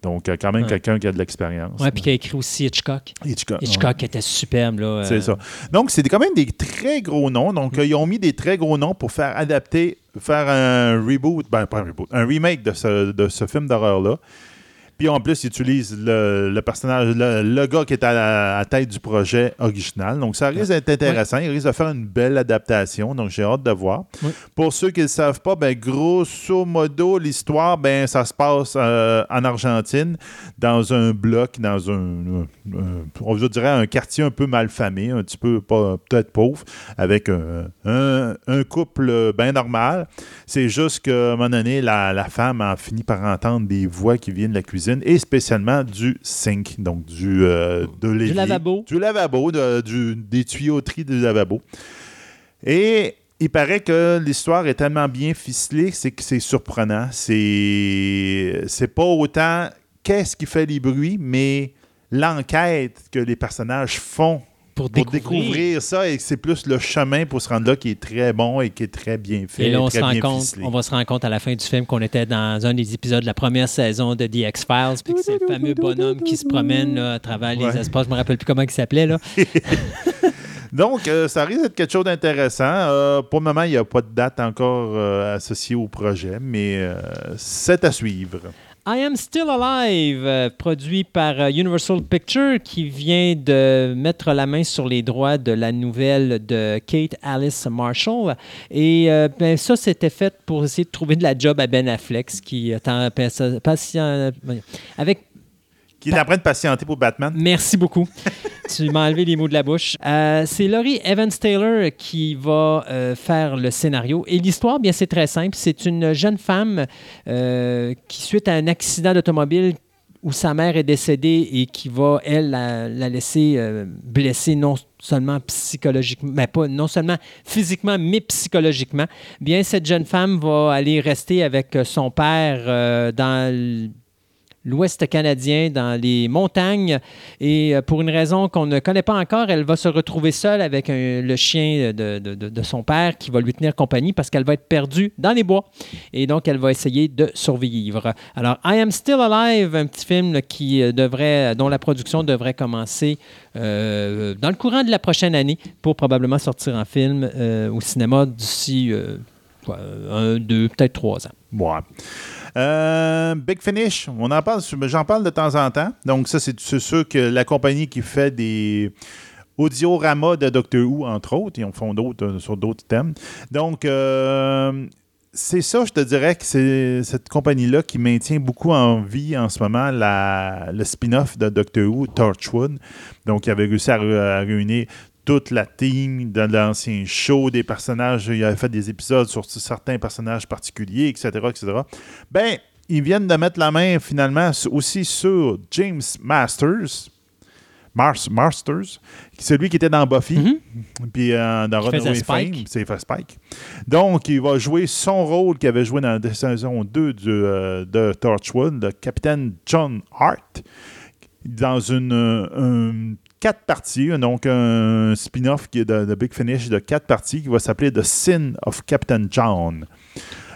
Donc, euh, quand même Ouais. quelqu'un qui a de l'expérience. Ouais, puis qui a écrit aussi Hitchcock. Hitchcock. Hitchcock était superbe. là. euh, C'est ça. Donc, c'est quand même des très gros noms. Donc, euh, ils ont mis des très gros noms pour faire adapter, faire un reboot, ben pas un reboot, un remake de ce, de ce film d'horreur-là. Puis en plus, ils utilisent le, le personnage, le, le gars qui est à la à tête du projet original. Donc, ça risque d'être intéressant. Ils risquent de faire une belle adaptation. Donc, j'ai hâte de voir. Oui. Pour ceux qui ne le savent pas, ben, grosso modo, l'histoire, ben, ça se passe euh, en Argentine, dans un bloc, dans un, un- on je dirais un quartier un peu malfamé, un petit peu peut-être pauvre, avec un, un- un couple bien normal. C'est juste qu'à un moment donné, la, la femme a fini par entendre des voix qui viennent de la cuisine et spécialement du sink, donc du, euh, de lavabo. Du lavabo, de- du- des tuyauteries du lavabo. Et il paraît que l'histoire est tellement bien ficelée c'est que c'est surprenant. C'est c'est pas autant qu'est-ce qui fait les bruits, mais l'enquête que les personnages font Pour, pour découvrir. découvrir ça et c'est plus le chemin pour se rendre là qui est très bon et qui est très bien fait, Et là, on, se rend compte, ficelé. on va se rendre compte à la fin du film qu'on était dans un des épisodes de la première saison de The X-Files, puis que c'est le fameux bonhomme qui se promène là, à travers les espaces. Je me rappelle plus comment il s'appelait. là. Donc, euh, ça risque d'être quelque chose d'intéressant. Euh, pour le moment, il n'y a pas de date encore euh, associée au projet, mais c'est à suivre. I Am Still Alive, euh, produit par euh, Universal Pictures, qui vient de mettre la main sur les droits de la nouvelle de Kate Alice Marshall. Et euh, ben, ça, c'était fait pour essayer de trouver de la job à Ben Affleck, qui attend patient, avec Qui est en train de patienter pour Batman. Merci beaucoup. tu m'as enlevé les mots de la bouche. Euh, c'est Laurie Evans-Taylor qui va euh, faire le scénario. Et l'histoire, bien, c'est très simple. C'est une jeune femme euh, qui, suite à un accident d'automobile où sa mère est décédée et qui va, elle, la, la laisser euh, blessée non seulement psychologiquement, mais pas non seulement physiquement, mais psychologiquement, bien, cette jeune femme va aller rester avec son père euh, dans le- l'Ouest canadien, dans les montagnes. Et euh, pour une raison qu'on ne connaît pas encore, elle va se retrouver seule avec le chien de, son père qui va lui tenir compagnie parce qu'elle va être perdue dans les bois. Et donc, elle va essayer de survivre. Alors, I Am Still Alive, un petit film qui euh, devrait, dont la production devrait commencer euh, dans le courant de la prochaine année pour probablement sortir en film au cinéma d'ici un, deux, peut-être trois ans. Ouais. Euh, Big Finish, on en parle, j'en parle de temps en temps. Donc, ça, c'est sûr que la compagnie qui fait des audioramas de Doctor Who, entre autres, ils en font d'autres euh, sur d'autres thèmes. Donc, euh, c'est ça, je te dirais que c'est cette compagnie-là qui maintient beaucoup en vie en ce moment le spin-off de Doctor Who, Torchwood. Donc, il avait réussi à, à réunir toute la team de l'ancien show, des personnages. Il avait fait des épisodes sur certains personnages particuliers, etc., etc. Ben, ils viennent de mettre la main finalement aussi sur James Masters. Mars, Masters, c'est lui qui était dans Buffy, Mhm. puis euh, dans Runaway. Fame, c'est Spike. Donc, il va jouer son rôle qu'il avait joué dans la saison 2 du, euh, de Torchwood, le capitaine John Hart, dans une, euh, quatre parties, donc un spin-off de, de Big Finish de quatre parties qui va s'appeler The Sin of Captain John.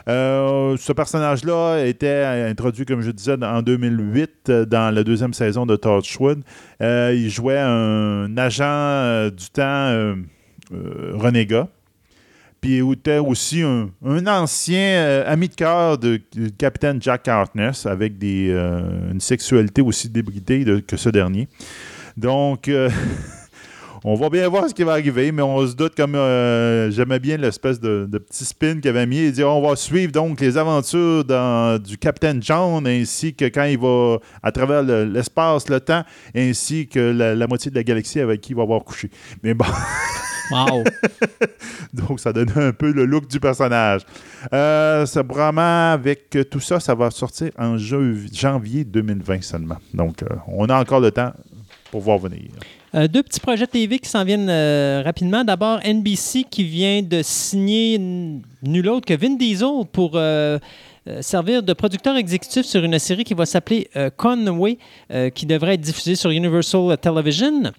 Euh, ce personnage-là été introduit, comme je disais, en 2008 euh, dans la deuxième saison de Torchwood. Euh, il jouait un agent du temps renégat. Puis il était aussi un, ancien ami de cœur de- du capitaine Jack Harkness avec une sexualité aussi débridée de- que ce dernier. Donc, euh, on va bien voir ce qui va arriver, mais on se doute comme euh, j'aimais bien l'espèce de, de petit spin qu'il avait mis. Il dit on va suivre donc les aventures dans- du capitaine John ainsi que quand il va à travers le- l'espace, le temps, ainsi que la, la moitié de la galaxie avec qui il va avoir couché. Mais bon. Wow! Donc, ça donne un peu le look du personnage. Euh, c'est vraiment avec euh, tout ça, ça va sortir en janvier 2020 seulement. Donc, euh, on a encore le temps Euh, deux petits projets TV qui s'en viennent euh, rapidement. D'abord, NBC qui vient de signer nul autre que Vin Diesel pour euh, servir de producteur exécutif sur une série qui va s'appeler Conway, qui devrait être diffusée sur Universal Television.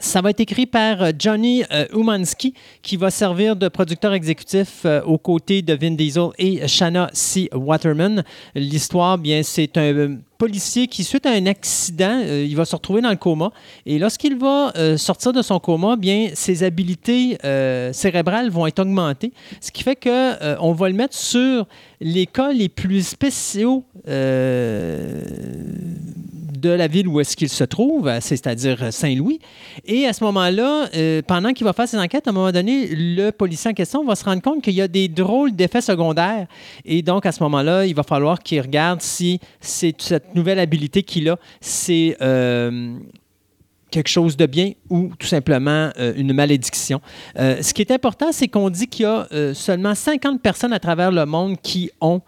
Ça va être écrit par euh, Johnny euh, Umansky, qui va servir de producteur exécutif euh, aux côtés de Vin Diesel et Shanna C. Waterman. L'histoire, bien, c'est un policier qui, suite à un accident, il va se retrouver dans le coma. Et lorsqu'il va sortir de son coma, bien, ses habiletés euh, cérébrales vont être augmentées. Ce qui fait que on va le mettre sur les cas les plus spéciaux de la ville où est-ce qu'il se trouve, c'est-à-dire Saint-Louis. Et à ce moment-là, euh, pendant qu'il va faire ses enquêtes, à un moment donné, le policier en question va se rendre compte qu'il y a des drôles d'effets secondaires. Et donc, à ce moment-là, il va falloir qu'il regarde si cette nouvelle habilité qu'il a, c'est euh, quelque chose de bien ou tout simplement euh, une malédiction. Euh, ce qui est important, c'est qu'on dit qu'il y a euh, seulement 50 personnes à travers le monde qui ont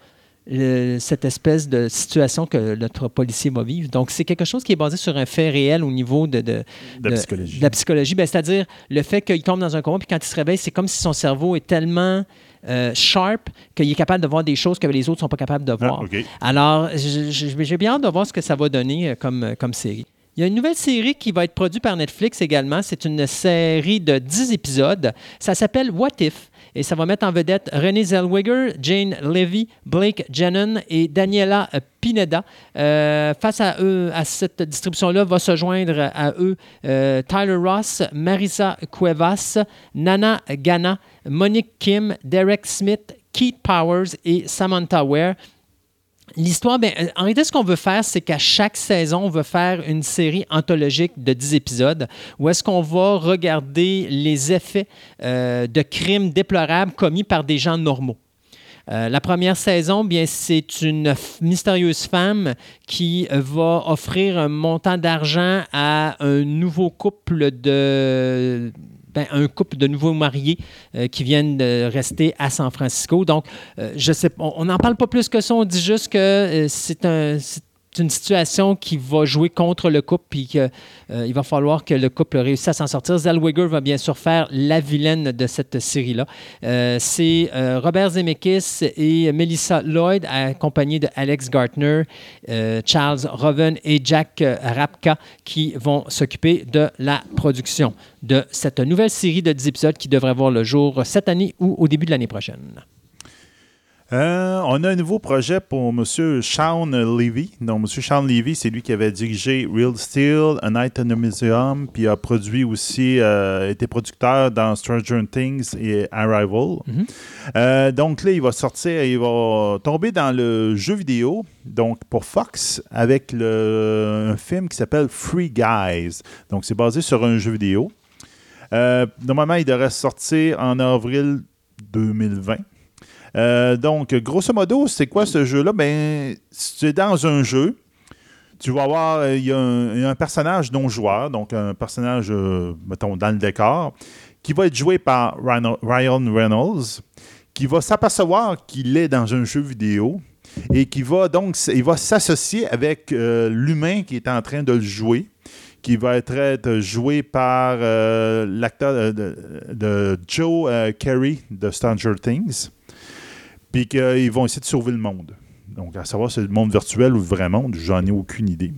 cette espèce de situation que notre policier va vivre. Donc, c'est quelque chose qui est basé sur un fait réel au niveau de, de, De la psychologie. de la psychologie. Ben, C'est-à-dire le fait qu'il tombe dans un coma, puis quand il se réveille, c'est comme si son cerveau est tellement euh, sharp qu'il est capable de voir des choses que les autres ne sont pas capables de voir. Ah, OK. Alors, j'ai bien hâte de voir ce que ça va donner euh, comme, euh, comme série. Il y a une nouvelle série qui va être produite par Netflix également. C'est une série de 10 épisodes. Ça s'appelle What If? Et ça va mettre en vedette Renée Zellweger, Jane Levy, Blake Jennon et Daniela Pineda. Euh, face à eux, à cette distribution-là, va se joindre à eux euh, Tyler Ross, Marisa Cuevas, Nana Gana, Monique Kim, Derek Smith, Keith Powers et Samantha Ware. L'histoire, ben, euh, en réalité, ce qu'on veut faire, c'est qu'à chaque saison, on veut faire une série anthologique de 10 épisodes où est-ce qu'on va regarder les effets euh, de crimes déplorables commis par des gens normaux. Euh, la première saison, bien, c'est une mystérieuse femme qui va offrir un montant d'argent à un nouveau couple de ben, un couple de nouveaux mariés euh, qui viennent de rester à San Francisco. Donc, euh, je sais, on n'en parle pas plus que ça. On dit juste que euh, c'est un, une situation qui va jouer contre le couple, puis qu'il euh, va falloir que le couple réussisse à s'en sortir. Zellweger va bien sûr faire la vilaine de cette série-là. Euh, c'est euh, Robert Zemeckis et Melissa Lloyd, accompagnés de Alex Gartner, Charles Roven et Jack Rapka, qui vont s'occuper de la production de cette nouvelle série de 10 épisodes qui devrait voir le jour cette année ou au début de l'année prochaine. Euh, on a un nouveau projet pour M. Sean Levy. Donc, M. Sean Levy, c'est lui qui avait dirigé Real Steel, A Night in the Museum, puis a produit aussi, euh, été producteur dans Stranger Things et Arrival. Mhm. Euh, donc là, il va sortir, il va tomber dans le jeu vidéo, donc pour Fox, avec le, un film qui s'appelle Free Guys. Donc, c'est basé sur un jeu vidéo. normalement, il devrait sortir en avril 2020. Euh, donc, grosso modo, c'est quoi ce jeu-là? Ben, si tu es dans un jeu, tu vas voir, euh, il y, a un personnage non-joueur, donc un personnage, euh, mettons, dans le décor, qui va être joué par Ryan Reynolds, qui va s'apercevoir qu'il est dans un jeu vidéo et qui va donc s'associer avec l'humain qui est en train de le jouer qui va être, joué par l'acteur de, de, Joe Carey de Stranger Things puis qu'ils vont essayer de sauver le monde. Donc, à savoir si c'est le monde virtuel ou le vrai monde, j'en ai aucune idée.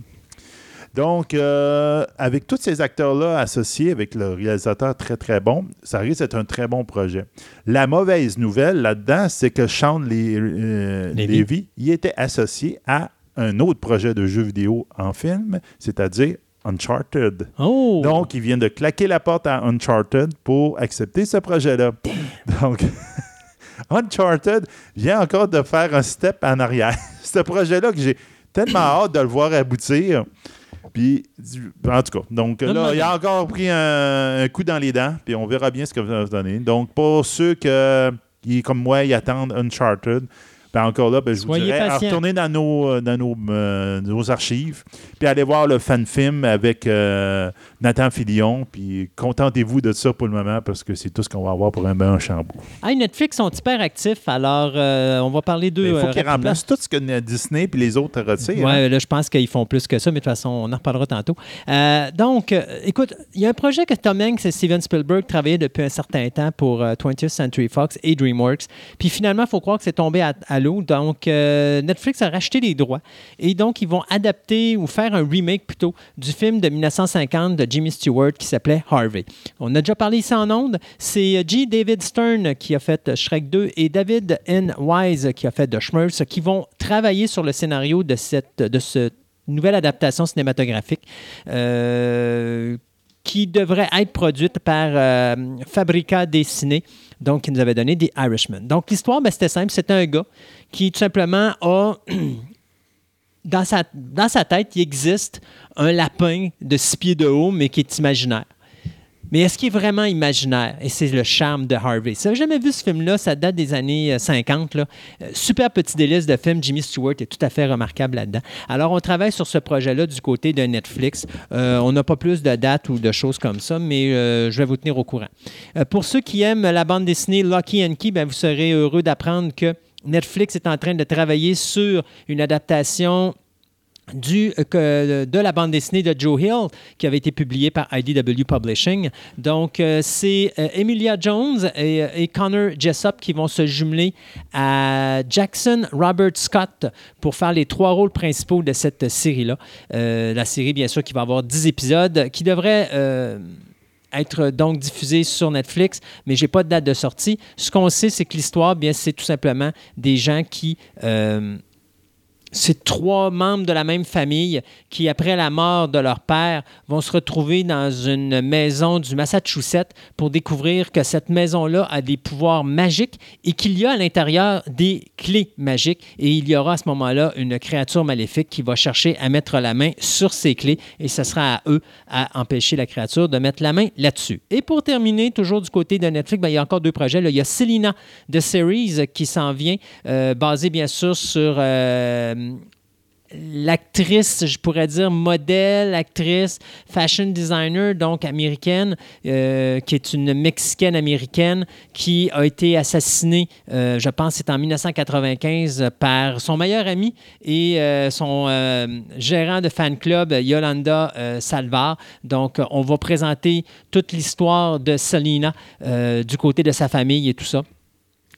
Donc, euh, avec tous ces acteurs-là associés, avec le réalisateur très, très bon, ça risque d'être un très bon projet. La mauvaise nouvelle là-dedans, c'est que Sean euh, Levy, il était associé à un autre projet de jeu vidéo en film, c'est-à-dire Uncharted. Oh! Donc, il vient de claquer la porte à Uncharted pour accepter ce projet-là. Donc... Uncharted vient encore de faire un step en arrière. Ce projet-là que j'ai tellement hâte de le voir aboutir. Puis, en tout cas, donc là, il a encore pris un, coup dans les dents, puis on verra bien ce que ça va donner. Donc, pour ceux qui, comme moi, ils attendent Uncharted, ben, encore là, ben, je vous dirais, retourner dans, nos, euh, dans nos, euh, nos, archives, puis aller voir le fan film avec euh, Nathan Filion, puis contentez-vous de ça pour le moment, parce que c'est tout ce qu'on va avoir pour un bain chambour. Hey, Netflix sont hyper actifs, alors on va parler d'eux. Il faut qu'ils remplacent tout ce que Disney puis les autres retirent. Oui, hein. là, je pense qu'ils font plus que ça, mais de toute façon, on en reparlera tantôt. donc, écoute, il y a un projet que Tom Hanks et Steven Spielberg travaillaient depuis un certain temps pour 20th Century Fox et DreamWorks, puis finalement, il faut croire que c'est tombé à, à donc, euh, Netflix a racheté les droits et donc ils vont adapter ou faire un remake plutôt du film de 1950 de Jimmy Stewart qui s'appelait Harvey. On a déjà parlé ici en ondes. C'est euh, G. David Stern qui a fait Shrek 2 et David N. Wise qui a fait The Schmurfs qui vont travailler sur le scénario de cette, nouvelle adaptation cinématographique. Euh, qui devrait être produite par Fabrica Dessiné, donc qui nous avait donné des Irishmen. Donc l'histoire, ben, c'était simple, c'était un gars qui tout simplement a dans sa tête, il existe un lapin de six pieds de haut, mais qui est imaginaire. Mais est-ce qu'il est vraiment imaginaire? Et c'est le charme de Harvey. Si vous jamais vu ce film-là, ça date des années 50. Euh. Euh, super petit délice de film. Jimmy Stewart est tout à fait remarquable là-dedans. Alors, on travaille sur ce projet-là du côté de Netflix. Euh, on n'a pas plus de dates ou de choses comme ça, mais je vais vous tenir au courant. pour ceux qui aiment la bande dessinée Lucky and Key, ben, vous serez heureux d'apprendre que Netflix est en train de travailler sur une adaptation du, euh, de la bande dessinée de Joe Hill qui avait été publiée par IDW Publishing. Donc, euh, c'est euh, Emilia Jones et, Connor Jessup qui vont se jumeler à Jackson Robert Scott pour faire les trois rôles principaux de cette série-là. la série, bien sûr, qui va avoir 10 épisodes, qui devrait être donc diffusé sur Netflix, mais j'ai pas de date de sortie. Ce qu'on sait, c'est que l'histoire, bien, c'est tout simplement des gens qui euh, c'est trois membres de la même famille qui, après la mort de leur père, vont se retrouver dans une maison du Massachusetts pour découvrir que cette maison-là a des pouvoirs magiques et qu'il y a à l'intérieur des clés magiques. Et il y aura à ce moment-là une créature maléfique qui va chercher à mettre la main sur ces clés et ce sera à eux à empêcher la créature de mettre la main là-dessus. Et pour terminer, toujours du côté de Netflix, ben, il y a encore deux projets. Il y a Selina The Series qui s'en vient, euh, basé bien sûr sur... Euh, l'actrice, je pourrais dire modèle, actrice, fashion designer, donc américaine, euh, qui est une mexicaine américaine qui a été assassinée, euh, je pense, c'est en 1995 par son meilleur ami et euh, son euh, gérant de fan club, Yolanda euh, Salvar. Donc, on va présenter toute l'histoire de Selena euh, du côté de sa famille et tout ça.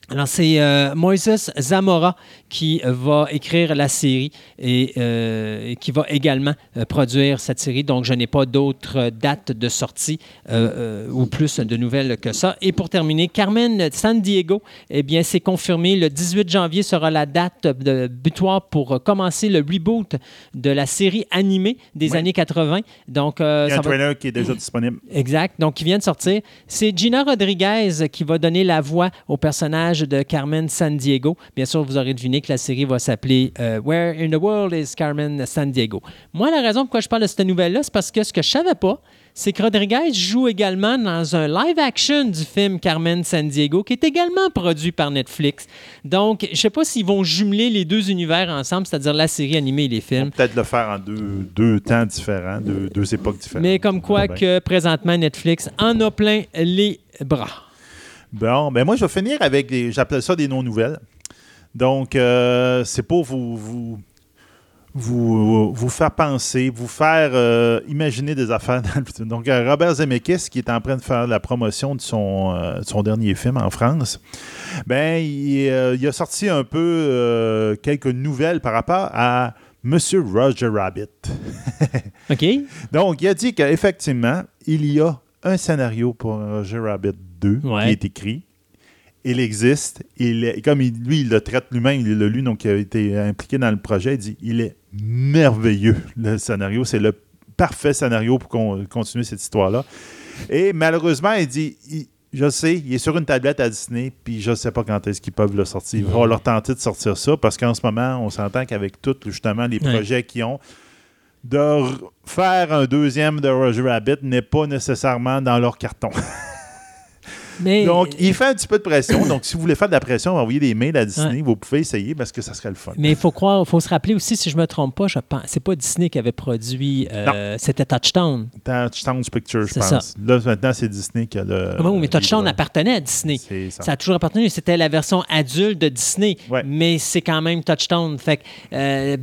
Alors, c'est euh, Moises Zamora qui euh, va écrire la série et, euh, qui va également euh, produire cette série. Donc, je n'ai pas d'autres dates de sortie ou plus de nouvelles que ça. Et pour terminer, Carmen San Diego, eh bien, c'est confirmé. Le 18 janvier sera la date de butoir pour commencer le reboot de la série animée des Oui. années 80. Donc, Il y a ça un va- trailer qui est déjà disponible. Exact. Donc, qui vient de sortir. C'est Gina Rodriguez qui va donner la voix au personnage de Carmen San Diego. Bien sûr, vous aurez deviné que la série va s'appeler euh, Where in the World is Carmen San Diego. Moi, la raison pourquoi je parle de cette nouvelle-là, c'est parce que ce que je savais pas, c'est que Rodriguez joue également dans un live-action du film Carmen San Diego, qui est également produit par Netflix. Donc, je ne sais pas s'ils vont jumeler les deux univers ensemble, c'est-à-dire la série animée et les films. peut peut-être le faire en deux, deux temps différents, deux, deux époques différentes. Mais comme quoi que présentement, Netflix en a plein les bras. Bon, ben moi, je vais finir avec des. J'appelle ça des non-nouvelles. Donc, euh, c'est pour vous, vous, vous, vous faire penser, vous faire euh, imaginer des affaires dans le futur. Donc, euh, Robert Zemeckis, qui est en train de faire la promotion de son, euh, de son dernier film en France, ben, il, il a sorti un peu quelques nouvelles par rapport à Monsieur Roger Rabbit. OK? Donc, il a dit qu'effectivement, il y a un scénario pour Roger Rabbit 2 Ouais. qui est écrit. Il existe. Il est- comme il- lui, il le traite lui-même, il l'a lu, donc il a été impliqué dans le projet. Il dit il est merveilleux, le scénario. C'est le parfait scénario pour qu'on- continuer cette histoire-là. Et malheureusement, il dit il- je sais, il est sur une tablette à Disney, puis je ne sais pas quand est-ce qu'ils peuvent le sortir. Il va leur tenter de sortir ça, parce qu'en ce moment, on s'entend qu'avec tous, justement, les Ouais. projets qu'ils ont, de faire un deuxième de Roger Rabbit n'est pas nécessairement dans leur carton. Mais Donc, il fait un petit peu de pression. Donc, si vous voulez faire de la pression, envoyez des mails à Disney. Vous pouvez essayer parce que ça serait le fun. mais il faut croire, faut se rappeler aussi, si je me trompe pas, je pense, c'est pas Disney qui avait produit, euh, c'était Touchstone. Touchdown Pictures, je pense. Là, maintenant, c'est Disney qui a le. Ah oui, mais livre. appartenait à Disney. C'est ça. Ça a toujours appartenu. C'était la version adulte de Disney, Ouais. mais c'est quand même Touchstone. Fait que, euh,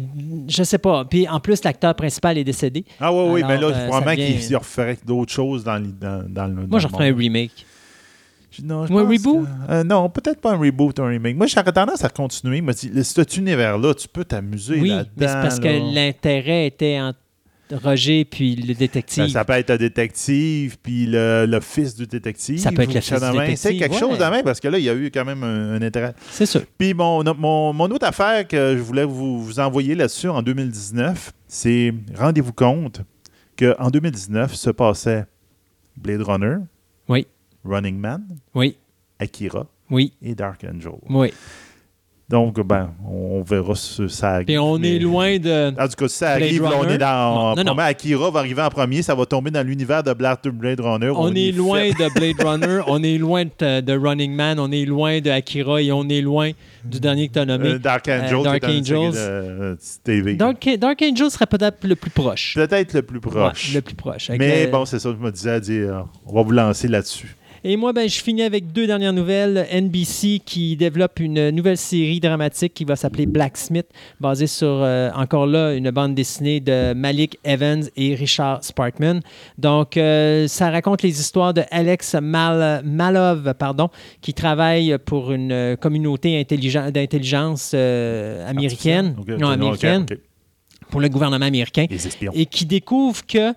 je sais pas. Puis en plus, l'acteur principal est décédé. Ah oui, oui, mais là, euh, probablement ça devient- qu'il referait d'autres choses dans, le- dans, dans le. Moi, je referais un remake. Non, un reboot? que- euh, non, peut-être pas un reboot, un remake. Moi, j'aurais tendance à continuer. Mais cet univers-là, tu peux t'amuser Oui, là-dedans. mais c'est parce là. que l'intérêt était entre Roger puis le détective. Ben, ça peut être un détective, puis le, le fils du détective. Ça peut être le quelque chose fils du. C'est quelque ouais. chose de même, parce que là, il y a eu quand même un, un intérêt. C'est sûr. Puis mon, mon, mon autre affaire que je voulais vous, vous envoyer là-dessus en 2019, c'est rendez-vous compte qu'en 2019 se passait Blade Runner, Running Man, oui, Akira oui, et Dark Angel. oui. Donc, ben, on verra si ça arrive. Puis on mais- est loin de. En tout cas, si ça Blade arrive, là, on est dans. Non, non, Akira va arriver en premier, ça va tomber dans l'univers de Blade Runner. On est loin de Blade Runner, on est loin de, de Running Man, on est loin de Akira et on est loin du dernier que tu as nommé. Euh, Dark Angel, Euh, Dark une série Angels. de, euh, TV. Dark, Dark Angel serait peut-être le plus proche. Peut-être le plus proche. Ouais, le plus proche. Avec Mais le- bon, c'est ça, je me disais à dire, on va vous lancer là-dessus. Et moi, ben, je finis avec deux dernières nouvelles. NBC qui développe une nouvelle série dramatique qui va s'appeler Blacksmith, basée sur, euh, encore là, une bande dessinée de Malik Evans et Richard Sparkman. Donc, euh, ça raconte les histoires de Alex Mal- Malov, pardon, qui travaille pour une euh, communauté d'intelligence euh, américaine, non, américaine, pour le gouvernement américain. Les et qui découvre que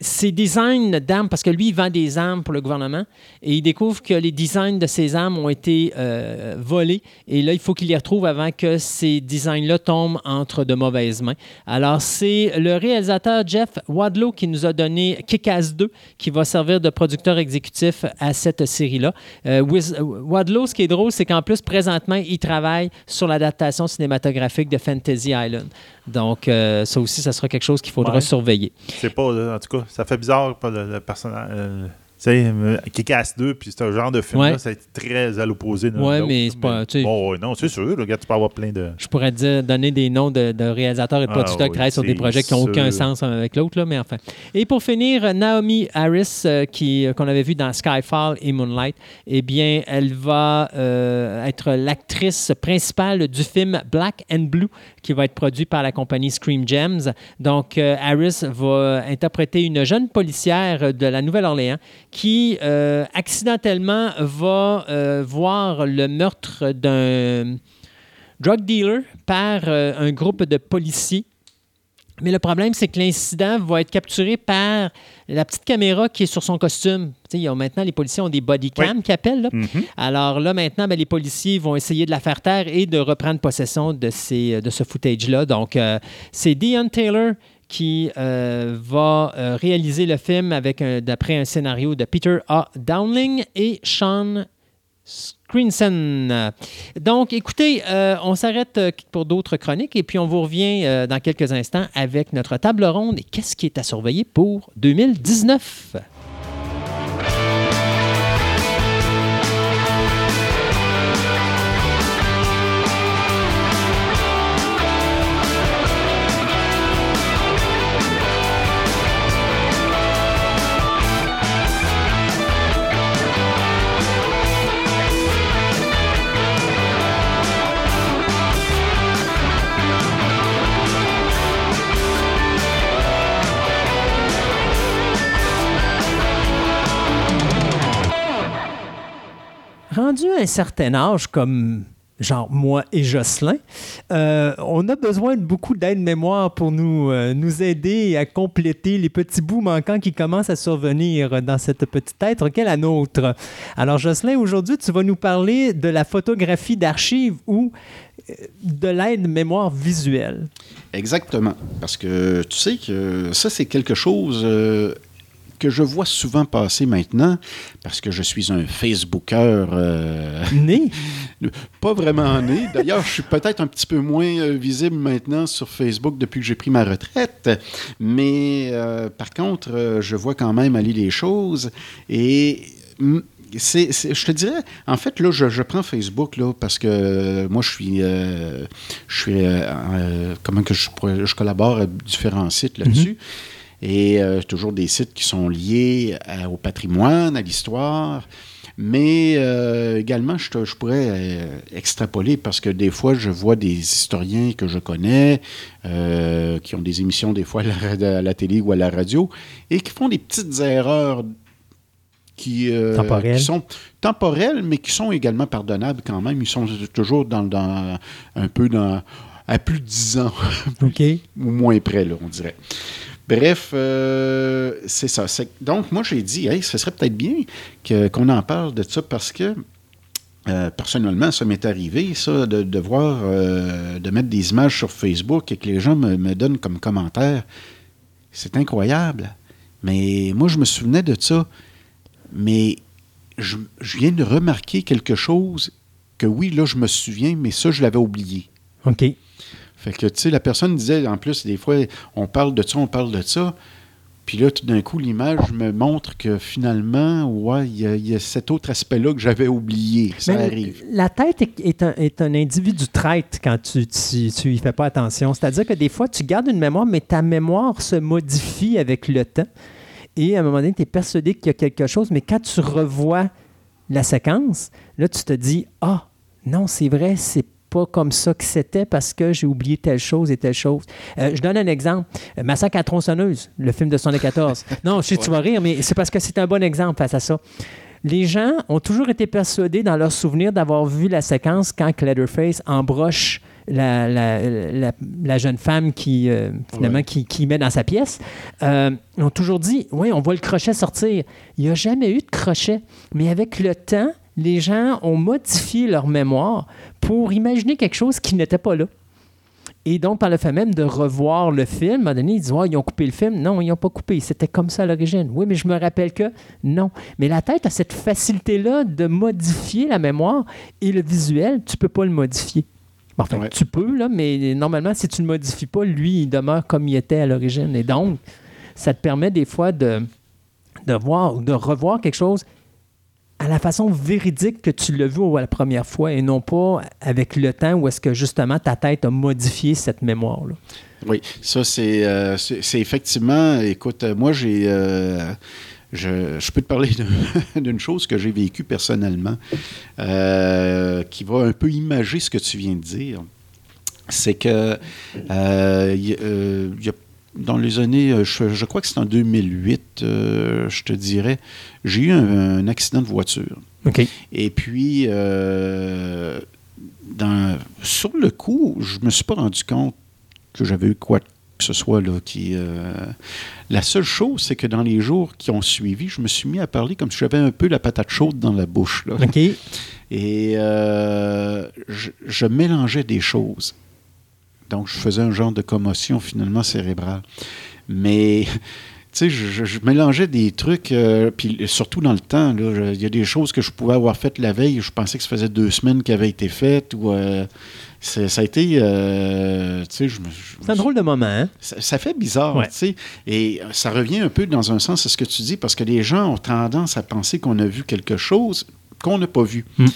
ses designs d'armes, parce que lui, il vend des armes pour le gouvernement, et il découvre que les designs de ces armes ont été euh, volés, et là, il faut qu'il les retrouve avant que ces designs-là tombent entre de mauvaises mains. Alors, c'est le réalisateur Jeff Wadlow qui nous a donné Kick-Ass 2, qui va servir de producteur exécutif à cette série-là. Euh, Wiz- Wadlow, ce qui est drôle, c'est qu'en plus, présentement, il travaille sur l'adaptation cinématographique de Fantasy Island. Donc, euh, ça aussi, ça sera quelque chose qu'il faudra Ouais. surveiller. C'est pas, euh, en tout cas, ça fait bizarre, pas le, le personnage. Euh, sais, euh, Kick-Ass 2, puis ce genre de film-là, Ouais. ça a été très à l'opposé. l'autre, mais c'est pas- sais- Bon, non, c'est sûr. Regarde, tu peux avoir plein de. Je pourrais dire, donner des noms de, de réalisateurs et de Ah producteurs qui oui, travaillent sur des c'est projets qui n'ont aucun sens un avec l'autre, mais enfin. Et pour finir, Naomi Harris, euh, qui, qu'on avait vu dans Skyfall et Moonlight, eh bien, elle va euh, être l'actrice principale du film Black and Blue, qui va être produit par la compagnie Scream Gems. Donc, euh, Harris va interpréter une jeune policière de la Nouvelle-Orléans qui, euh, accidentellement, va euh, voir le meurtre d'un drug dealer par euh, un groupe de policiers. Mais le problème, c'est que l'incident va être capturé par la petite caméra qui est sur son costume. Tu sais, il y a- maintenant, les policiers ont des body cams qui appellent. là. Mhm. Alors là, maintenant, ben, les policiers vont essayer de la faire taire et de reprendre possession de, ces, de ce footage-là. Donc, euh, c'est Dion Taylor qui euh, va euh, réaliser le film avec d'après un scénario de Peter A. Dowling et Sean Screenson. Donc, écoutez, euh, on s'arrête pour d'autres chroniques et puis on vous revient dans quelques instants avec notre table ronde et qu'est-ce qui est à surveiller pour 2019. Rendu à un certain âge, comme genre moi et Jocelyn, euh, on a besoin de beaucoup d'aide-mémoire pour nous, euh, nous aider à compléter les petits bouts manquants qui commencent à survenir dans cette petite être qu'est la nôtre. Alors Jocelyn, aujourd'hui, tu vas nous parler de la photographie d'archives ou euh, de l'aide-mémoire visuelle. Exactement. Parce que tu sais que ça, c'est quelque chose que je vois souvent passer maintenant, parce que je suis un Facebooker euh, Né? pas vraiment né. D'ailleurs, je suis peut-être un petit peu moins euh, visible maintenant sur Facebook depuis que j'ai pris ma retraite. Mais euh, par contre, euh, je vois quand même aller les choses. Et. mm, c'est, c'est- je te dirais, en fait, là, je, je prends Facebook là, parce que euh, moi, je suis, je suis, comment que je, pourrais- je collabore à différents sites là-dessus. Et euh, toujours des sites qui sont liés à- au patrimoine, à l'histoire. Mais euh, également, je, te- je pourrais euh, extrapoler parce que des fois, je vois des historiens que je connais, euh, qui ont des émissions des fois à la, ra- à la télé ou à la radio, et qui font des petites erreurs qui, euh, sont temporelles, mais qui sont également pardonnables quand même. Ils sont toujours dans, dans un peu dans à plus de 10 ans OK. ou moins près, là, on dirait. Bref, euh, c'est ça. Donc, moi, j'ai dit, hey, ce serait peut-être bien qu'on en parle de ça parce que, euh, personnellement, ça m'est arrivé, ça, de, euh, de mettre des images sur Facebook et que les gens me, me donnent comme commentaire. C'est incroyable. Mais moi, je me souvenais de ça. Mais je, je viens de remarquer quelque chose que, oui, là, je me souviens, mais ça, je l'avais oublié. OK. Fait que, tu sais, la personne disait, en plus, des fois, on parle de ça, on parle de ça. Puis là, tout d'un coup, l'image me montre que finalement, ouais, il y, a- il y a cet autre aspect-là que j'avais oublié. Ça Mais arrive. La tête est, est un, est un individu traite quand tu tu, tu y fais pas attention. C'est-à-dire que des fois, tu gardes une mémoire, mais ta mémoire se modifie avec le temps. Et à un moment donné, tu es persuadé qu'il y a quelque chose, mais quand tu revois la séquence, là, tu te dis Ah, non, c'est vrai, c'est pas comme ça que c'était parce que j'ai oublié telle chose et telle chose. Euh, je donne un exemple. Euh, Massacre à tronçonneuse, le film de 74. Non, je sais que tu vas rire, mais c'est parce que c'est un bon exemple face à ça. Les gens ont toujours été persuadés dans leur souvenir d'avoir vu la séquence quand Leatherface embroche la, la- la- la jeune femme qui, euh, finalement, Ouais. qui, qui met dans sa pièce. Euh, ils ont toujours dit, oui, on voit le crochet sortir. Il n'y a jamais eu de crochet. Mais avec le temps, les gens ont modifié leur mémoire pour imaginer quelque chose qui n'était pas là. Et donc, par le fait même de revoir le film, à un moment donné, ils disent Ouais, ils ont coupé le film. Non, ils n'ont pas coupé. C'était comme ça à l'origine. Oui, mais je me rappelle que non. Mais la tête a cette facilité-là de modifier la mémoire et le visuel, tu ne peux pas le modifier. Enfin, Ouais. tu peux, là, mais normalement, si tu ne le modifies pas, lui, il demeure comme il était à l'origine. Et donc, ça te permet des fois de, de voir ou de revoir quelque chose à la façon véridique que tu l'as vu la première fois et non pas avec le temps où est-ce que justement ta tête a modifié cette mémoire-là? Oui, ça c'est euh, effectivement, écoute, euh, moi j'ai... euh, je, peux te parler d'une chose que j'ai vécue personnellement qui va un peu imager ce que tu viens de dire. C'est que il y a- dans les années, euh, je, je crois que c'est en 2008, euh, je te dirais, j'ai eu un, un accident de voiture. Et puis, euh, dans- sur le coup, je me suis pas rendu compte que j'avais eu quoi que ce soit là qui. euh, La seule chose, c'est que dans les jours qui ont suivi, je me suis mis à parler comme si j'avais un peu la patate chaude dans la bouche. Là. Et je, je mélangeais des choses. Donc, je faisais un genre de commotion finalement cérébrale. Mais, tu sais, je, je- je mélangeais des trucs, euh, puis surtout dans le temps, il y a des choses que je pouvais avoir faites la veille, je pensais que ça faisait deux semaines qu'elles avaient été faites, ou euh, ça a été, euh, tu sais, je C'est un drôle de moment, hein? ça, ça fait bizarre, Ouais. tu sais. Et ça revient un peu dans un sens à ce que tu dis, parce que les gens ont tendance à penser qu'on a vu quelque chose qu'on n'a pas vu. Mm.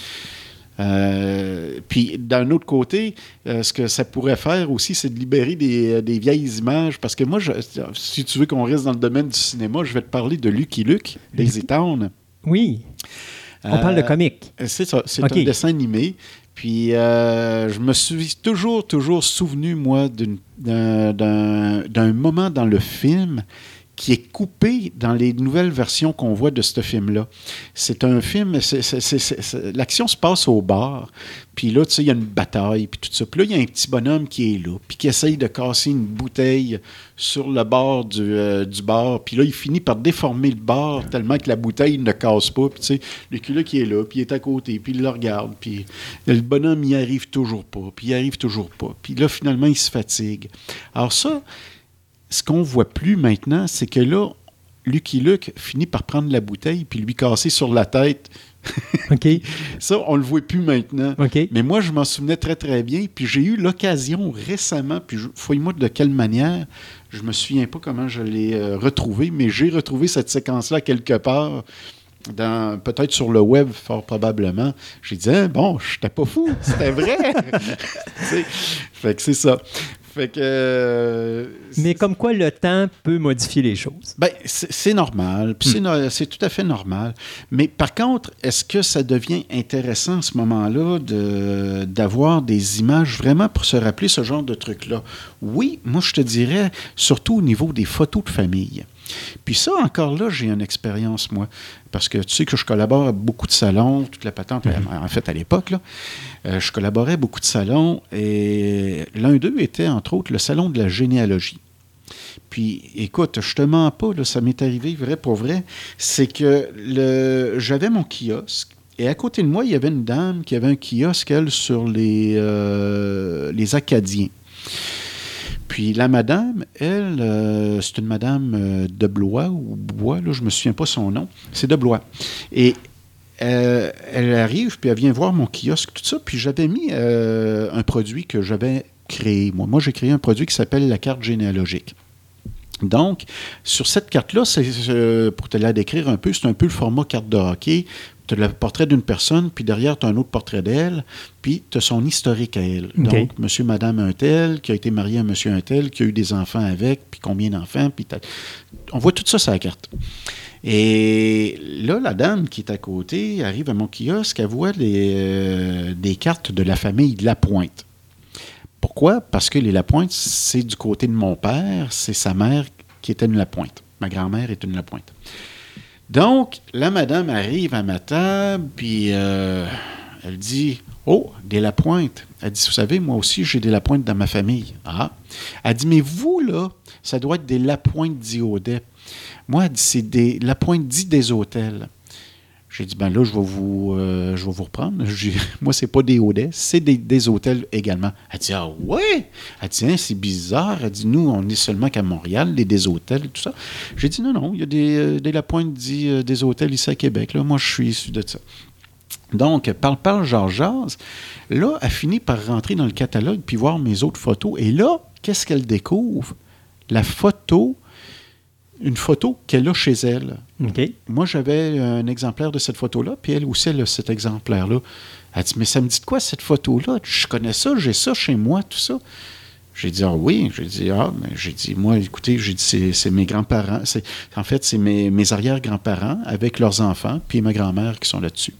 Euh, puis d'un autre côté, euh, ce que ça pourrait faire aussi, c'est de libérer des, euh, des vieilles images. Parce que moi, je- si tu veux qu'on reste dans le domaine du cinéma, je vais te parler de Lucky Luke, Lazy Town. Oui. On parle de comique. c'est ça, c'est Ok. un dessin animé. Puis je me suis toujours, toujours souvenu, moi, d'un moment dans le film qui est coupé dans les nouvelles versions qu'on voit de ce film-là. C'est un film, l'action se passe au bar, puis là, tu sais, il y a une bataille, puis tout ça. Puis là, il y a un petit bonhomme qui est là, puis qui essaye de casser une bouteille sur le bord du, euh, du bar, puis là, il finit par déformer le bar tellement que la bouteille ne casse pas, puis tu sais, le culot qui est là, puis il est à côté, puis il le regarde, puis le bonhomme, il arrive toujours pas, puis il arrive toujours pas. Puis là, finalement, il se fatigue. Alors ça, ce qu'on voit plus maintenant, c'est que là, Lucky Luke finit par prendre la bouteille puis lui casser sur la tête. OK. Ça, on le voit plus maintenant. OK. Mais moi, je m'en souvenais très, très bien. Puis j'ai eu l'occasion récemment, puis fouille-moi de quelle manière, je me souviens pas comment je l'ai euh, retrouvé, mais j'ai retrouvé cette séquence-là quelque part, dans peut-être sur le web, fort probablement. J'ai dit, Hein, bon, j'étais pas fou, c'était vrai. Fait que c'est ça. Fait que. euh, Mais comme quoi le temps peut modifier les choses. ben, c'est normal, puis c'est tout à fait normal. Mais par contre, est-ce que ça devient intéressant à ce moment-là de- d'avoir des images vraiment pour se rappeler ce genre de truc-là? Oui, moi je te dirais, surtout au niveau des photos de famille. Puis ça, encore là, j'ai une expérience, moi. Parce que tu sais que je collabore à beaucoup de salons, toute la patente, en fait, à l'époque, là, euh, je collaborais à beaucoup de salons et l'un d'eux était, entre autres, le salon de la généalogie. Puis, écoute, je te mens pas, là, ça m'est arrivé vrai pour vrai. C'est que le, j'avais mon kiosque et à côté de moi, il y avait une dame qui avait un kiosque, elle, sur les, euh, les Acadiens. Puis la madame, elle, euh, c'est une madame euh, de Blois ou Bois, là, je me souviens pas son nom. C'est de Blois. Et euh, elle arrive, puis elle vient voir mon kiosque, tout ça. Puis j'avais mis un produit que j'avais créé. Moi, moi j'ai créé un produit qui s'appelle la carte généalogique. Donc, sur cette carte-là, pour te la décrire un peu, c'est un peu le format carte de hockey. Tu as le portrait d'une personne, puis derrière, tu as un autre portrait d'elle, puis tu as son historique à elle. Donc, monsieur, madame un tel, qui a été marié à monsieur un tel, qui a eu des enfants avec, puis combien d'enfants, puis t'as- on voit tout ça sur la carte. Et là, la dame qui est à côté arrive à mon kiosque, elle voit les, euh, des cartes de la famille de Lapointe. Pourquoi? Parce que les Lapointe, c'est du côté de mon père, c'est sa mère qui était une Lapointe. Ma grand-mère est une Lapointe. Donc, la madame arrive à ma table, puis euh, elle dit Oh, des Lapointe. Elle dit Vous savez, moi aussi, j'ai des Lapointe dans ma famille. Ah. Elle dit Mais vous, là, ça doit être des Lapointe d'Iaudet. Moi, elle dit C'est des Lapointe dit des hôtels. J'ai dit, ben là, je vais vous, euh, je vais vous reprendre. Moi, c'est pas des Audets, c'est des, des hôtels également. Elle dit, ah ouais? Elle dit, Hein, c'est bizarre. Elle dit, nous, on est seulement qu'à Montréal, des, des hôtels, tout ça. J'ai dit, non, non, il y a des, euh, des Lapointe dit euh, des hôtels ici à Québec. Là. Moi, je suis issu de ça. Donc, parle, parle, jase. Là, elle finit par rentrer dans le catalogue puis voir mes autres photos. Et là, qu'est-ce qu'elle découvre? La photo une photo qu'elle a chez elle. Moi, j'avais un exemplaire de cette photo-là, puis elle aussi, elle a cet exemplaire-là. Elle dit, mais ça me dit de quoi cette photo-là? Je connais ça, j'ai ça chez moi, tout ça. J'ai dit, ah oui. J'ai dit, ah, mais j'ai dit, moi, écoutez, j'ai dit, c'est, mes grands-parents. C'est, en fait, c'est mes, mes arrière-grands-parents avec leurs enfants, puis ma grand-mère qui sont là-dessus.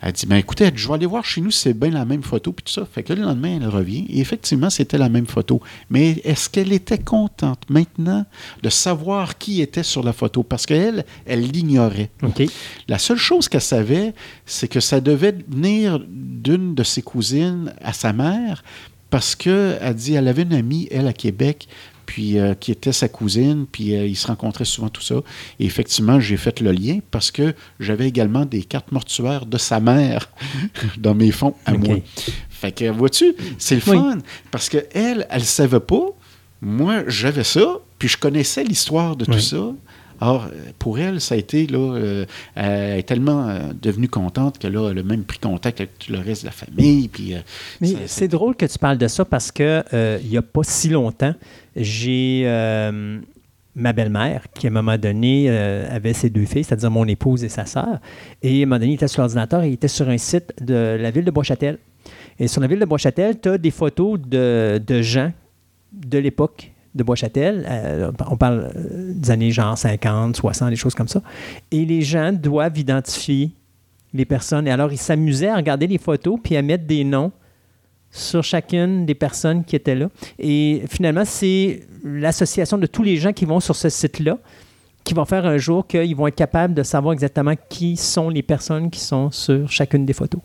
Elle dit, ben écoutez, elle dit, je vais aller voir chez nous si c'est bien la même photo, puis tout ça. Fait que le lendemain, elle revient, et effectivement, c'était la même photo. Mais est-ce qu'elle était contente maintenant de savoir qui était sur la photo? Parce qu'elle, elle l'ignorait. La seule chose qu'elle savait, c'est que ça devait venir d'une de ses cousines à sa mère, parce qu'elle dit, elle avait une amie, elle, à Québec, puis euh, qui était sa cousine, puis euh, ils se rencontraient souvent tout ça. Et effectivement, j'ai fait le lien parce que j'avais également des cartes mortuaires de sa mère dans mes fonds à moi. Fait que, vois-tu, c'est le Oui. fun. Parce qu'elle, elle ne savait pas. Moi, j'avais ça, puis je connaissais l'histoire de tout ça. Euh, pour elle, ça a été, là, euh, elle est tellement euh, devenue contente que là, elle a même pris contact avec tout le reste de la famille. Puis, euh, Mais c'est drôle que tu parles de ça parce que euh, il n'y a pas si longtemps, j'ai ma belle-mère qui, à un moment donné, euh, avait ses deux filles, c'est-à-dire mon épouse et sa sœur. Et à un moment donné, il était sur l'ordinateur et il était sur un site de la ville de Bois-Châtel. Et sur la ville de Bois-Châtel, tu as des photos de, de gens de l'époque de Bois-Châtel. Euh, on parle euh, des années genre 50, 60, des choses comme ça. Et les gens doivent identifier les personnes. Et alors, ils s'amusaient à regarder les photos puis à mettre des noms sur chacune des personnes qui étaient là. Et finalement, c'est l'association de tous les gens qui vont sur ce site-là qui vont faire un jour qu'ils vont être capables de savoir exactement qui sont les personnes qui sont sur chacune des photos.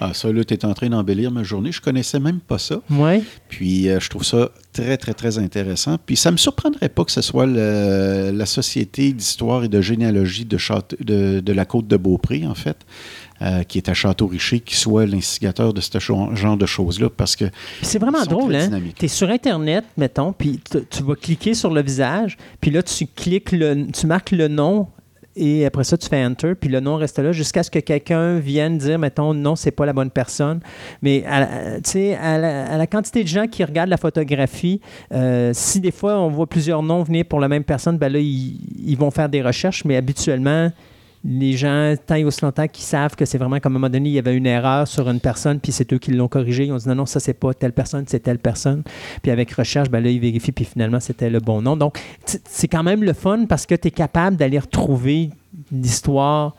Ah, ça, là, tu es en train d'embellir ma journée. Je connaissais même pas ça. Oui. Puis euh, je trouve ça très, très, très intéressant. Puis ça ne me surprendrait pas que ce soit le- la Société d'histoire et de généalogie de, Châte- de, de la côte de Beaupré, en fait, euh, qui est à Château-Richer, qui soit l'instigateur de ce genre de choses-là. Parce que Puis C'est vraiment drôle, hein? Tu es sur Internet, mettons, puis tu, tu vas cliquer sur le visage, puis là, tu cliques, le, tu marques le nom, et après ça, tu fais Enter, puis le nom reste là jusqu'à ce que quelqu'un vienne dire, mettons, non, c'est pas la bonne personne. Mais, à à la, à la quantité de gens qui regardent la photographie, euh, si des fois on voit plusieurs noms venir pour la même personne, ben là, ils vont faire des recherches, mais habituellement, les gens, tant et aussi longtemps savent que c'est vraiment comme à un moment donné, il y avait une erreur sur une personne, puis c'est eux qui l'ont corrigé. Ils ont dit non, non, ça, c'est pas telle personne, c'est telle personne. Puis avec recherche, ben là, ils vérifient, puis finalement, c'était le bon nom. Donc, c'est quand même le fun parce que tu es capable d'aller retrouver l'histoire.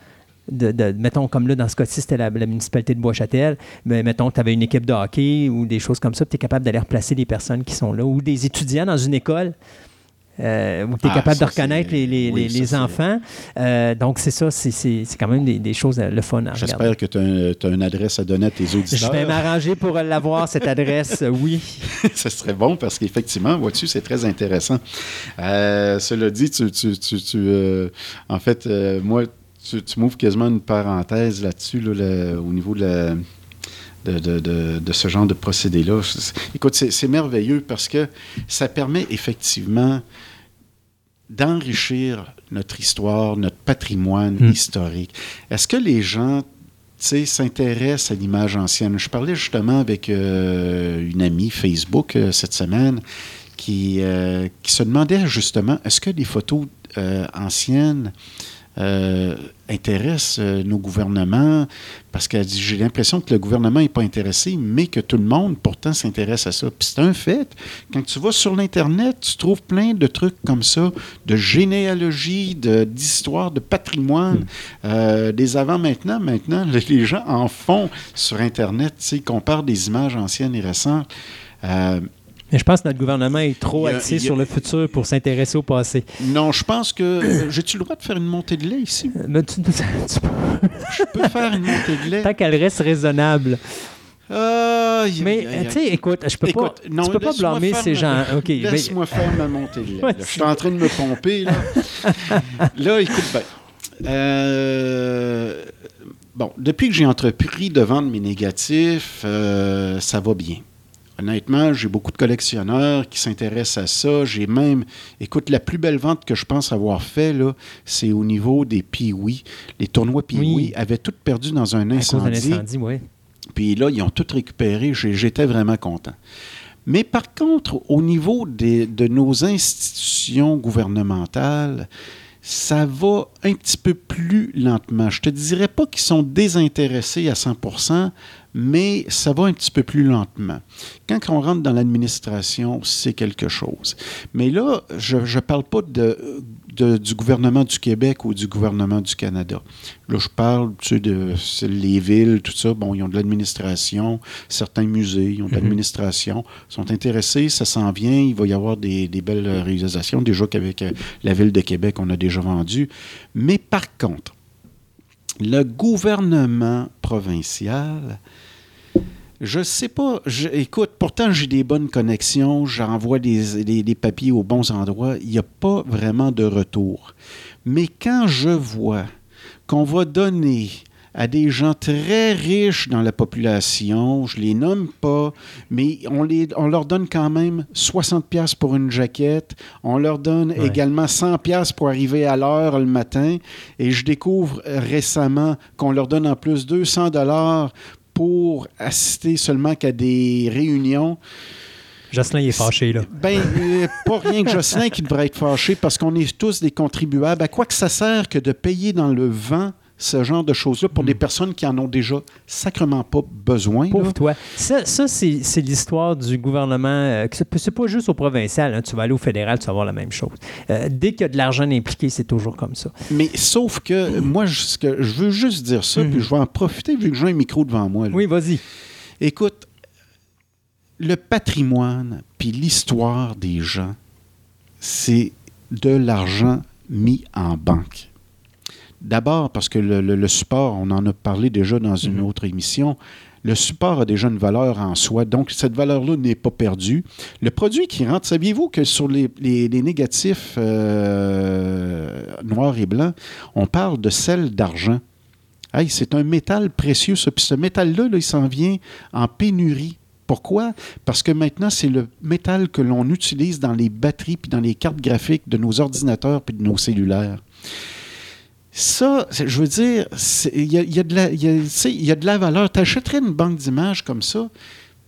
De, mettons, comme là, dans ce cas-ci, c'était la, municipalité de Bois-Châtel, mais mettons que tu avais une équipe de hockey ou des choses comme ça, tu es capable d'aller replacer les personnes qui sont là, ou des étudiants dans une école, euh, où tu es Ah, capable ça, de reconnaître les, les- oui, les- ça, enfants. Euh, donc, c'est ça, c'est- quand même des, des choses, euh, le fun à regarder. j'espère que tu as, une adresse à donner à tes Je auditeurs. vais m'arranger pour l'avoir, cette adresse, oui. Ce serait bon parce qu'effectivement, vois-tu, c'est très intéressant. Euh, cela dit, tu, tu- tu- tu, en fait, moi, tu, tu m'ouvres quasiment une parenthèse là-dessus, là, au niveau de, la- de, de- de- de ce genre de procédé-là. Écoute, c'est c'est merveilleux parce que ça permet effectivement d'enrichir notre histoire, notre patrimoine Mm. historique. Est-ce que les gens s'intéressent à l'image ancienne? Je parlais justement avec euh, une amie Facebook euh, cette semaine qui, euh, qui se demandait justement, est-ce que les photos anciennes euh, intéressent euh, nos gouvernements? Parce qu'elle dit, j'ai l'impression que le gouvernement n'est pas intéressé, mais que tout le monde pourtant s'intéresse à ça. Puis c'est un fait. Quand tu vas sur l'Internet, tu trouves plein de trucs comme ça, de généalogie, de- d'histoire, de, patrimoine, euh, des avant-maintenant. Maintenant, le- les gens en font sur Internet, tu sais, ils comparent des images anciennes et récentes. Euh, Mais je pense que notre gouvernement est trop a- axé a- sur le futur pour s'intéresser au passé. non, je pense que... euh, J'ai-tu le droit de faire une montée de lait ici? Euh, Mais tu- tu- Je peux faire une montée de lait? tant qu'elle reste raisonnable. Mais, aïe. tu sais, écoute, je peux Écoute, pas, non, tu peux pas blâmer ces ma- gens. Mais- Laisse-moi faire ma montée de lait. Là. Je suis en train de me pomper. Là, là écoute bien. Euh, bon, depuis que j'ai entrepris de vendre mes négatifs, euh, ça va bien. Honnêtement, j'ai beaucoup de collectionneurs qui s'intéressent à ça. J'ai même, écoute, la plus belle vente que je pense avoir fait, là, c'est au niveau des Pee-Wee. Les tournois Pee-Wee Oui. avaient tout perdu dans un incendie. incendie, oui. Puis là, ils ont tout récupéré. J'étais vraiment content. Mais par contre, au niveau des- de nos institutions gouvernementales, ça va un petit peu plus lentement. Je te dirais pas qu'ils sont désintéressés à 100 mais ça va un petit peu plus lentement. Quand on rentre dans l'administration, c'est quelque chose. Mais là, je ne parle pas de, de- du gouvernement du Québec ou du gouvernement du Canada. Là, je parle tu sais, de les villes, tout ça. Bon, ils ont de l'administration. Certains musées, ils ont de l'administration. sont intéressés, ça s'en vient. Il va y avoir des, des belles réalisations. Déjà qu'avec euh, la ville de Québec, on a déjà vendu. Mais par contre, le gouvernement provincial, je sais pas. je- écoute, pourtant, j'ai des bonnes connexions. J'envoie des, des- des papiers aux bons endroits. Il n'y a pas vraiment de retour. Mais quand je vois qu'on va donner à des gens très riches dans la population, je les nomme pas, mais on, les, on leur donne quand même 60 pièces pour une jaquette, on leur donne Ouais. également 100 pièces pour arriver à l'heure le matin, et je découvre récemment qu'on leur donne en plus 200 dollars pour assister seulement qu'à des réunions. Jocelyn il est fâché, là. Ben, euh, pas rien que Jocelyn qui devrait être fâché parce qu'on est tous des contribuables. À quoi que ça sert que de payer dans le vent ce genre de choses-là pour des personnes qui en ont déjà sacrement pas besoin? là? Pauvre toi. Ça, ça, c'est l'histoire du gouvernement. euh, c'est pas juste au provincial. hein. Tu vas aller au fédéral, tu vas voir la même chose. Euh, dès qu'il y a de l'argent impliqué, c'est toujours comme ça. Mais sauf que moi, je, ce que- je veux juste dire ça, puis je vais en profiter vu que j'ai un micro devant moi. là. Oui, vas-y. Écoute, le patrimoine puis l'histoire des gens, c'est de l'argent mis en banque. D'abord parce que le, le- le support, on en a parlé déjà dans une autre émission, le support a déjà une valeur en soi, donc cette valeur-là n'est pas perdue. Le produit qui rentre, saviez-vous que sur les, les- les négatifs euh, noirs et blancs, on parle de sel d'argent? Hey, c'est un métal précieux, ça. Puis ce métal-là, là, il s'en vient en pénurie. Pourquoi? Parce que maintenant, c'est le métal que l'on utilise dans les batteries puis dans les cartes graphiques de nos ordinateurs puis de nos cellulaires. Ça, je veux dire, il y y y y a de la valeur. Tu achèterais une banque d'images comme ça,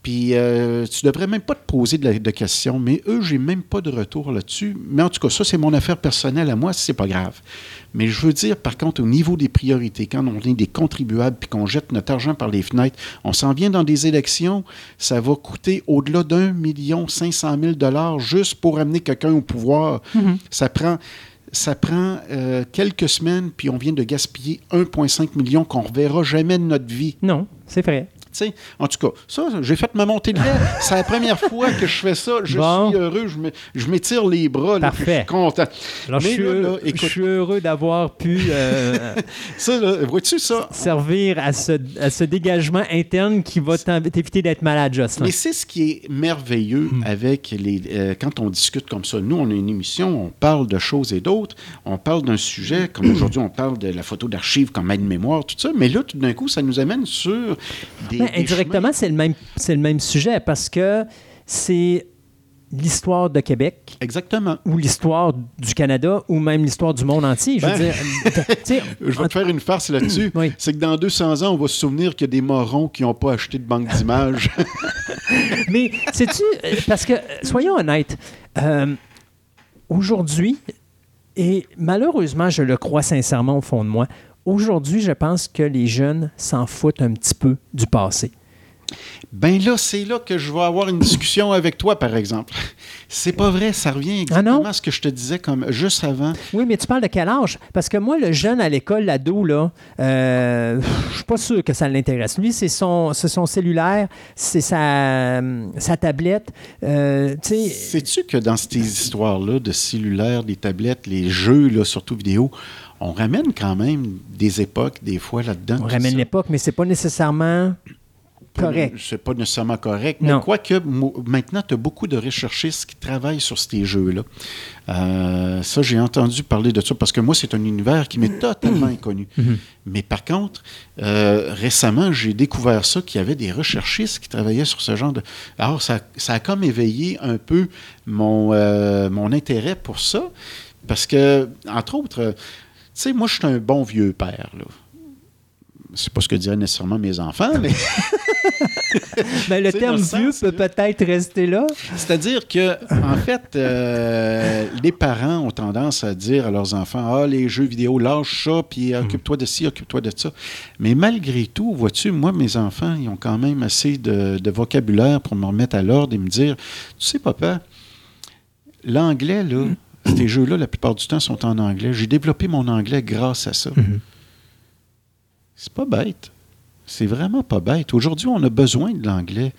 puis euh, tu devrais même pas te poser de, la- de questions. Mais eux, j'ai même pas de retour là-dessus. Mais en tout cas, ça, c'est mon affaire personnelle à moi, c'est pas grave. Mais je veux dire, par contre, au niveau des priorités, quand on est des contribuables puis qu'on jette notre argent par les fenêtres, on s'en vient dans des élections, ça va coûter au-delà d'un million cinq cent mille dollars juste pour amener quelqu'un au pouvoir. Ça prend, ça prend euh, quelques semaines, puis on vient de gaspiller 1,5 million qu'on ne reverra jamais de notre vie. Non, c'est vrai. Tu sais, en tout cas, ça, j'ai fait ma montée de lait. C'est la première fois que je fais ça. Je Bon. suis heureux. Je me- je m'étire les bras. là, puis Je Parfait. suis content. Alors, je Mais suis, là, heureux- je suis heureux d'avoir pu euh, ça, vois-tu ça? servir à ce, à ce dégagement interne qui va t'éviter d'être malade, Jocelyn. Mais c'est ce qui est merveilleux Hmm. avec les. euh, quand on discute comme ça, nous, on a une émission, on parle de choses et d'autres, on parle d'un sujet, comme aujourd'hui, on parle de la photo d'archives comme aide-mémoire, tout ça, mais là, tout d'un coup, ça nous amène sur des. Ben, des indirectement, c'est le, même, c'est le même sujet parce que c'est l'histoire de Québec Exactement. ou l'histoire du Canada ou même l'histoire du monde entier. Je veux Ben, dire, Je vais te faire une farce là-dessus. Oui. C'est que dans 200 ans, on va se souvenir qu'il y a des morons qui n'ont pas acheté de banque d'images. Mais sais-tu, euh, parce que, soyons honnêtes, euh, aujourd'hui, et malheureusement, je le crois sincèrement au fond de moi, aujourd'hui, je pense que les jeunes s'en foutent un petit peu du passé. ben là, c'est là que je vais avoir une discussion avec toi, par exemple. C'est pas vrai, ça revient exactement Ah non? à ce que je te disais comme juste avant. Oui, mais tu parles de quel âge? Parce que moi, le jeune à l'école, l'ado, là, euh, je suis pas sûr que ça l'intéresse. Lui, c'est son, son cellulaire, c'est sa, sa tablette. euh, tu sais, Sais-tu que dans ces histoires-là de cellulaires, des tablettes, les jeux, là, surtout vidéo, on ramène quand même des époques, des fois, là-dedans. on ramène l'époque, mais c'est pas nécessairement correct. C'est pas nécessairement correct. Non. Mais quoique, maintenant, tu as beaucoup de recherchistes qui travaillent sur ces jeux-là. Euh, ça, j'ai entendu parler de ça parce que moi, c'est un univers qui m'est totalement inconnu. Mais par contre, euh, récemment, j'ai découvert ça, qu'il y avait des recherchistes qui travaillaient sur ce genre de... Alors, ça, ça a comme éveillé un peu mon, euh, mon intérêt pour ça. Parce que, entre autres, sais, moi, je suis un bon vieux père, là c'est pas ce que diraient nécessairement mes enfants, mais Ben, le terme vieux peut peut-être rester là. c'est-à-dire que, en fait, euh, les parents ont tendance à dire à leurs enfants Ah, les jeux vidéo, lâche ça, puis occupe-toi de ci, occupe-toi de ça. Mais malgré tout, vois-tu, moi, mes enfants, ils ont quand même assez de, de vocabulaire pour me remettre à l'ordre et me dire Tu sais, papa, l'anglais, là, ces jeux-là, la plupart du temps, sont en anglais. J'ai développé mon anglais grâce à ça. C'est pas bête. C'est vraiment pas bête. Aujourd'hui, on a besoin de l'anglais.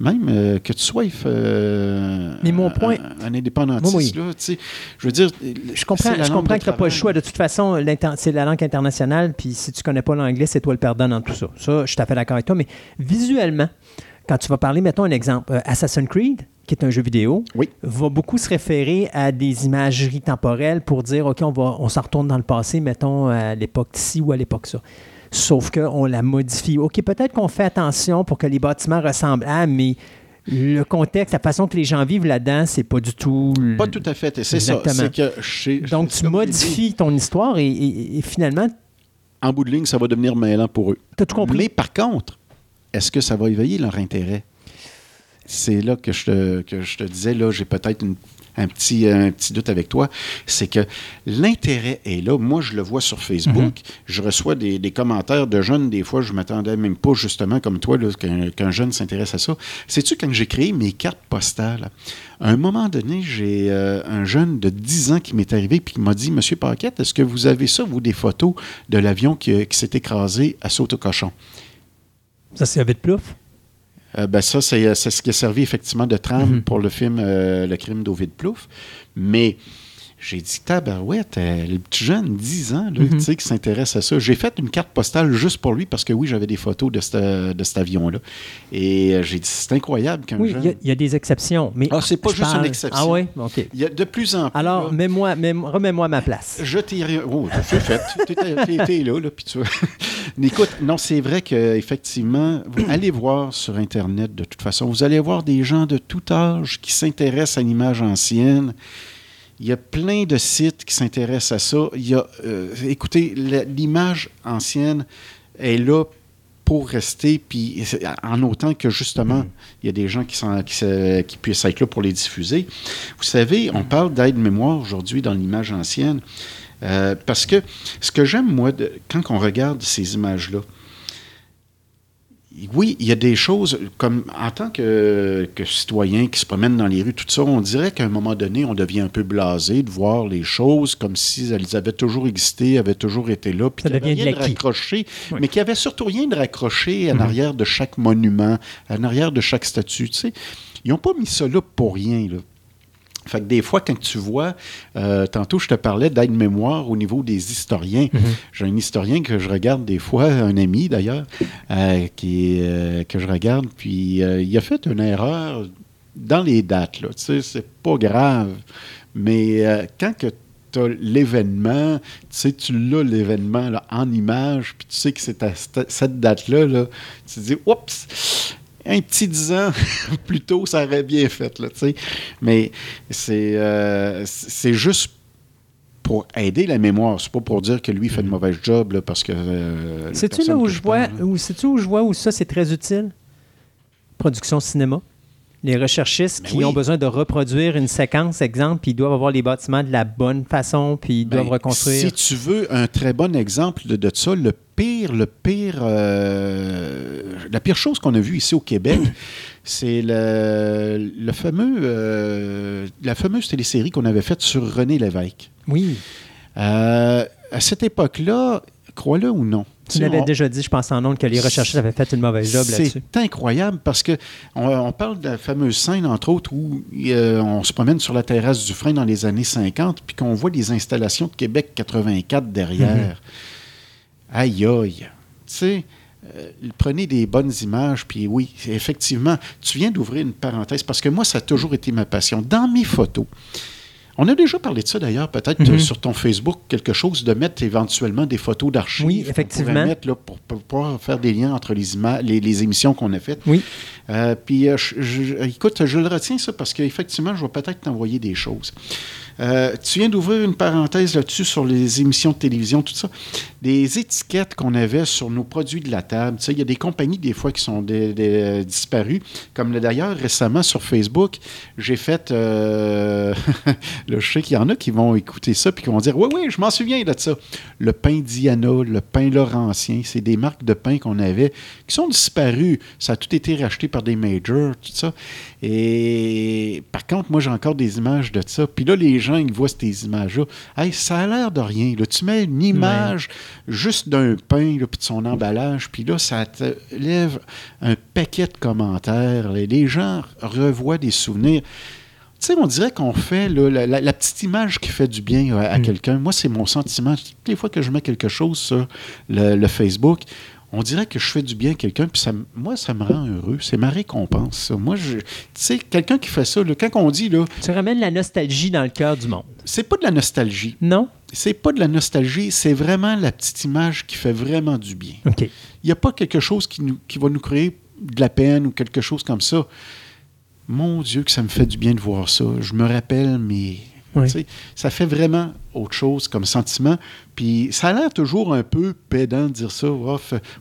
Même euh, que tu sois euh, Mais mon point- un, un indépendantiste, Oui, oui. là, tu sais, je veux dire... Je comprends, je comprends que tu n'as pas le choix. De toute façon, c'est la langue internationale, puis si tu connais pas l'anglais, c'est toi le perdant dans tout ça. Ça, je suis tout à fait d'accord avec toi. Mais visuellement, quand tu vas parler, mettons un exemple, euh, Assassin's Creed, qui est un jeu vidéo, Oui. va beaucoup se référer à des imageries temporelles pour dire, OK, on, va, on s'en retourne dans le passé, mettons à l'époque ci ou à l'époque ça. Sauf qu'on la modifie. OK, peut-être qu'on fait attention pour que les bâtiments ressemblent à, mais le contexte, la façon que les gens vivent là-dedans, c'est pas du tout. le- Pas tout à fait. Et C'est ça. Que chez- Donc, tu modifies ton histoire et, et- et finalement, En bout de ligne, ça va devenir mêlant pour eux. tu as tout compris. Mais par contre, est-ce que ça va éveiller leur intérêt? C'est là que je te, que je te disais, là, j'ai peut-être un, petit, un petit doute avec toi. C'est que l'intérêt est là. Moi, je le vois sur Facebook. Mhm. Je reçois des, des commentaires de jeunes. Des fois, je m'attendais même pas, justement, comme toi, là, qu'un qu'un jeune s'intéresse à ça. Sais-tu, quand j'ai créé mes cartes postales, à un moment donné, j'ai euh, un jeune de 10 ans qui m'est arrivé puis qui m'a dit Monsieur Paquette, est-ce que vous avez ça, vous, des photos de l'avion qui, qui s'est écrasé à Saute-au-Cochon Ça, c'est avec plouf. Euh, ben ça, c'est c'est ce qui a servi effectivement de trame Mhm. pour le film euh, Le crime d'Ovid Plouffe. Mais j'ai dit, tabarouette, euh, le petit jeune, 10 ans, là, sais, qui s'intéresse à ça. J'ai fait une carte postale juste pour lui parce que oui, j'avais des photos de, ce- de cet avion-là. Et euh, j'ai dit, c'est incroyable qu'un Oui, jeune... il y a- il y, a des exceptions. Mais Ah, c'est pas juste parle- une exception. Ah oui? OK. Il y a de plus en plus... Alors, mets-moi, mets- remets-moi ma place. Je t'ai rien. Oh, c'est fait. T'es- là, là, puis tu Écoute, non, c'est vrai qu'effectivement, allez voir sur Internet de toute façon. Vous allez voir des gens de tout âge qui s'intéressent à l'image ancienne. Il y a plein de sites qui s'intéressent à ça. Il y a, euh, écoutez, l'image ancienne est là pour rester, puis en autant que justement, il y a des gens qui, sont, qui, se- qui puissent être là pour les diffuser. Vous savez, on parle d'aide-mémoire aujourd'hui dans l'image ancienne, euh, parce que ce que j'aime, moi, de- quand on regarde ces images-là, oui, il y a des choses, comme en tant que, que citoyen qui se promène dans les rues, tout ça, on dirait qu'à un moment donné, on devient un peu blasé de voir les choses comme si elles avaient toujours existé, avaient toujours été là, puis qu'il y avait de rien de raccroché, Oui. mais qu'il n'y avait surtout rien de raccroché en arrière de chaque monument, en arrière de chaque statue. Tu sais. Ils n'ont pas mis ça là pour rien. Là. Fait que des fois, quand tu vois, euh, tantôt je te parlais d'aide-mémoire au niveau des historiens. J'ai un historien que je regarde des fois, un ami d'ailleurs, euh, qui, euh, que je regarde, puis il a fait une erreur dans les dates. Tu sais, c'est pas grave. Mais quand que tu as l'événement, tu sais, tu l'as l'événement en image, puis tu sais que c'est à cette cette date-là, là, tu te dis, oups, un petit 10 ans plus tôt, ça aurait bien fait, là, tu sais. Mais c'est euh, c'est juste pour aider la mémoire. C'est pas pour dire que lui fait de mauvais job, là, parce que... euh, la Sais-tu personne là où je vois, où, où je vois où ça c'est très utile? Production cinéma. Les recherchistes Ben qui oui. ont besoin de reproduire une séquence, exemple, puis ils doivent avoir les bâtiments de la bonne façon, puis ils Ben, doivent reconstruire. Si tu veux un très bon exemple de, de ça, le pire, le pire, euh, la pire chose qu'on a vue ici au Québec, c'est le, le fameux, euh, la fameuse télésérie qu'on avait faite sur René Lévesque. Oui, Euh, à cette époque-là, crois-le ou non. Tu l'avais on- déjà dit, je pense en ondes, que les recherchistes avaient fait une mauvaise job là-dessus. C'est incroyable parce que on, on parle de la fameuse scène, entre autres, où euh, on se promène sur la terrasse du frein dans les années 50, puis qu'on voit les installations de Québec 84 derrière. Aïe aïe. Tu sais, euh, prenez des bonnes images, puis oui, effectivement, tu viens d'ouvrir une parenthèse parce que moi, ça a toujours été ma passion. Dans mes photos, on a déjà parlé de ça d'ailleurs, peut-être Mhm. euh, sur ton Facebook, quelque chose de mettre éventuellement des photos d'archives. Oui, effectivement. mettre, là, pour, pour pouvoir faire des liens entre les, les, les émissions qu'on a faites. Oui. Euh, puis, euh, je- je- écoute, je le retiens ça parce qu'effectivement, je vais peut-être t'envoyer des choses. Euh, tu viens d'ouvrir une parenthèse là-dessus sur les émissions de télévision, tout ça. Des étiquettes qu'on avait sur nos produits de la table. Il y a des compagnies, des fois, qui sont des- disparues. Comme d'ailleurs, récemment, sur Facebook, j'ai fait... euh, là, je sais qu'il y en a qui vont écouter ça puis qui vont dire « Oui, oui, je m'en souviens de ça. » Le pain Diana, le pain Laurentien, c'est des marques de pain qu'on avait qui sont disparues. Ça a tout été racheté par des majors, tout ça. Et par contre, moi, j'ai encore des images de ça. Puis là, les gens, ils voient ces images-là. Hey, ça a l'air de rien. Là. Tu mets une image juste d'un pain, là, puis de son emballage, puis là, ça te lève un paquet de commentaires. Les les gens revoient des souvenirs. Tu sais, on dirait qu'on fait là, la, la- la petite image qui fait du bien à, à quelqu'un. Moi, c'est mon sentiment. Toutes les fois que je mets quelque chose sur le, le Facebook, on dirait que je fais du bien à quelqu'un, puis ça, moi, ça me rend heureux. C'est ma récompense. ça. Moi, je, tu sais, quelqu'un qui fait ça, là, quand on dit, là, Tu ramènes la nostalgie dans le cœur du monde. c'est pas de la nostalgie. Non? C'est pas de la nostalgie, c'est vraiment la petite image qui fait vraiment du bien. OK. Il n'y a pas quelque chose qui, nous- qui va nous créer de la peine ou quelque chose comme ça. Mon Dieu, que ça me fait du bien de voir ça. Je me rappelle, mais Oui. ça fait vraiment autre chose comme sentiment. Puis ça a l'air toujours un peu pédant de dire ça.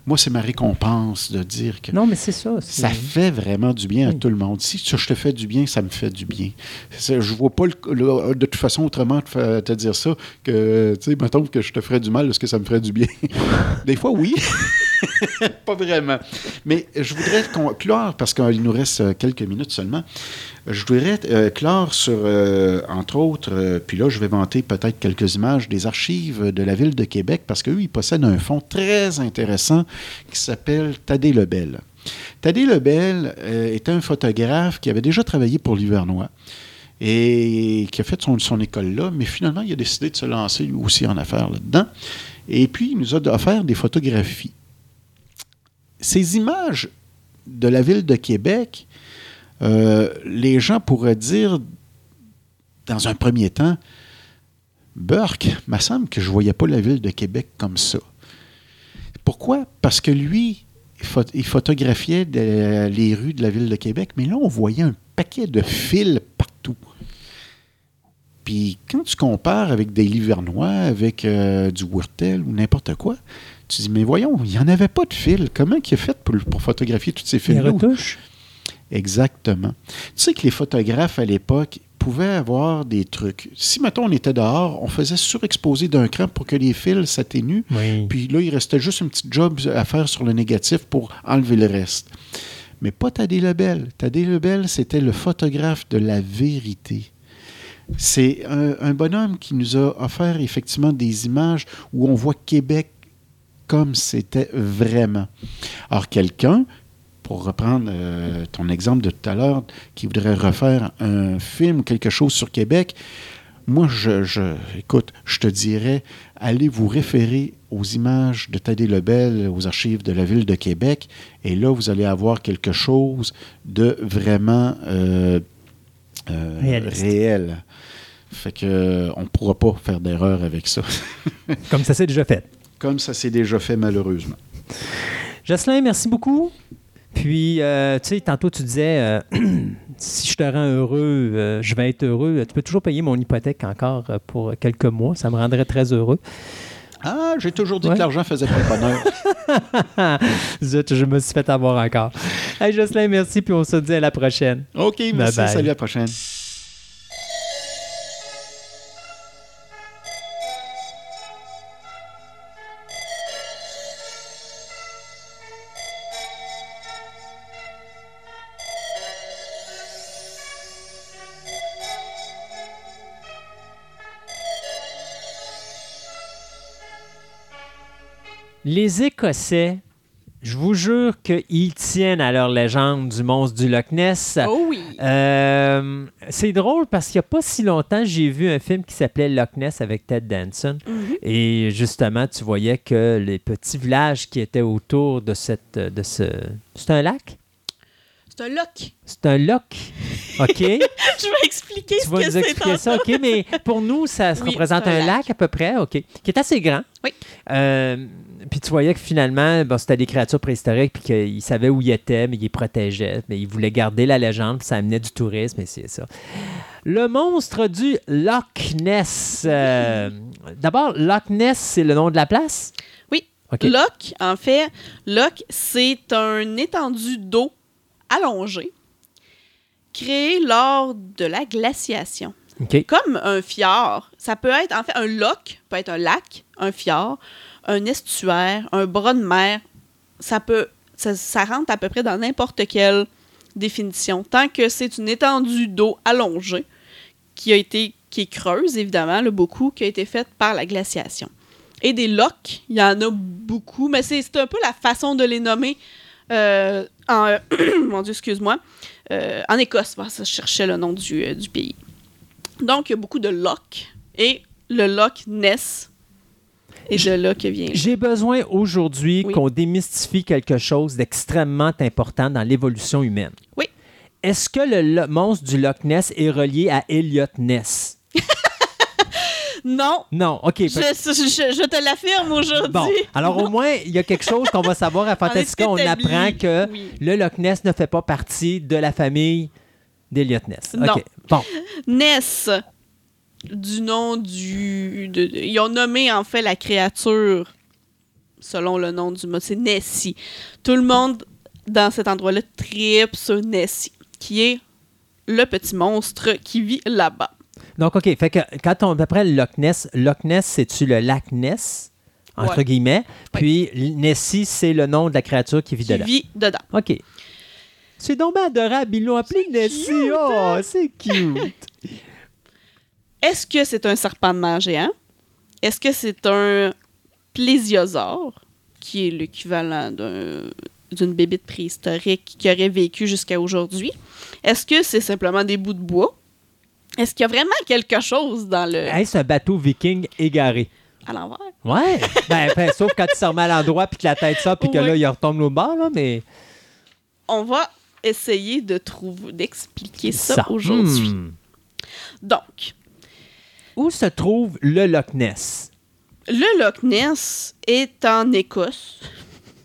Moi, c'est ma récompense de dire que Non, mais c'est ça. ça fait vraiment du bien à Oui. tout le monde. Si je te fais du bien, ça me fait du bien. C'est- Je vois pas le- le- de toute façon autrement te, te dire ça que, tu sais, mettons que je te ferais du mal, est-ce que ça me ferait du bien? Des fois, oui. pas vraiment. Mais je voudrais clore, parce qu'il nous reste euh, quelques minutes seulement, je voudrais euh, clore sur, euh, entre autres, puis là, je vais vanter peut-être quelques images des archives de la ville de Québec, parce qu'eux, ils possèdent un fonds très intéressant qui s'appelle Thaddée Lebel. Thaddée Lebel était un photographe qui avait déjà travaillé pour l'Hivernois et qui a fait son, école là, mais finalement, il a décidé de se lancer aussi en affaires là-dedans. Et puis, il nous a offert des photographies. Ces images de la ville de Québec, euh, les gens pourraient dire, dans un premier temps, Burke, il me semble que je ne voyais pas la ville de Québec comme ça. Pourquoi? Parce que lui, il, pho- il photographiait les rues de la ville de Québec, mais là, on voyait un paquet de fils partout. Puis quand tu compares avec des Livernois, avec euh, du Wurtel ou n'importe quoi, tu dis, mais voyons, il n'y en avait pas de fils. Comment il a fait pour, pour photographier tous ces fils-là? retouches? Exactement. Tu sais que les photographes à l'époque pouvaient avoir des trucs. Si, mettons, on était dehors, on faisait surexposer d'un cran pour que les fils s'atténuent. Oui. Puis là, il restait juste un petit job à faire sur le négatif pour enlever le reste. Mais pas Thaddée Lebel. Thaddée Lebel, c'était le photographe de la vérité. C'est un, un bonhomme qui nous a offert effectivement des images où on voit Québec comme c'était vraiment. Alors, quelqu'un, pour reprendre euh, ton exemple de tout à l'heure, qui voudrait refaire un film, quelque chose sur Québec, moi, je, je- écoute, je te dirais, allez vous référer aux images de Thaddée Lebel, aux archives de la ville de Québec, et là, vous allez avoir quelque chose de vraiment euh, euh, réel. Fait que on ne pourra pas faire d'erreur avec ça, Comme ça s'est déjà fait. Comme ça s'est déjà fait malheureusement. Jocelyn, merci beaucoup. Puis, euh, tu sais, tantôt, tu disais, euh, si je te rends heureux, euh, je vais être heureux. Tu peux toujours payer mon hypothèque encore pour quelques mois. Ça me rendrait très heureux. Ah, j'ai toujours dit Ouais. que l'argent faisait pas le bonheur. Zut, je me suis fait avoir encore. Hey, Jocelyn, merci. Puis on se dit à la prochaine. OK, merci. Salut, à la prochaine. Les Écossais, je vous jure qu'ils tiennent à leur légende du monstre du Loch Ness. Oh oui. Euh, c'est drôle parce qu'il n'y a pas si longtemps, j'ai vu un film qui s'appelait Loch Ness avec Ted Danson. Mhm. Et justement, tu voyais que les petits villages qui étaient autour de cette. De ce... C'est un lac? C'est un loch. C'est un loch. OK. Je vais expliquer tu ce vas que nous expliquer ça, OK, mais pour nous, ça se Oui, représente un un lac. à peu près, OK, qui est assez grand. Oui. Euh, puis tu voyais que finalement, bon, c'était des créatures préhistoriques, puis qu'ils savaient où ils étaient, mais ils les protégeaient, mais ils voulaient garder la légende, puis ça amenait du tourisme, et c'est ça. Le monstre du Loch Ness. Euh, D'abord, Loch Ness, c'est le nom de la place? Oui. OK. Loch, en fait, Loch, c'est un étendue d'eau allongée créé lors de la glaciation. Comme un fjord, ça peut être, en fait, un loch peut être un lac, un fjord, un estuaire, un bras de mer. Ça peut, ça, ça rentre à peu près dans n'importe quelle définition, tant que c'est une étendue d'eau allongée qui a été, qui est creuse évidemment, là, beaucoup, qui a été faite par la glaciation. Et des lochs, il y en a beaucoup, mais c'est c'est un peu la façon de les nommer en, mon Dieu, excuse-moi, euh, en Écosse. Voilà, ça, je cherchais le nom du, euh, du pays. Donc, il y a beaucoup de lochs et le Loch Ness est de là que vient. J'ai besoin aujourd'hui Oui. qu'on démystifie quelque chose d'extrêmement important dans l'évolution humaine. Oui. Est-ce que le monstre du Loch Ness est relié à Elliot Ness? Non, Non, OK. je, je- te l'affirme aujourd'hui. Bon, alors au moins, il y a quelque chose qu'on va savoir à Fantastica. On, apprend que Oui. le Loch Ness ne fait pas partie de la famille d'Elliot Ness. Non. OK. Bon, Ness, du nom du. de- de- ils ont nommé en fait la créature selon le nom du mot. C'est Nessie. Tout le monde dans cet endroit-là tripe sur Nessie, qui est le petit monstre qui vit là-bas. Donc OK. Fait que quand on après le Loch Ness, Loch Ness, c'est-tu le lac Ness? Entre Ouais. guillemets? Puis Nessie, c'est le nom de la créature qui vit Qui dedans. vit dedans. OK. C'est donc adorable. Ils l'ont appelé Nessie. Oh, c'est cute. Est-ce que c'est un serpent de mer géant? Est-ce que c'est un plésiosaure, qui est l'équivalent d'un- d'une bébite préhistorique qui aurait vécu jusqu'à aujourd'hui? Est-ce que c'est simplement des bouts de bois? Est-ce qu'il y a vraiment quelque chose dans le... Hey, c'est un bateau viking égaré. à l'envers? Ouais. ben, ben, sauf quand il se remet à l'endroit puis que la tête sort puis que Ouais. là, il retombe au bord, là, mais. On va essayer de trouver, d'expliquer ça, aujourd'hui. Hmm. Donc, Où se trouve le Loch Ness? le Loch Ness est en Écosse.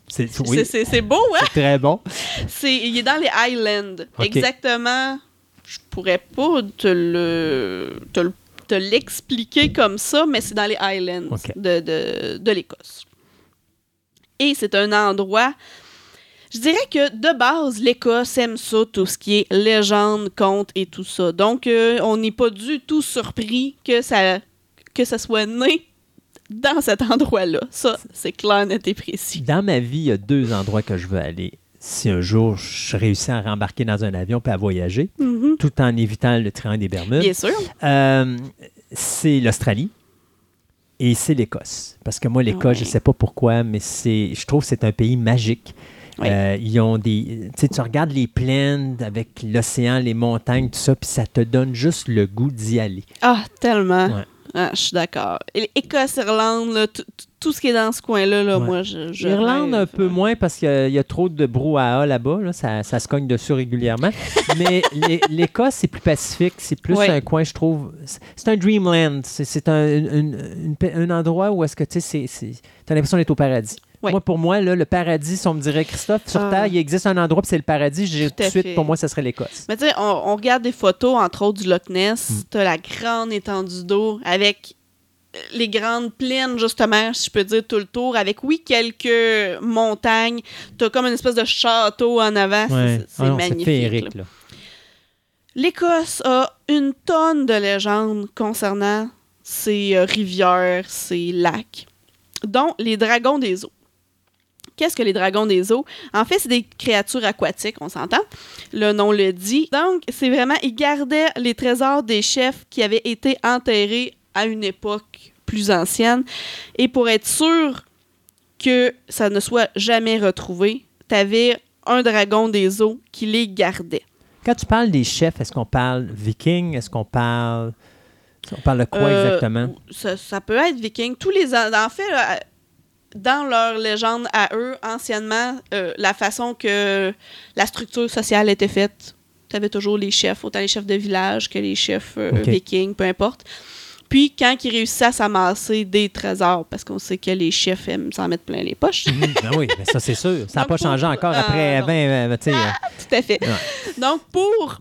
C'est oui, beau, hein? c'est très bon. C'est, il est dans les Highlands. Exactement. Je pourrais pas te le, te, te l'expliquer comme ça, mais c'est dans les Highlands de, de, de l'Écosse. Et c'est un endroit. Je dirais que de base, l'Écosse aime ça, tout ce qui est légende, conte et tout ça. Donc, euh, on n'est pas du tout surpris que ça, que ça soit né dans cet endroit-là. Ça, c'est clair, net et précis. Dans ma vie, il y a deux endroits que je veux aller. Si un jour je réussis à rembarquer dans un avion et à voyager, Mhm. tout en évitant le triangle des Bermudes, Bien sûr. euh, c'est l'Australie et c'est l'Écosse. Parce que moi, l'Écosse, Ouais. je ne sais pas pourquoi, mais c'est, je trouve que c'est un pays magique. Ouais. Euh, ils ont des. Tu regardes les plaines avec l'océan, les montagnes, tout ça, puis ça te donne juste le goût d'y aller. Ah, tellement. Ouais. Ah, je suis d'accord. Écosse, Irlande, là, tout- ce qui est dans ce coin-là, là, Ouais. moi, je, je Irlande, un peu moins parce qu'il y a- il y, a trop de brouhaha là-bas. là. Ça, ça se cogne dessus régulièrement. Mais l'É- l'Écosse, c'est plus pacifique. C'est plus Ouais. un coin, je trouve. c'est- un dreamland. C'est un, pa- un endroit où est-ce que tu sais, tu as l'impression d'être au paradis. Moi, pour moi, là, le paradis, si on me dirait, Christophe, sur Ah. Terre, il existe un endroit, c'est le paradis, dirais Tout de suite, fait. pour moi, ça serait l'Écosse. Mais tu sais, on, on regarde des photos, entre autres, du Loch Ness. Mm. T'as la grande étendue d'eau avec les grandes plaines, justement, si je peux dire, tout le tour, avec, oui, quelques montagnes. T'as comme une espèce de château en avant. C'est- Ouais. C'est Ah magnifique. féerique, là. là. L'Écosse a une tonne de légendes concernant ses euh, rivières, ses lacs, dont les dragons des eaux. Qu'est-ce que les dragons des eaux? En fait, c'est des créatures aquatiques, on s'entend. Le nom le dit. Donc, c'est vraiment, ils gardaient les trésors des chefs qui avaient été enterrés à une époque plus ancienne. Et pour être sûr que ça ne soit jamais retrouvé, tu avais un dragon des eaux qui les gardait. Quand tu parles des chefs, est-ce qu'on parle viking? Est-ce qu'on parle. On parle de quoi Euh, exactement? Ça, ça peut être viking. Tous les en en fait, là, dans leur légende à eux, anciennement, euh, la façon que la structure sociale était faite, tu avais toujours les chefs, autant les chefs de village que les chefs euh, vikings, peu importe. Puis, quand ils réussissaient à s'amasser des trésors, parce qu'on sait que les chefs aiment s'en mettre plein les poches, Ben oui, mais ça, c'est sûr. Ça n'a pas changé encore Ah, après non. 20, euh, tu sais. euh, Tout à fait. Ouais. Donc, pour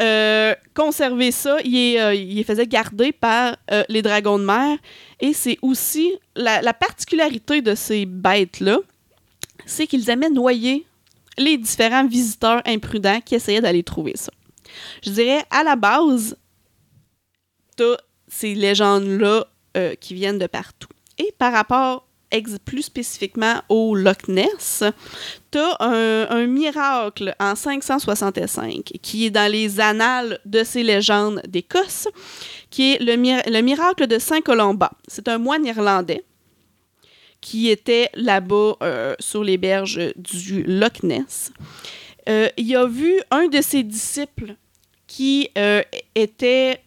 euh, conserver ça, il, est, euh, les faisait garder par euh, les dragons de mer. Et c'est aussi la, la particularité de ces bêtes-là, c'est qu'ils aimaient noyer les différents visiteurs imprudents qui essayaient d'aller trouver ça. Je dirais, à la base, t'as ces légendes-là euh, qui viennent de partout. Et par rapport ex- plus spécifiquement au Loch Ness, tu as un, un miracle en 565 qui est dans les annales de ces légendes d'Écosse, qui est le, mir- le miracle de Saint Colomba. C'est un moine irlandais qui était là-bas euh, sur les berges du Loch Ness. Euh, il a vu un de ses disciples qui euh, était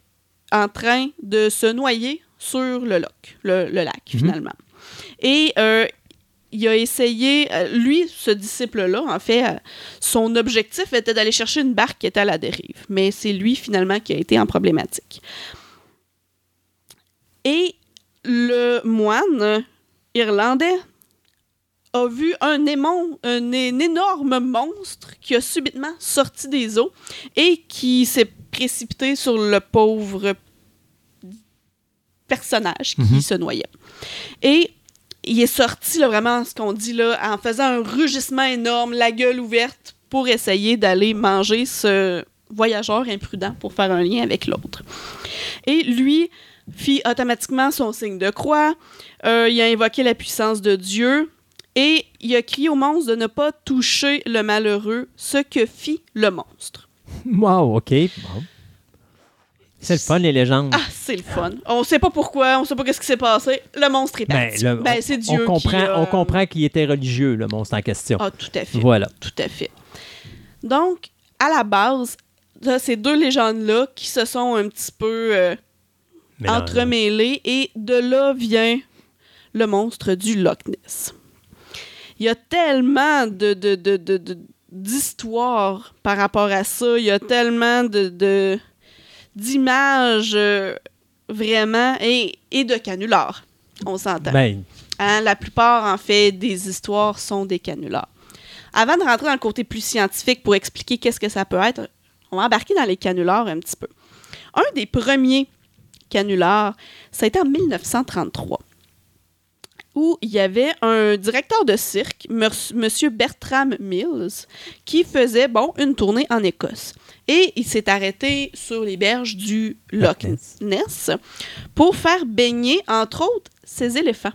en train de se noyer sur le lac, le, le lac Mhm. finalement. Et euh, il a essayé, euh, lui, ce disciple-là, en fait, euh, son objectif était d'aller chercher une barque qui était à la dérive. Mais c'est lui, finalement, qui a été en problématique. Et le moine irlandais a vu un, émon, un, é- un énorme monstre qui a subitement sorti des eaux et qui s'est précipité sur le pauvre personnage qui Mhm. se noyait. Et il est sorti là, vraiment, ce qu'on dit là, en faisant un rugissement énorme, la gueule ouverte, pour essayer d'aller manger ce voyageur imprudent pour faire un lien avec l'autre. Et lui fit automatiquement son signe de croix, euh, il a invoqué la puissance de Dieu et il a crié au monstre de ne pas toucher le malheureux, ce que fit le monstre. Wow, OK. C'est le fun, les légendes. Ah, c'est le fun. On sait pas pourquoi, on sait pas qu'est-ce qui s'est passé. Le monstre est Ben, parti. Ben, on- c'est on Dieu comprend, qui... euh, On comprend qu'il était religieux, le monstre en question. Ah, tout à fait. Voilà. Tout à fait. Donc, à la base, là, ces deux légendes-là qui se sont un petit peu euh, entremêlées, et de là vient le monstre du Loch Ness. Il y a tellement de, de, de, de- de- d'histoires par rapport à ça. Il y a tellement de, de- d'images euh, vraiment et, et de canulars. On s'entend. Ben, Hein, la plupart, en fait, des histoires sont des canulars. Avant de rentrer dans le côté plus scientifique pour expliquer qu'est-ce que ça peut être, on va embarquer dans les canulars un petit peu. Un des premiers canulars, ça a été en 1933, où il y avait un directeur de cirque, M. Bertram Mills, qui faisait, bon, une tournée en Écosse. Et il s'est arrêté sur les berges du Loch Ness. Pour faire baigner, entre autres, ses éléphants.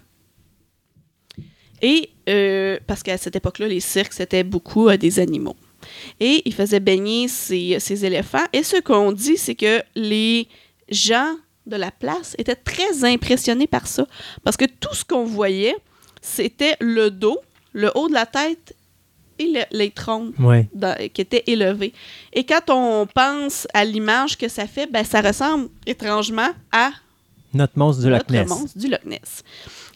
Et euh, parce qu'à cette époque-là, les cirques, c'était beaucoup euh, des animaux. Et il faisait baigner ces, ces éléphants. Et ce qu'on dit, c'est que les gens de la place étaient très impressionnés par ça. Parce que tout ce qu'on voyait, c'était le dos, le haut de la tête et le- les troncs ouais. dans- qui étaient élevés. Et quand on pense à l'image que ça fait, ben, ça ressemble étrangement à Notre monstre du Loch notre Ness. monstre du Loch Ness.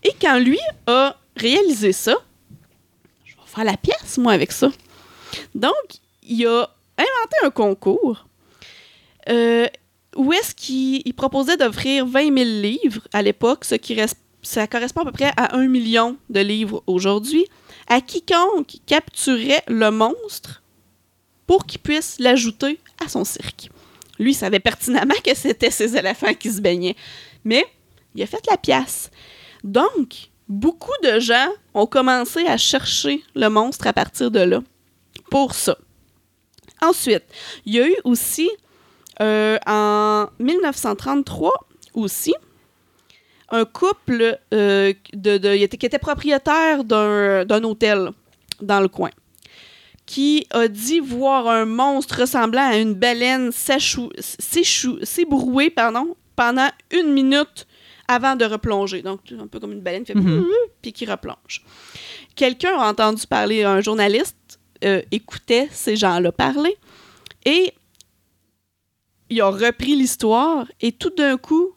Et quand lui a réalisé ça, je vais faire la pièce, moi, avec ça. Donc, il a inventé un concours euh, où est-ce qu'il il proposait d'offrir 20 000 livres à l'époque, ce qui reste, ça correspond à peu près à 1 million de livres aujourd'hui, à quiconque capturait le monstre pour qu'il puisse l'ajouter à son cirque. Lui savait pertinemment que c'était ses éléphants qui se baignaient. Mais il a fait la pièce. Donc, beaucoup de gens ont commencé à chercher le monstre à partir de là. Pour ça. Ensuite, il y a eu aussi, euh, en 1933 aussi, un couple euh, de, de- qui était propriétaire d'un hôtel dans le coin qui a dit voir un monstre ressemblant à une baleine s'ébrouer pardon, pendant une minute avant de replonger. Donc, un peu comme une baleine qui fait Mhm. puis qui replonge. Quelqu'un a entendu parler, un journaliste euh, écoutait ces gens-là parler et il a repris l'histoire et tout d'un coup,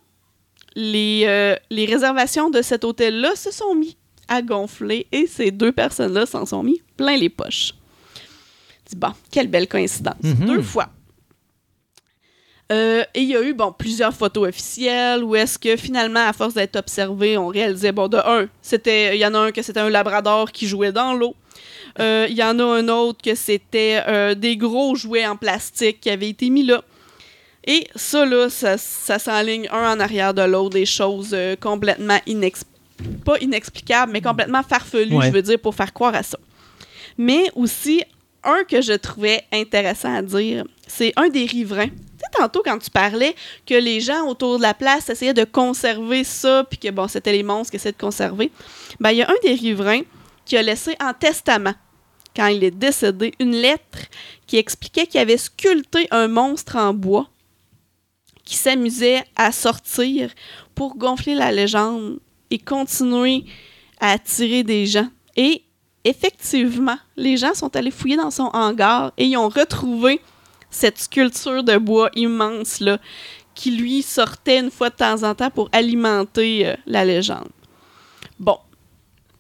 les, euh, les réservations de cet hôtel-là se sont mis à gonfler et ces deux personnes-là s'en sont mis plein les poches. Je dis, bon, quelle belle coïncidence. Mhm. Deux fois. Euh, et il y a eu bon, plusieurs photos officielles où est-ce que finalement, à force d'être observé, on réalisait, bon, de un, c'était, il y en a un que c'était un labrador qui jouait dans l'eau. Euh, Il y en a un autre que c'était euh, des gros jouets en plastique qui avaient été mis là. Et ça, là, ça, ça s'enligne un en arrière de l'autre, des choses euh, complètement inex- pas inexplicables, mais complètement farfelues, Ouais. je veux dire, pour faire croire à ça. Mais aussi, un que je trouvais intéressant à dire, c'est un des riverains. Tu sais, tantôt, quand tu parlais que les gens autour de la place essayaient de conserver ça, puis que, bon, c'était les monstres qui essayaient de conserver, ben, il y a un des riverains qui a laissé en testament, quand il est décédé, une lettre qui expliquait qu'il avait sculpté un monstre en bois qui s'amusait à sortir pour gonfler la légende et continuer à attirer des gens. Et effectivement, les gens sont allés fouiller dans son hangar et ils ont retrouvé cette sculpture de bois immense là, qui lui sortait une fois de temps en temps pour alimenter euh, la légende. Bon,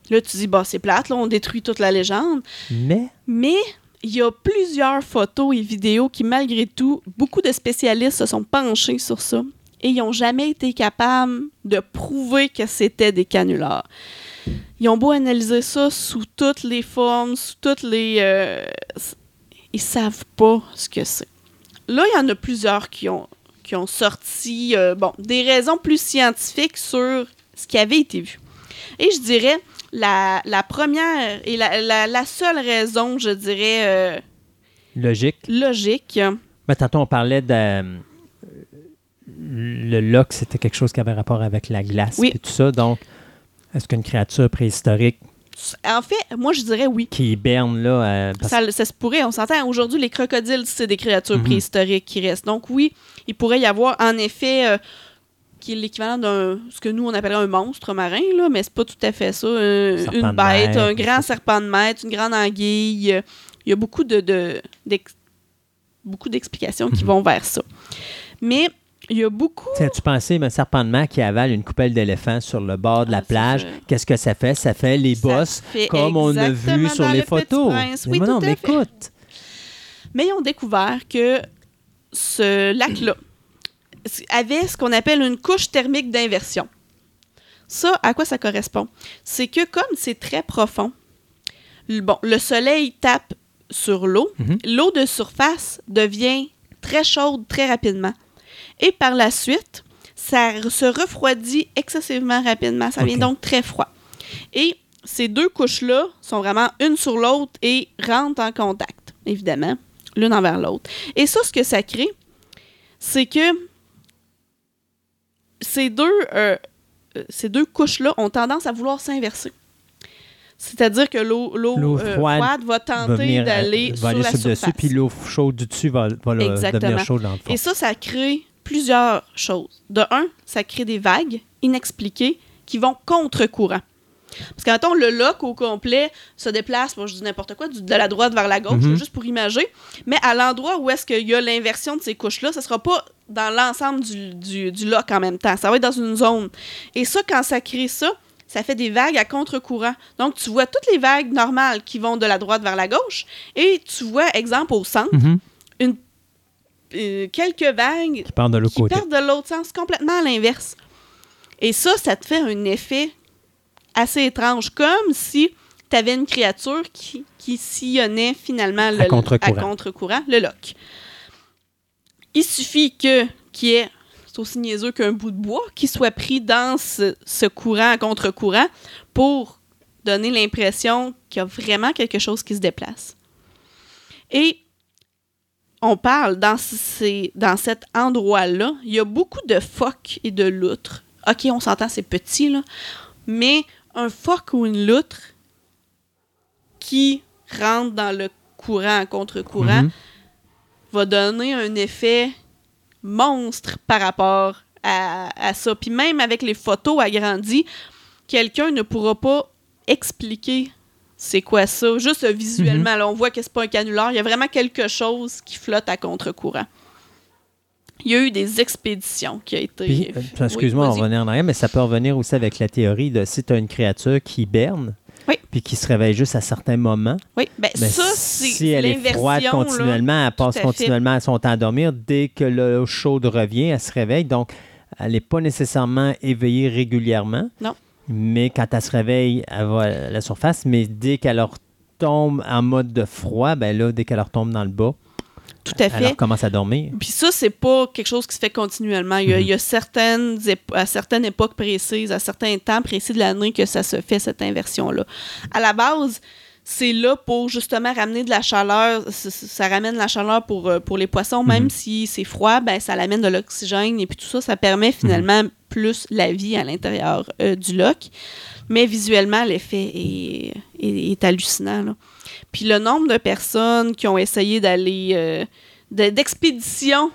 là tu dis, bah c'est plate, là, on détruit toute la légende. Mais, Mais il y a plusieurs photos et vidéos qui, malgré tout, beaucoup de spécialistes se sont penchés sur ça et ils n'ont jamais été capables de prouver que c'était des canulars. Ils ont beau analyser ça sous toutes les formes, sous toutes les... euh, ils savent pas ce que c'est. Là, il y en a plusieurs qui ont, qui ont sorti euh, bon, des raisons plus scientifiques sur ce qui avait été vu. Et je dirais, la, la première et la, la- la seule raison, je dirais, euh, logique. logique, Mais tantôt, on parlait de. euh, Le loch, c'était quelque chose qui avait rapport avec la glace Oui. et tout ça. Donc, est-ce qu'une créature préhistorique en fait, moi, je dirais oui. qui hiberne là. euh, parce- Ça, ça se pourrait, on s'entend. Aujourd'hui, les crocodiles, c'est des créatures Mhm. préhistoriques qui restent. Donc, oui, il pourrait y avoir, en effet, euh, qui est l'équivalent d'un, ce que nous, on appellerait un monstre marin, là, mais c'est pas tout à fait ça. Un- une bête, un grand serpent de mer, une grande anguille. Il y a beaucoup de, beaucoup d'explications qui Mhm. vont vers ça. Mais il y a beaucoup Tiens, tu pensais, un serpent de mer qui avale une coupelle d'éléphant sur le bord de la Ah, plage, qu'est-ce que ça fait? Ça fait les Ça bosses, fait comme on a vu sur les Le photos. Prince. Mais Oui, non, mais écoute. Mais ils ont découvert que ce lac-là avait ce qu'on appelle une couche thermique d'inversion. Ça, à quoi ça correspond? C'est que comme c'est très profond, le- bon, le soleil tape sur l'eau, Mhm. l'eau de surface devient très chaude très rapidement. Et par la suite, ça se refroidit excessivement rapidement. Ça devient donc très froid. Et ces deux couches-là sont vraiment une sur l'autre et rentrent en contact, évidemment, l'une envers l'autre. Et ça, ce que ça crée, c'est que ces deux, euh, ces deux couches-là ont tendance à vouloir s'inverser. C'est-à-dire que l'eau euh, froide va tenter euh, d'aller sur aller la sur le surface. dessus, puis l'eau chaude du dessus va, va devenir chaude dans le fond. Et ça, ça crée plusieurs choses. De un, ça crée des vagues inexpliquées qui vont contre-courant. Parce que, mettons, le lock au complet se déplace, moi je dis n'importe quoi, du- de la droite vers la gauche, Mhm. juste pour imager. Mais à l'endroit où est-ce qu'il y a l'inversion de ces couches-là, ce sera pas dans l'ensemble du, du, du lock en même temps. Ça va être dans une zone. Et ça, quand ça crée ça, ça fait des vagues à contre-courant. Donc, tu vois toutes les vagues normales qui vont de la droite vers la gauche. Et tu vois, exemple, au centre, Mhm. euh, quelques vagues Qui partent de l'autre sens, complètement à l'inverse. Et ça, ça te fait un effet assez étrange, comme si tu avais une créature qui, qui sillonnait finalement le, À contre-courant. à contre-courant, le loch. Il suffit que qu'il y ait, c'est aussi niaiseux qu'un bout de bois, qui soit pris dans ce, ce courant à contre-courant pour donner l'impression qu'il y a vraiment quelque chose qui se déplace. Et on parle dans, ces, dans cet endroit-là, il y a beaucoup de phoques et de loutres. OK, on s'entend, c'est petit, là. Mais un phoque ou une loutre qui rentre dans le courant à contre-courant Mhm. va donner un effet monstre par rapport à, à ça. Puis même avec les photos agrandies, quelqu'un ne pourra pas expliquer c'est quoi ça. Juste visuellement, là, on voit que c'est pas un canular. Il y a vraiment quelque chose qui flotte à contre-courant. Il y a eu des expéditions qui ont été. Euh, Oui, excuse-moi, on vas-y. va revenir en arrière, mais ça peut revenir aussi avec la théorie de si tu as une créature qui hiberne, Oui. puis qui se réveille juste à certains moments, Oui, ben mais ça, c'est si elle est froide là. continuellement, elle passe tout à continuellement son temps à dormir, dès que l'eau chaude revient, elle se réveille. Donc, elle n'est pas nécessairement éveillée régulièrement. Non. Mais quand elle se réveille, elle va à la surface. Mais dès qu'elle retombe en mode de froid, ben là, dès qu'elle retombe dans le bas, Tout à fait. recommence à dormir? Puis ça, c'est pas quelque chose qui se fait continuellement. Il y a, Mhm. il y a certaines, à certaines époques précises, à certains temps précis de l'année que ça se fait, cette inversion-là. À la base, c'est là pour justement ramener de la chaleur. Ça, ça- ramène la chaleur pour, euh, pour les poissons. Même Mhm. si c'est froid, ben, ça l'amène de l'oxygène et puis tout ça, ça permet finalement plus la vie à l'intérieur euh, du loch. Mais visuellement, l'effet est, est- est hallucinant. là. Puis le nombre de personnes qui ont essayé d'aller euh, de- d'expéditions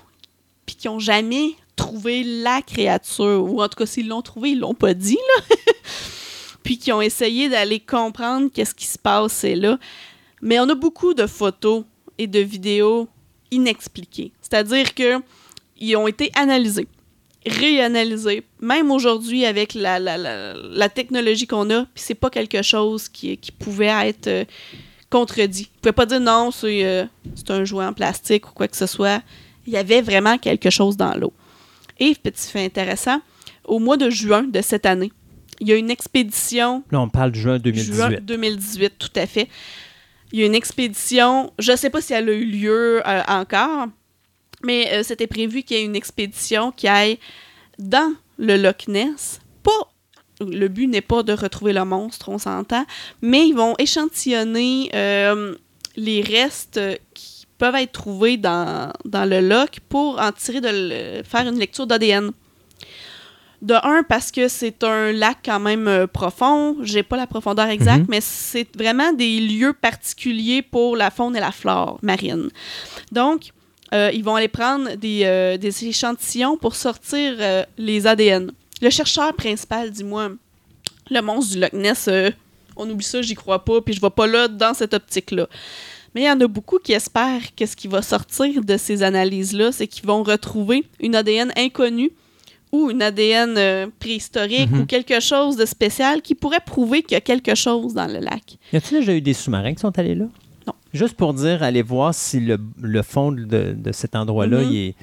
puis qui n'ont jamais trouvé la créature, ou en tout cas, s'ils l'ont trouvé, ils l'ont pas dit, là. puis qui ont essayé d'aller comprendre qu'est-ce qui se passait là. Mais on a beaucoup de photos et de vidéos inexpliquées. C'est-à-dire que ils ont été analysés, réanalysés, même aujourd'hui avec la, la, technologie qu'on a, puis c'est pas quelque chose qui, qui pouvait être euh, contredit. Vous pouvez pas dire non, c'est euh, c'est un jouet en plastique ou quoi que ce soit. Il y avait vraiment quelque chose dans l'eau. Et, petit fait intéressant, au mois de juin de cette année, il y a une expédition Là, on parle de juin 2018. Juin 2018, tout à fait. Il y a une expédition, je ne sais pas si elle a eu lieu euh, encore, mais euh, c'était prévu qu'il y ait une expédition qui aille dans le Loch Ness. Le but n'est pas de retrouver le monstre, on s'entend, mais ils vont échantillonner euh, les restes euh, qui peuvent être trouvés dans, dans le loch pour en tirer de le- faire une lecture d'ADN. De un, parce que c'est un lac quand même euh, profond. J'ai pas la profondeur exacte, Mhm. mais c'est vraiment des lieux particuliers pour la faune et la flore marine. Donc, euh, ils vont aller prendre des, euh, des échantillons pour sortir euh, les ADN. Le chercheur principal, dis-moi, le monstre du Loch Ness, euh, on oublie ça, j'y crois pas, puis je vais pas là dans cette optique-là. Mais il y en a beaucoup qui espèrent que ce qui va sortir de ces analyses-là, c'est qu'ils vont retrouver une ADN inconnue ou une ADN euh, préhistorique Mhm. ou quelque chose de spécial qui pourrait prouver qu'il y a quelque chose dans le lac. Y a-t-il déjà eu des sous-marins qui sont allés là? Non. Juste pour dire, allez voir si le, le fond de, de cet endroit-là, Mhm. il, est-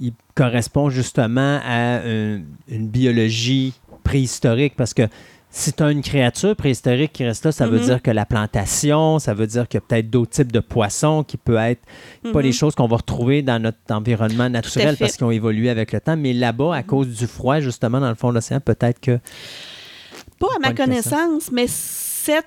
il correspond justement à un- une biologie préhistorique. Parce que si tu as une créature préhistorique qui reste là, ça veut Mhm. dire que la plantation, ça veut dire qu'il y a peut-être d'autres types de poissons qui peuvent être pas Mhm. les choses qu'on va retrouver dans notre environnement naturel parce qu'ils ont évolué avec le temps. Mais là-bas, à cause du froid, justement, dans le fond de l'océan, peut-être que. Pas à ma connaissance, mais cette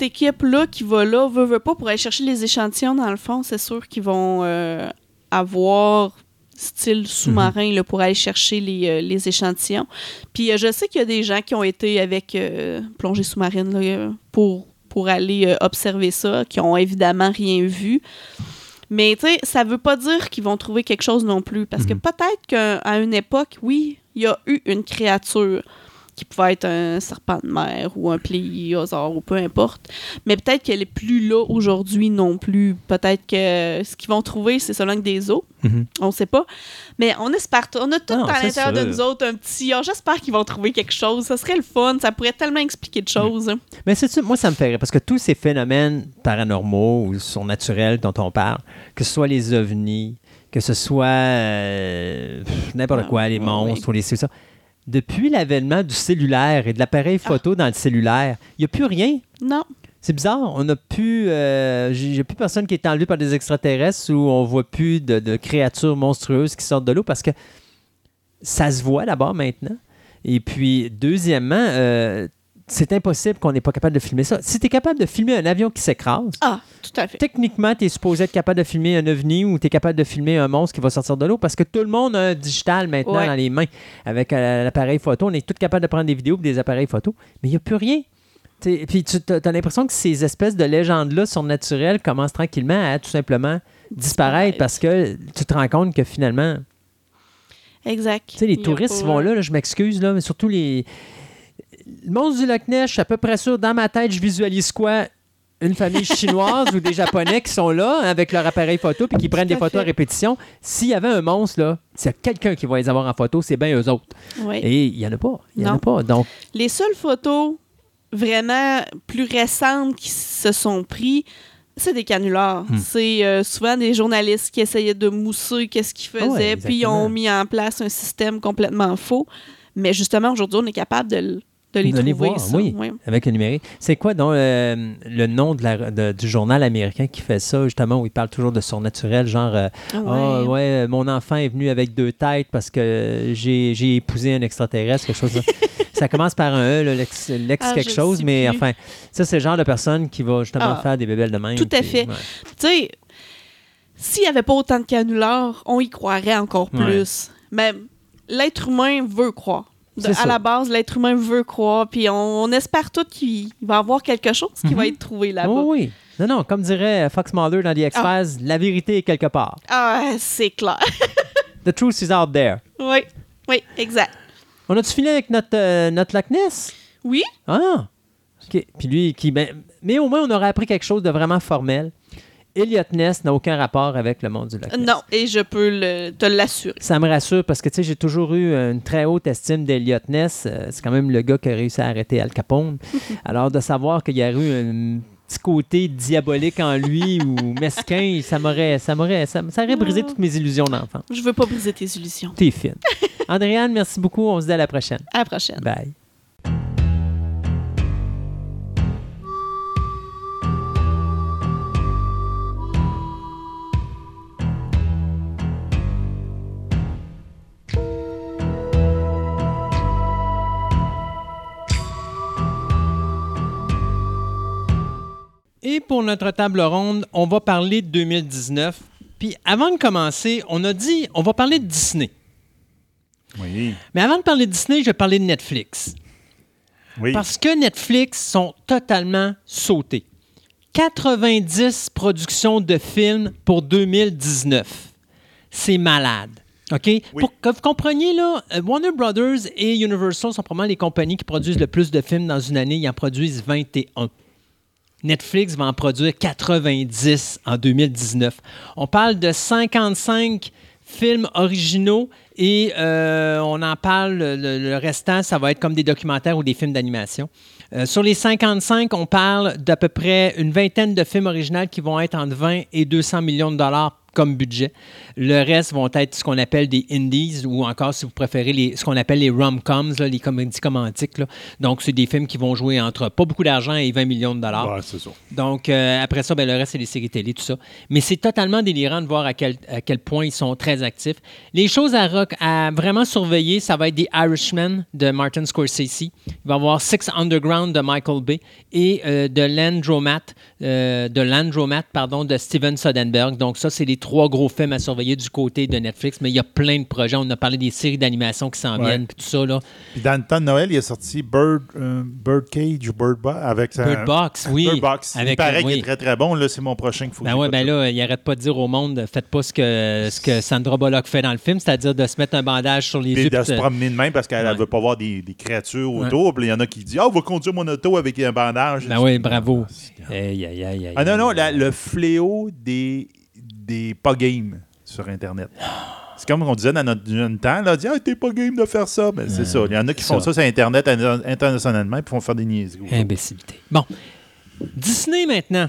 équipe-là qui va là, veut, veut pas, pour aller chercher les échantillons, dans le fond, c'est sûr qu'ils vont euh, avoir style sous-marin pour aller chercher les, euh, les échantillons. Puis euh, je sais qu'il y a des gens qui ont été avec euh, plongée sous-marine pour, pour aller observer ça, qui ont évidemment rien vu. Mais tu sais, ça veut pas dire qu'ils vont trouver quelque chose non plus. Parce que Mhm. peut-être qu'à une époque, oui, il y a eu une créature qui pouvait être un serpent de mer ou un pléiosaure ou peu importe. Mais peut-être qu'elle est plus là aujourd'hui non plus. Peut-être que ce qu'ils vont trouver, c'est seulement que des os. Mhm. On sait pas. Mais on espère. On a tout Non, à l'intérieur de nous autres un petit. ah, J'espère qu'ils vont trouver quelque chose. Ça serait le fun. Ça pourrait tellement expliquer de choses. Mais c'est moi, ça me fait rire parce que tous ces phénomènes paranormaux ou surnaturels dont on parle, que ce soit les ovnis, que ce soit euh, n'importe Ah, quoi, les monstres ou les ça, depuis l'avènement du cellulaire et de l'appareil Ah. photo dans le cellulaire, il n'y a plus rien. Non. C'est bizarre, on n'a plus, euh, j'ai plus personne qui est enlevé par des extraterrestres ou on voit plus de, de créatures monstrueuses qui sortent de l'eau parce que ça se voit d'abord maintenant. Et puis, deuxièmement, euh, c'est impossible qu'on n'est pas capable de filmer ça. Si tu es capable de filmer un avion qui s'écrase, Ah, tout à fait. techniquement, tu es supposé être capable de filmer un ovni ou tu es capable de filmer un monstre qui va sortir de l'eau parce que tout le monde a un digital maintenant Ouais. dans les mains. Avec euh, l'appareil photo, on est tous capables de prendre des vidéos et des appareils photo, mais il n'y a plus rien. T'sais, Puis tu as, l'impression que ces espèces de légendes-là surnaturelles commencent tranquillement à tout simplement disparaître Disparaître. parce que tu te rends compte que finalement, Exact. tu sais, les touristes pas- ils vont là, là, je m'excuse, là, mais surtout les. Le monstre du Loch Ness, je suis à peu près sûr, dans ma tête, je visualise quoi? une famille chinoise ou des Japonais qui sont là hein, avec leur appareil photo puis qui prennent des photos à répétition. S'il y avait un monstre, là, s'il y a quelqu'un qui va les avoir en photo, c'est bien eux autres. Oui. Et il n'y en a pas. Il en a pas. Donc, Les seules photos vraiment plus récentes qui se sont prises, c'est des canulars. Hmm. C'est euh, souvent des journalistes qui essayaient de mousser qu'est-ce qu'ils Ah ouais, faisaient, puis ils ont mis en place un système complètement faux. Mais justement, aujourd'hui, on est capable de, de les De les trouver. voir, ça. oui. Avec le numérique. C'est quoi donc euh, le nom de la- de- du journal américain qui fait ça, justement, où il parle toujours de surnaturel, genre euh, Ah Ah, ouais. ouais, mon enfant est venu avec deux têtes parce que j'ai épousé un extraterrestre, quelque chose. ça commence par un E, l'ex Ah, quelque chose, mais plus. enfin, ça, c'est le genre de personne qui va justement Ah, faire des bébelles de même. tout à puis, fait. ouais. Tu sais, s'il n'y avait pas autant de canulars, on y croirait encore Ouais. plus. Mais l'être humain veut croire. De- à ça. la base, l'être humain veut croire, puis on, on espère tout qu'il va y avoir quelque chose qui Mhm. va être trouvé là-bas. Oui, oui. Non, non, comme dirait Fox Mulder dans The X-Files, la vérité est quelque part. Ah, c'est clair. The truth is out there. oui, oui, exact. On a-tu fini avec notre, euh, notre Loch Ness? Oui, Ah! OK. Puis lui, qui, ben, mais au moins, on aurait appris quelque chose de vraiment formel. Elliot Ness n'a aucun rapport avec le monde du Loch Ness. non, et je peux le- te l'assurer. Ça me rassure parce que tu sais, j'ai toujours eu une très haute estime d'Elliot Ness. Euh, C'est quand même le gars qui a réussi à arrêter Al Capone. Alors de savoir qu'il y a eu un petit côté diabolique en lui ou mesquin, ça m'aurait, ça m'aurait, ça, ça aurait brisé toutes mes illusions d'enfant. Je veux pas briser tes illusions. T'es fine. Andréane, merci beaucoup. On se dit à la prochaine. À la prochaine. Bye. Et pour notre table ronde, on va parler de 2019. Puis avant de commencer, on a dit on va parler de Disney. Oui. Mais avant de parler de Disney, je vais parler de Netflix. Oui. Parce que Netflix sont totalement sautés. 90 productions de films pour 2019. C'est malade. OK? Pour que vous compreniez, là, euh, Warner Brothers et Universal sont probablement les compagnies qui produisent le plus de films dans une année. Ils en produisent 21. Netflix va en produire 90 en 2019. On parle de 55 films originaux et euh, on en parle, le, restant, ça va être comme des documentaires ou des films d'animation. Euh, sur les 55, on parle d'à peu près une vingtaine de films originaux qui vont être entre 20 et 200 millions de dollars comme budget. Le reste vont être ce qu'on appelle des indies ou encore, si vous préférez, les, ce qu'on appelle les rom-coms, les comédies romantiques. là. Donc, c'est des films qui vont jouer entre pas beaucoup d'argent et 20 millions de dollars. Ouais, c'est ça. Donc, euh, après ça, ben, le reste, c'est les séries télé, tout ça. Mais c'est totalement délirant de voir à quel, à quel point ils sont très actifs. Les choses à, rock- à vraiment surveiller, ça va être des Irishman de Martin Scorsese. Il va y avoir Six Underground de Michael Bay et euh, de Landromat, euh, de Landromat, pardon, de Steven Soderbergh. Donc, ça, c'est les trois gros films à surveiller du côté de Netflix. Mais il y a plein de projets. On a parlé des séries d'animation qui s'en Ouais. viennent, puis tout ça, là. Puis dans le temps de Noël, il a sorti Bird, euh, Birdcage ou Bird Box avec sa- Bird Box, oui. Bird Box. il paraît oui. qu'il est très très bon. Là, c'est mon prochain qu'il faut Ben ouais, ben là, il arrête pas de dire au monde, faites pas ce que, ce que Sandra Bullock fait dans le film, c'est-à-dire de se mettre un bandage sur les Puis yeux. de puis se de- promener de même parce qu'elle ne Ouais. veut pas voir des, des créatures autour. Puis il y en a qui disent Ah, on va conduire mon auto avec un bandage. Ben oui, bravo. Aïe, aïe, aïe, aïe. Ah non, non, la- le fléau des, des pas game sur Internet. C'est comme on disait dans notre jeune temps, là, dit, ah, t'es pas game de faire ça. Ben, c'est ça. Il y en a qui font ça. ça sur Internet in- internationalement et font faire des niaiseries. Imbécilité. Bon. Disney maintenant.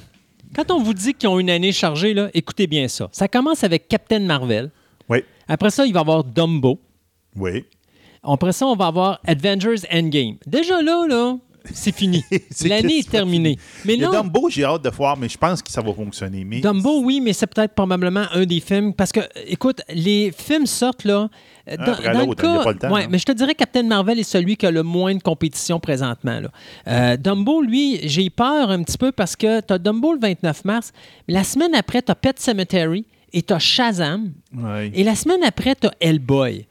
Quand on vous dit qu'ils ont une année chargée, là, écoutez bien ça. Ça commence avec Captain Marvel. Oui. Après ça, il va y avoir Dumbo. Oui. Après ça, on va avoir Avengers Endgame. Déjà là, là, c'est fini. L'année est terminée. Mais non, Dumbo, j'ai hâte de voir, mais je pense que ça va fonctionner. Mais Dumbo, oui, mais c'est peut-être probablement un des films. Parce que, écoute, les films sortent là. Dans, dans le cas- pas le temps, ouais, mais je te dirais que Captain Marvel est celui qui a le moins de compétition présentement. Là. Euh, Dumbo, lui, j'ai peur un petit peu parce que tu as Dumbo le 29 mars, mais la semaine après, tu as Pet Cemetery et tu as Shazam. Ouais. Et la semaine après, tu as Hellboy.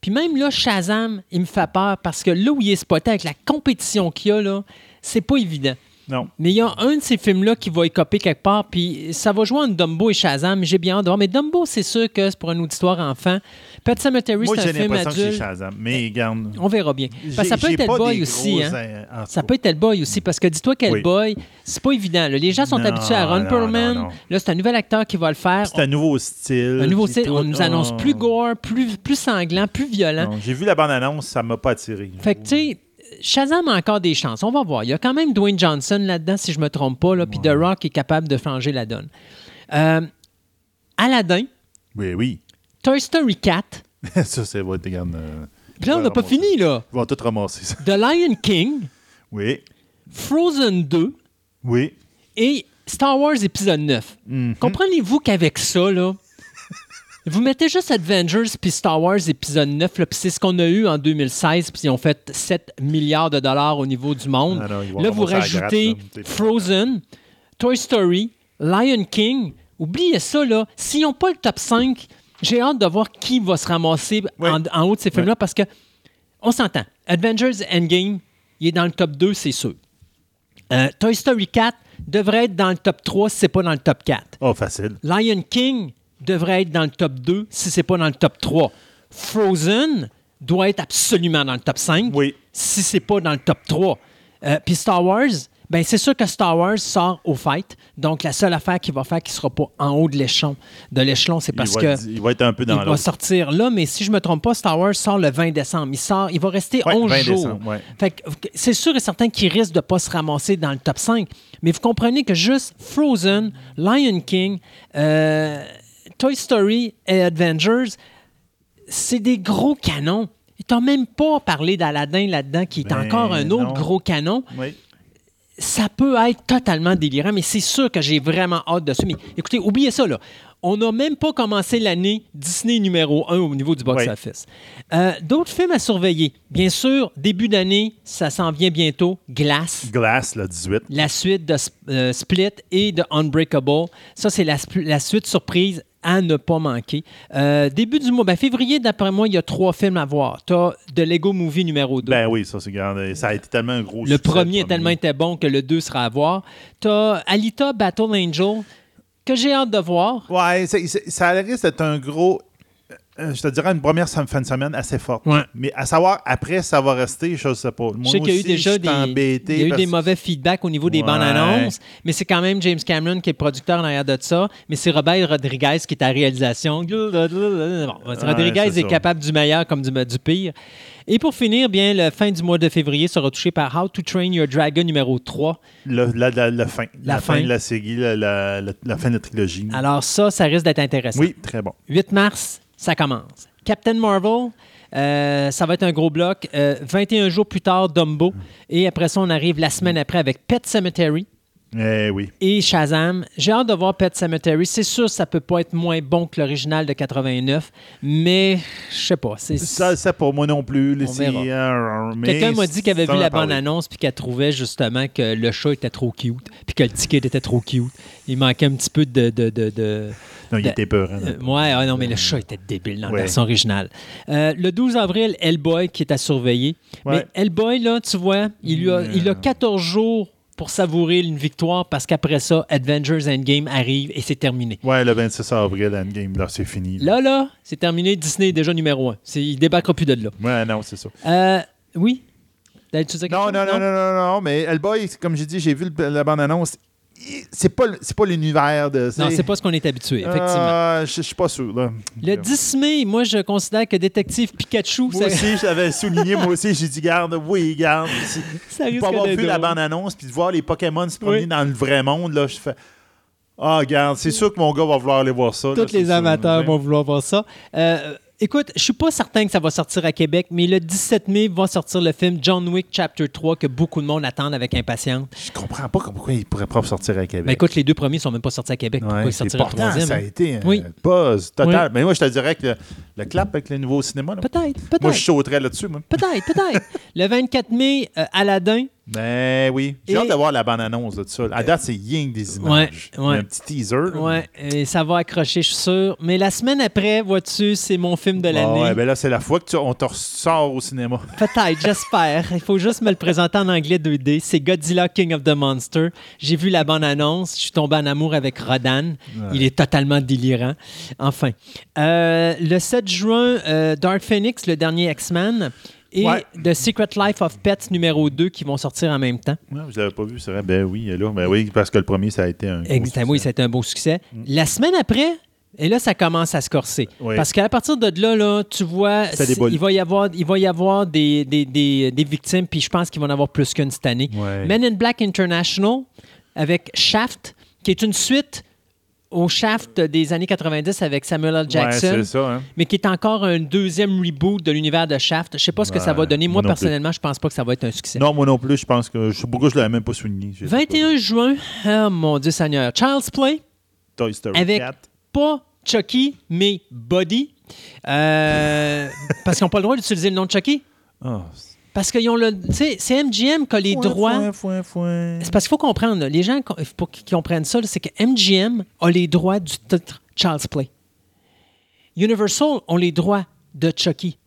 Puis même là, Shazam, il me fait peur parce que là où il est spoté avec la compétition qu'il y a, là, c'est pas évident. Non. Mais il y a un de ces films-là qui va écoper quelque part, puis ça va jouer entre Dumbo et Shazam, mais j'ai bien hâte de voir. Mais Dumbo, c'est sûr que c'est pour un auditoire enfant. Pet Cemetery, c'est un film l'impression que adulte. Shazam. Mais regarde. On verra bien. Parce que ça peut être Hellboy aussi. Hein? Ça peut être Hellboy aussi, parce que dis-toi qu'Hellboy, c'est pas évident. là. Les gens sont Non, habitués à Ron non, Perlman. non. Là, c'est un nouvel acteur qui va le faire. C'est un nouveau style. Un nouveau style. tout. On nous annonce Oh. plus gore, plus, plus sanglant, plus violent. J'ai vu la bande-annonce, ça m'a pas attiré. Fait que, tu sais, Shazam a encore des chances. On va voir. Il y a quand même Dwayne Johnson là-dedans, si je me trompe pas, là, puis The Rock est capable de changer la donne. Euh, Aladdin, Oui, oui. Toy Story 4. ça, c'est va être regarde, euh, Puis là, on n'a pas fini, là. Ils vont tout ramasser ça. The Lion King, Oui. Frozen 2 Oui. et Star Wars épisode 9. Mhm. Comprenez-vous qu'avec ça, là, vous mettez juste Avengers puis Star Wars épisode 9, là, puis c'est ce qu'on a eu en 2016, puis ils ont fait 7 milliards de dollars au niveau du monde. Ah non, là, vous rajoutez gratte, Frozen, Toy Story, Lion King. Oubliez ça, là. S'ils n'ont pas le top 5, j'ai hâte de voir qui va se ramasser en, en haut de ces films-là, parce que on s'entend. Avengers Endgame, il est dans le top 2, c'est sûr. Euh, Toy Story 4 devrait être dans le top 3 si c'est pas dans le top 4. Oh, facile. Lion King devrait être dans le top 2 si c'est pas dans le top 3. Frozen doit être absolument dans le top 5 Oui. si c'est pas dans le top 3. Euh, Puis Star Wars, ben c'est sûr que Star Wars sort au fight. Donc la seule affaire qui va faire qu'il sera pas en haut de l'échelon, de l'échelon, c'est parce il, va, que il va être un peu dans il va sortir là, mais si je me trompe pas, Star Wars sort le 20 décembre. Il sort, il va rester Ouais, 11 20 jours. décembre, ouais. Fait que c'est sûr et certain qu'il risque de pas se ramasser dans le top 5. Mais vous comprenez que juste Frozen, Lion King, euh, Toy Story et Avengers, c'est des gros canons. Ils t'ont même pas parlé d'Aladdin là-dedans, qui est Ben encore un autre non. gros canon Oui. ça peut être totalement délirant, mais c'est sûr que j'ai vraiment hâte de ça. Mais écoutez, oubliez ça, là. On n'a même pas commencé l'année Disney numéro 1 au niveau du box-office. Euh, D'autres films à surveiller. Bien sûr, début d'année, ça s'en vient bientôt. Glass. Glass, le 18. La suite de euh, Split et de Unbreakable. Ça, c'est la suite surprise à ne pas manquer. Euh, début du mois, ben, février, d'après moi, il y a trois films à voir. Tu as The Lego Movie numéro 2. Ben oui, ça, c'est. Ça a été tellement un gros Le succès, premier a tellement été bon que le 2 sera à voir. Tu as Alita Battle Angel, que j'ai hâte de voir. Ouais, ça risque d'être un gros. Euh, je te dirais une première fin de semaine assez forte. Ouais. Mais à savoir, après, ça va rester, je sais pas. Je sais qu'il y a eu déjà des, il y a eu des mauvais feedbacks au niveau des Ouais. bandes annonces, mais c'est quand même James Cameron qui est producteur en arrière de ça, mais c'est Robert Rodriguez qui est à la réalisation. Bon, Rodriguez est capable du meilleur comme du, du pire. Et pour finir, bien, le fin du mois de février sera touché par How to Train Your Dragon numéro 3. Le, la, la- la fin. La fin. de la série, la, la- la- la fin de la trilogie. Alors ça, ça risque d'être intéressant. oui, très bon. 8 mars, ça commence. Captain Marvel, euh, ça va être un gros bloc. Euh, 21 jours plus tard, Dumbo. Et après ça, on arrive la semaine après avec Pet Cemetery Eh oui. et Shazam. J'ai hâte de voir Pet Cemetery. C'est sûr, ça peut pas être moins bon que l'original de 89, mais je sais pas. Ça, ça pour moi non plus. euh, mais Quelqu'un m'a dit qu'il avait vu la bande-annonce puis qu'elle trouvait justement que le chat était trop cute puis que le ticket était trop cute. Il manquait un petit peu de... de, de, de- Non, il était peur. hein. Euh, ouais, ah non, mais le chat était débile dans la version originale. Euh, le 12 avril, Hellboy qui est à surveiller. Ouais. Mais Hellboy, là, tu vois, il, lui a, Mm. il a 14 jours pour savourer une victoire parce qu'après ça, Avengers Endgame arrive et c'est terminé. Ouais, le 26 avril, Endgame, là, c'est fini. Là, là, c'est terminé. Disney est déjà numéro un. Il débarquera plus de là. Ouais, non, c'est ça. Euh, oui? Non, non, non, non, non, non, mais Hellboy, comme j'ai dit, j'ai vu la bande-annonce. C'est pas, pas l'univers de. Non, c'est pas ce qu'on est habitué, effectivement. Euh, je je suis pas sûr. Là. Le 10 mai, moi, je considère que Détective Pikachu, Moi ça, aussi, j'avais souligné, moi aussi, j'ai dit, garde, oui, garde. ça risque Pour avoir vu la bande-annonce puis de voir les Pokémon se promener Oui. dans le vrai monde, là, je fais. Ah, regarde, c'est sûr que mon gars va vouloir aller voir ça. Tous les amateurs vont vouloir voir ça. Euh, écoute, je suis pas certain que ça va sortir à Québec, mais le 17 mai va sortir le film John Wick Chapter 3 que beaucoup de monde attend avec impatience. Je comprends pas pourquoi il pourrait pas sortir à Québec. Ben écoute, les deux premiers sont même pas sortis à Québec. Pourquoi Ouais, sortiraient le troisième? ça a été un Oui. buzz total. Oui. Mais moi, je te dirais que le, le clap avec le nouveau cinéma, là, Peut-être, moi, je peut-être. sauterais là-dessus. Peut-être, peut-être. le 24 mai, euh, Aladdin, Ben oui. J'ai Et- hâte de voir la bande-annonce de ça. À date, c'est que des images. Ouais, un petit teaser. Ouais, et ça va accrocher, je suis sûr. Mais la semaine après, vois-tu, c'est mon film de Ah l'année. ouais, ben là, c'est la fois que tu- on te ressort au cinéma. Peut-être, j'espère. Il faut juste me le présenter en anglais 2D. C'est Godzilla King of the Monster. J'ai vu la bande-annonce. Je suis tombé en amour avec Rodan. Il est totalement délirant. Enfin. Euh, le 7 juin, euh, Dark Phoenix, le dernier X-Men, et Ouais. The Secret Life of Pets numéro 2 qui vont sortir en même temps. Ouais, vous l'avez pas vu, c'est vrai. Ben oui, là. Ben oui, parce que le premier, ça a été un. Exactement, oui, succès. c'était un beau succès. La semaine après, et là, ça commence à se corser. Oui. Parce qu'à partir de là, là tu vois, Ça il va y avoir, il va y avoir des, des, des- des victimes, puis je pense qu'il va en avoir plus qu'une cette année. Ouais. Men in Black International avec Shaft, qui est une suite au Shaft des années 90 avec Samuel L. Jackson. ça. Hein. mais qui est encore un deuxième reboot de l'univers de Shaft. Je sais pas ce que ça va donner. moi personnellement, je pense pas que ça va être un succès. Non, moi non plus, je pense que. Je pourquoi je l'avais même pas souligné. J'ai- 21 juin, oh mon Dieu Seigneur, Child's Play, Toy Story avec 4. pas Chucky, mais Buddy. Euh, parce qu'ils n'ont pas le droit d'utiliser le nom de Chucky? Ah, Parce le. Sais, c'est MGM qui a les droits. Fouin, fouin, fouin. C'est parce qu'il faut comprendre, là, les gens, faut qu'ils comprennent ça, là, c'est que MGM a les droits du titre Child's Play. Universal ont les droits de Chucky.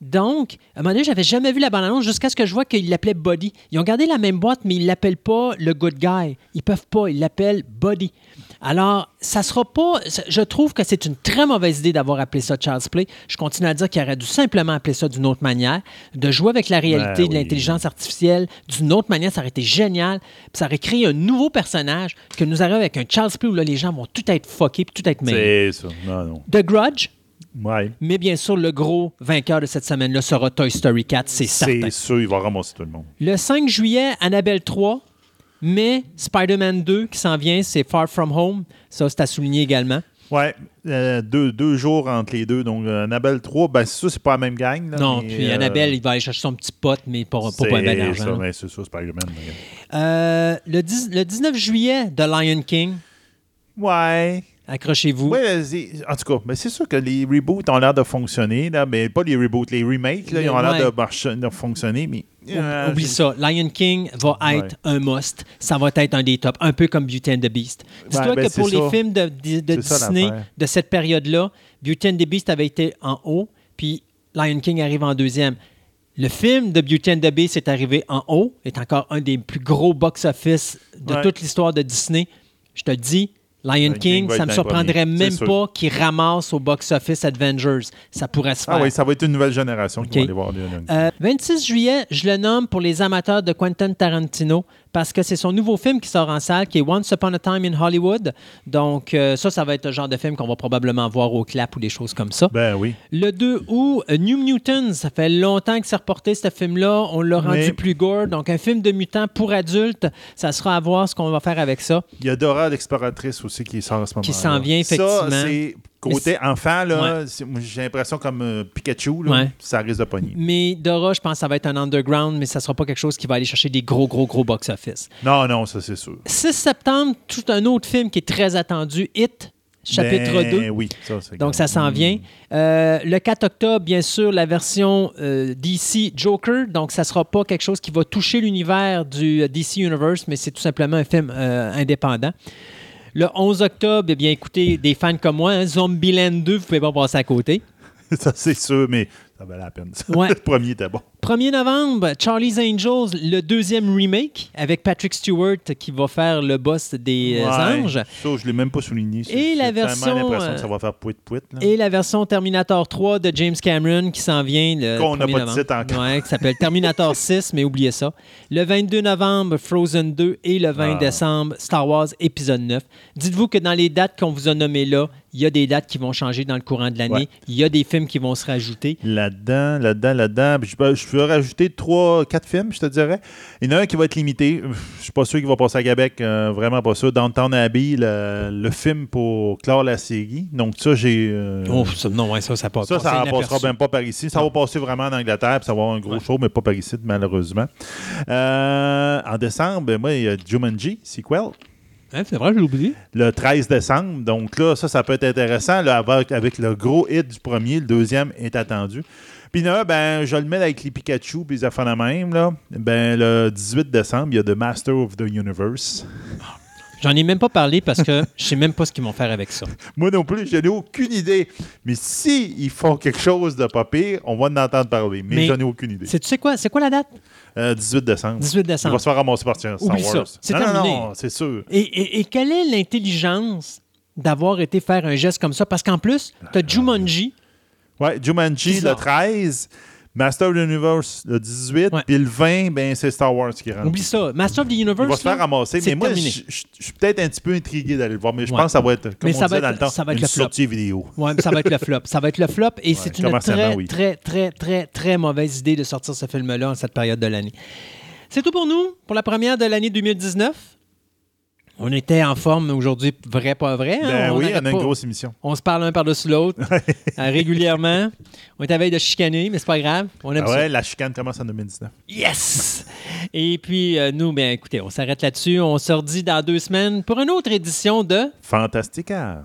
Donc, à un moment donné, j'avais jamais vu la bande-annonce jusqu'à ce que je vois qu'ils l'appelaient Buddy. Ils ont gardé la même boîte, mais ils l'appellent pas le good guy. Ils peuvent pas, ils l'appellent Buddy. Alors, ça sera pas. Je trouve que c'est une très mauvaise idée d'avoir appelé ça Child's Play. Je continue à dire qu'il aurait dû simplement appeler ça d'une autre manière, de jouer avec la réalité, Ben de oui. l'intelligence artificielle d'une autre manière. Ça aurait été génial. Puis ça aurait créé un nouveau personnage que nous arrivons avec un Child's Play où là, les gens vont tout être fuckés puis tout être mêlés. C'est ça. Non, non. The Grudge, Ouais. mais bien sûr, le gros vainqueur de cette semaine-là sera Toy Story 4, c'est certain. C'est sûr, il va ramasser tout le monde. Le 5 juillet, Annabelle 3, mais Spider-Man 2 qui s'en vient, c'est Far From Home. Ça, c'est à souligner également. Ouais, euh, deux, deux jours entre les deux. Donc, Annabelle 3, ben, c'est ça, c'est pas la même gang. là, non, mais, puis euh, Annabelle, il va aller chercher son petit pote, mais pas un c'est bel argent. ça, là. ben, c'est ça, Spider-Man. mais- Euh, le, 10 le 19 juillet, The Lion King. Ouais. Accrochez-vous. C'est- en tout cas, ben, c'est sûr que les reboots ont l'air de fonctionner. Là, mais pas les reboots, les remakes, là, ils ont l'air de, fonctionner. Mais, euh, Oublie ça. Lion King va Ouais. être un must. Ça va être un des tops, un peu comme Beauty and the Beast. Dis-toi ben, que pour c'est les films de, de- de C'est ça, Disney de cette période-là, Beauty and the Beast avait été en haut, puis Lion King arrive en deuxième. Le film de Beauty and the Beast est arrivé en haut, est encore un des plus gros box-office de toute l'histoire de Disney. Je te le dis, Lion Lion King, ça être me surprendrait même pas qu'il ramasse au box-office Avengers. Ça pourrait se faire. Ah oui, ça va être une nouvelle génération qui Ok. va aller voir Lion King. Euh, 26 juillet, je le nomme pour les amateurs de Quentin Tarantino parce que c'est son nouveau film qui sort en salle, qui est Once Upon a Time in Hollywood. Donc, euh, ça, ça va être le genre de film qu'on va probablement voir au clap ou des choses comme ça. Ben oui. Le 2 août, euh, New Mutants, ça fait longtemps que c'est reporté ce film-là. On l'a rendu Mais- plus gore. Donc, un film de mutants pour adultes, ça sera à voir ce qu'on va faire avec ça. Il y a Dora l'exploratrice aussi qui sort en ce moment. Qui s'en vient, effectivement. Ça, côté enfant, là, Ouais. j'ai l'impression comme euh, Pikachu, là, Ouais. ça risque de pogner. Mais Dora, je pense que ça va être un underground, mais ça sera pas quelque chose qui va aller chercher des gros, gros, gros box-office. Non, non, ça c'est sûr. 6 septembre, tout un autre film qui est très attendu, Hit, chapitre Ben 2. Oui, ça c'est Donc, ça s'en vient. Euh, le 4 octobre, bien sûr, la version euh, DC Joker. Donc, ça ne sera pas quelque chose qui va toucher l'univers du DC Universe, mais c'est tout simplement un film indépendant. Le 11 octobre, eh bien, écoutez, des fans comme moi, hein, Zombieland 2, vous pouvez pas passer à côté. ça c'est sûr, mais ça valait la peine. ça. Ouais. Le premier était bon. 1er novembre, Charlie's Angels, le deuxième remake avec Patrick Stewart qui va faire le boss des euh, Ouais. anges. Ça, je l'ai même pas souligné. ça. Et la version, l'impression euh, que ça va faire là. Et la version Terminator 3 de James Cameron qui s'en vient Qu'on n'a 1er pas de novembre. titre encore. Ouais, qui s'appelle Terminator 6, mais oubliez ça. Le 22 novembre, Frozen 2 et le 20 Ah. décembre, Star Wars épisode 9. Dites-vous que dans les dates qu'on vous a nommées là, il y a des dates qui vont changer dans le courant de l'année. Ouais. Il y a des films qui vont se rajouter. Là-dedans, là-dedans, là-dedans. Je peux, je peux rajouter trois, quatre films, je te dirais. Il y en a un qui va être limité. Je suis pas sûr qu'il va passer à Québec. euh, vraiment pas sûr. Downtown Abbey, le, le film pour clore la série. Donc ça, j'ai... euh, Oh, ça, non, ouais, ça, ça passe. ça, ça ne passera même pas par ici. Ça va passer vraiment en Angleterre, puis ça va avoir un gros Ouais. show, mais pas par ici, malheureusement. Euh, en décembre, moi, il y a Jumanji, sequel. Hein, c'est vrai, j'ai oublié. le 13 décembre. Donc là, ça, ça peut être intéressant là, avec, avec le gros hit du premier. Le deuxième est attendu. Puis là, ben, je le mets avec les Pikachu puis les affaires de même. Là. Ben, le 18 décembre, il y a The Master of the Universe. J'en ai même pas parlé parce que je sais même pas ce qu'ils vont faire avec ça. Moi non plus, je n'ai aucune idée. Mais si ils font quelque chose de pas pire, on va en entendre parler. Mais, Mais j'en ai aucune idée. C'est, tu sais quoi? C'est quoi la date? Euh, 18 décembre. 18 Il décembre. va se faire ramasser par Star Oublie Wars. ça. C'est non, terminé. non, c'est sûr. Et, et- et quelle est l'intelligence d'avoir été faire un geste comme ça? Parce qu'en plus, tu as Jumanji. Ouais, Jumanji le 13, Master of the Universe le 18, Ouais. puis le 20, ben, c'est Star Wars qui rentre. Oublie ça. Master of the Il Universe. va se faire ramasser. Mais moi, je suis peut-être un petit peu intrigué d'aller le voir. Mais je pense que ça va être, comme on disait dans le temps, ça va être une sortie vidéo. Ouais, mais ça va être le flop. Ça va être le flop et c'est une très, oui. très, très, très, très mauvaise idée de sortir ce film-là en cette période de l'année. C'est tout pour nous, pour la première de l'année 2019. On était en forme aujourd'hui, vrai, pas vrai. hein? Ben On oui, on a une pas. grosse émission. On se parle un par-dessus l'autre euh, régulièrement. On est à veille de chicaner, mais c'est pas grave. On aime Ah ça. ouais, la chicane commence en 2019. Yes! Et puis, euh, nous, bien, écoutez, on s'arrête là-dessus. On se redit dans deux semaines pour une autre édition de Fantastica.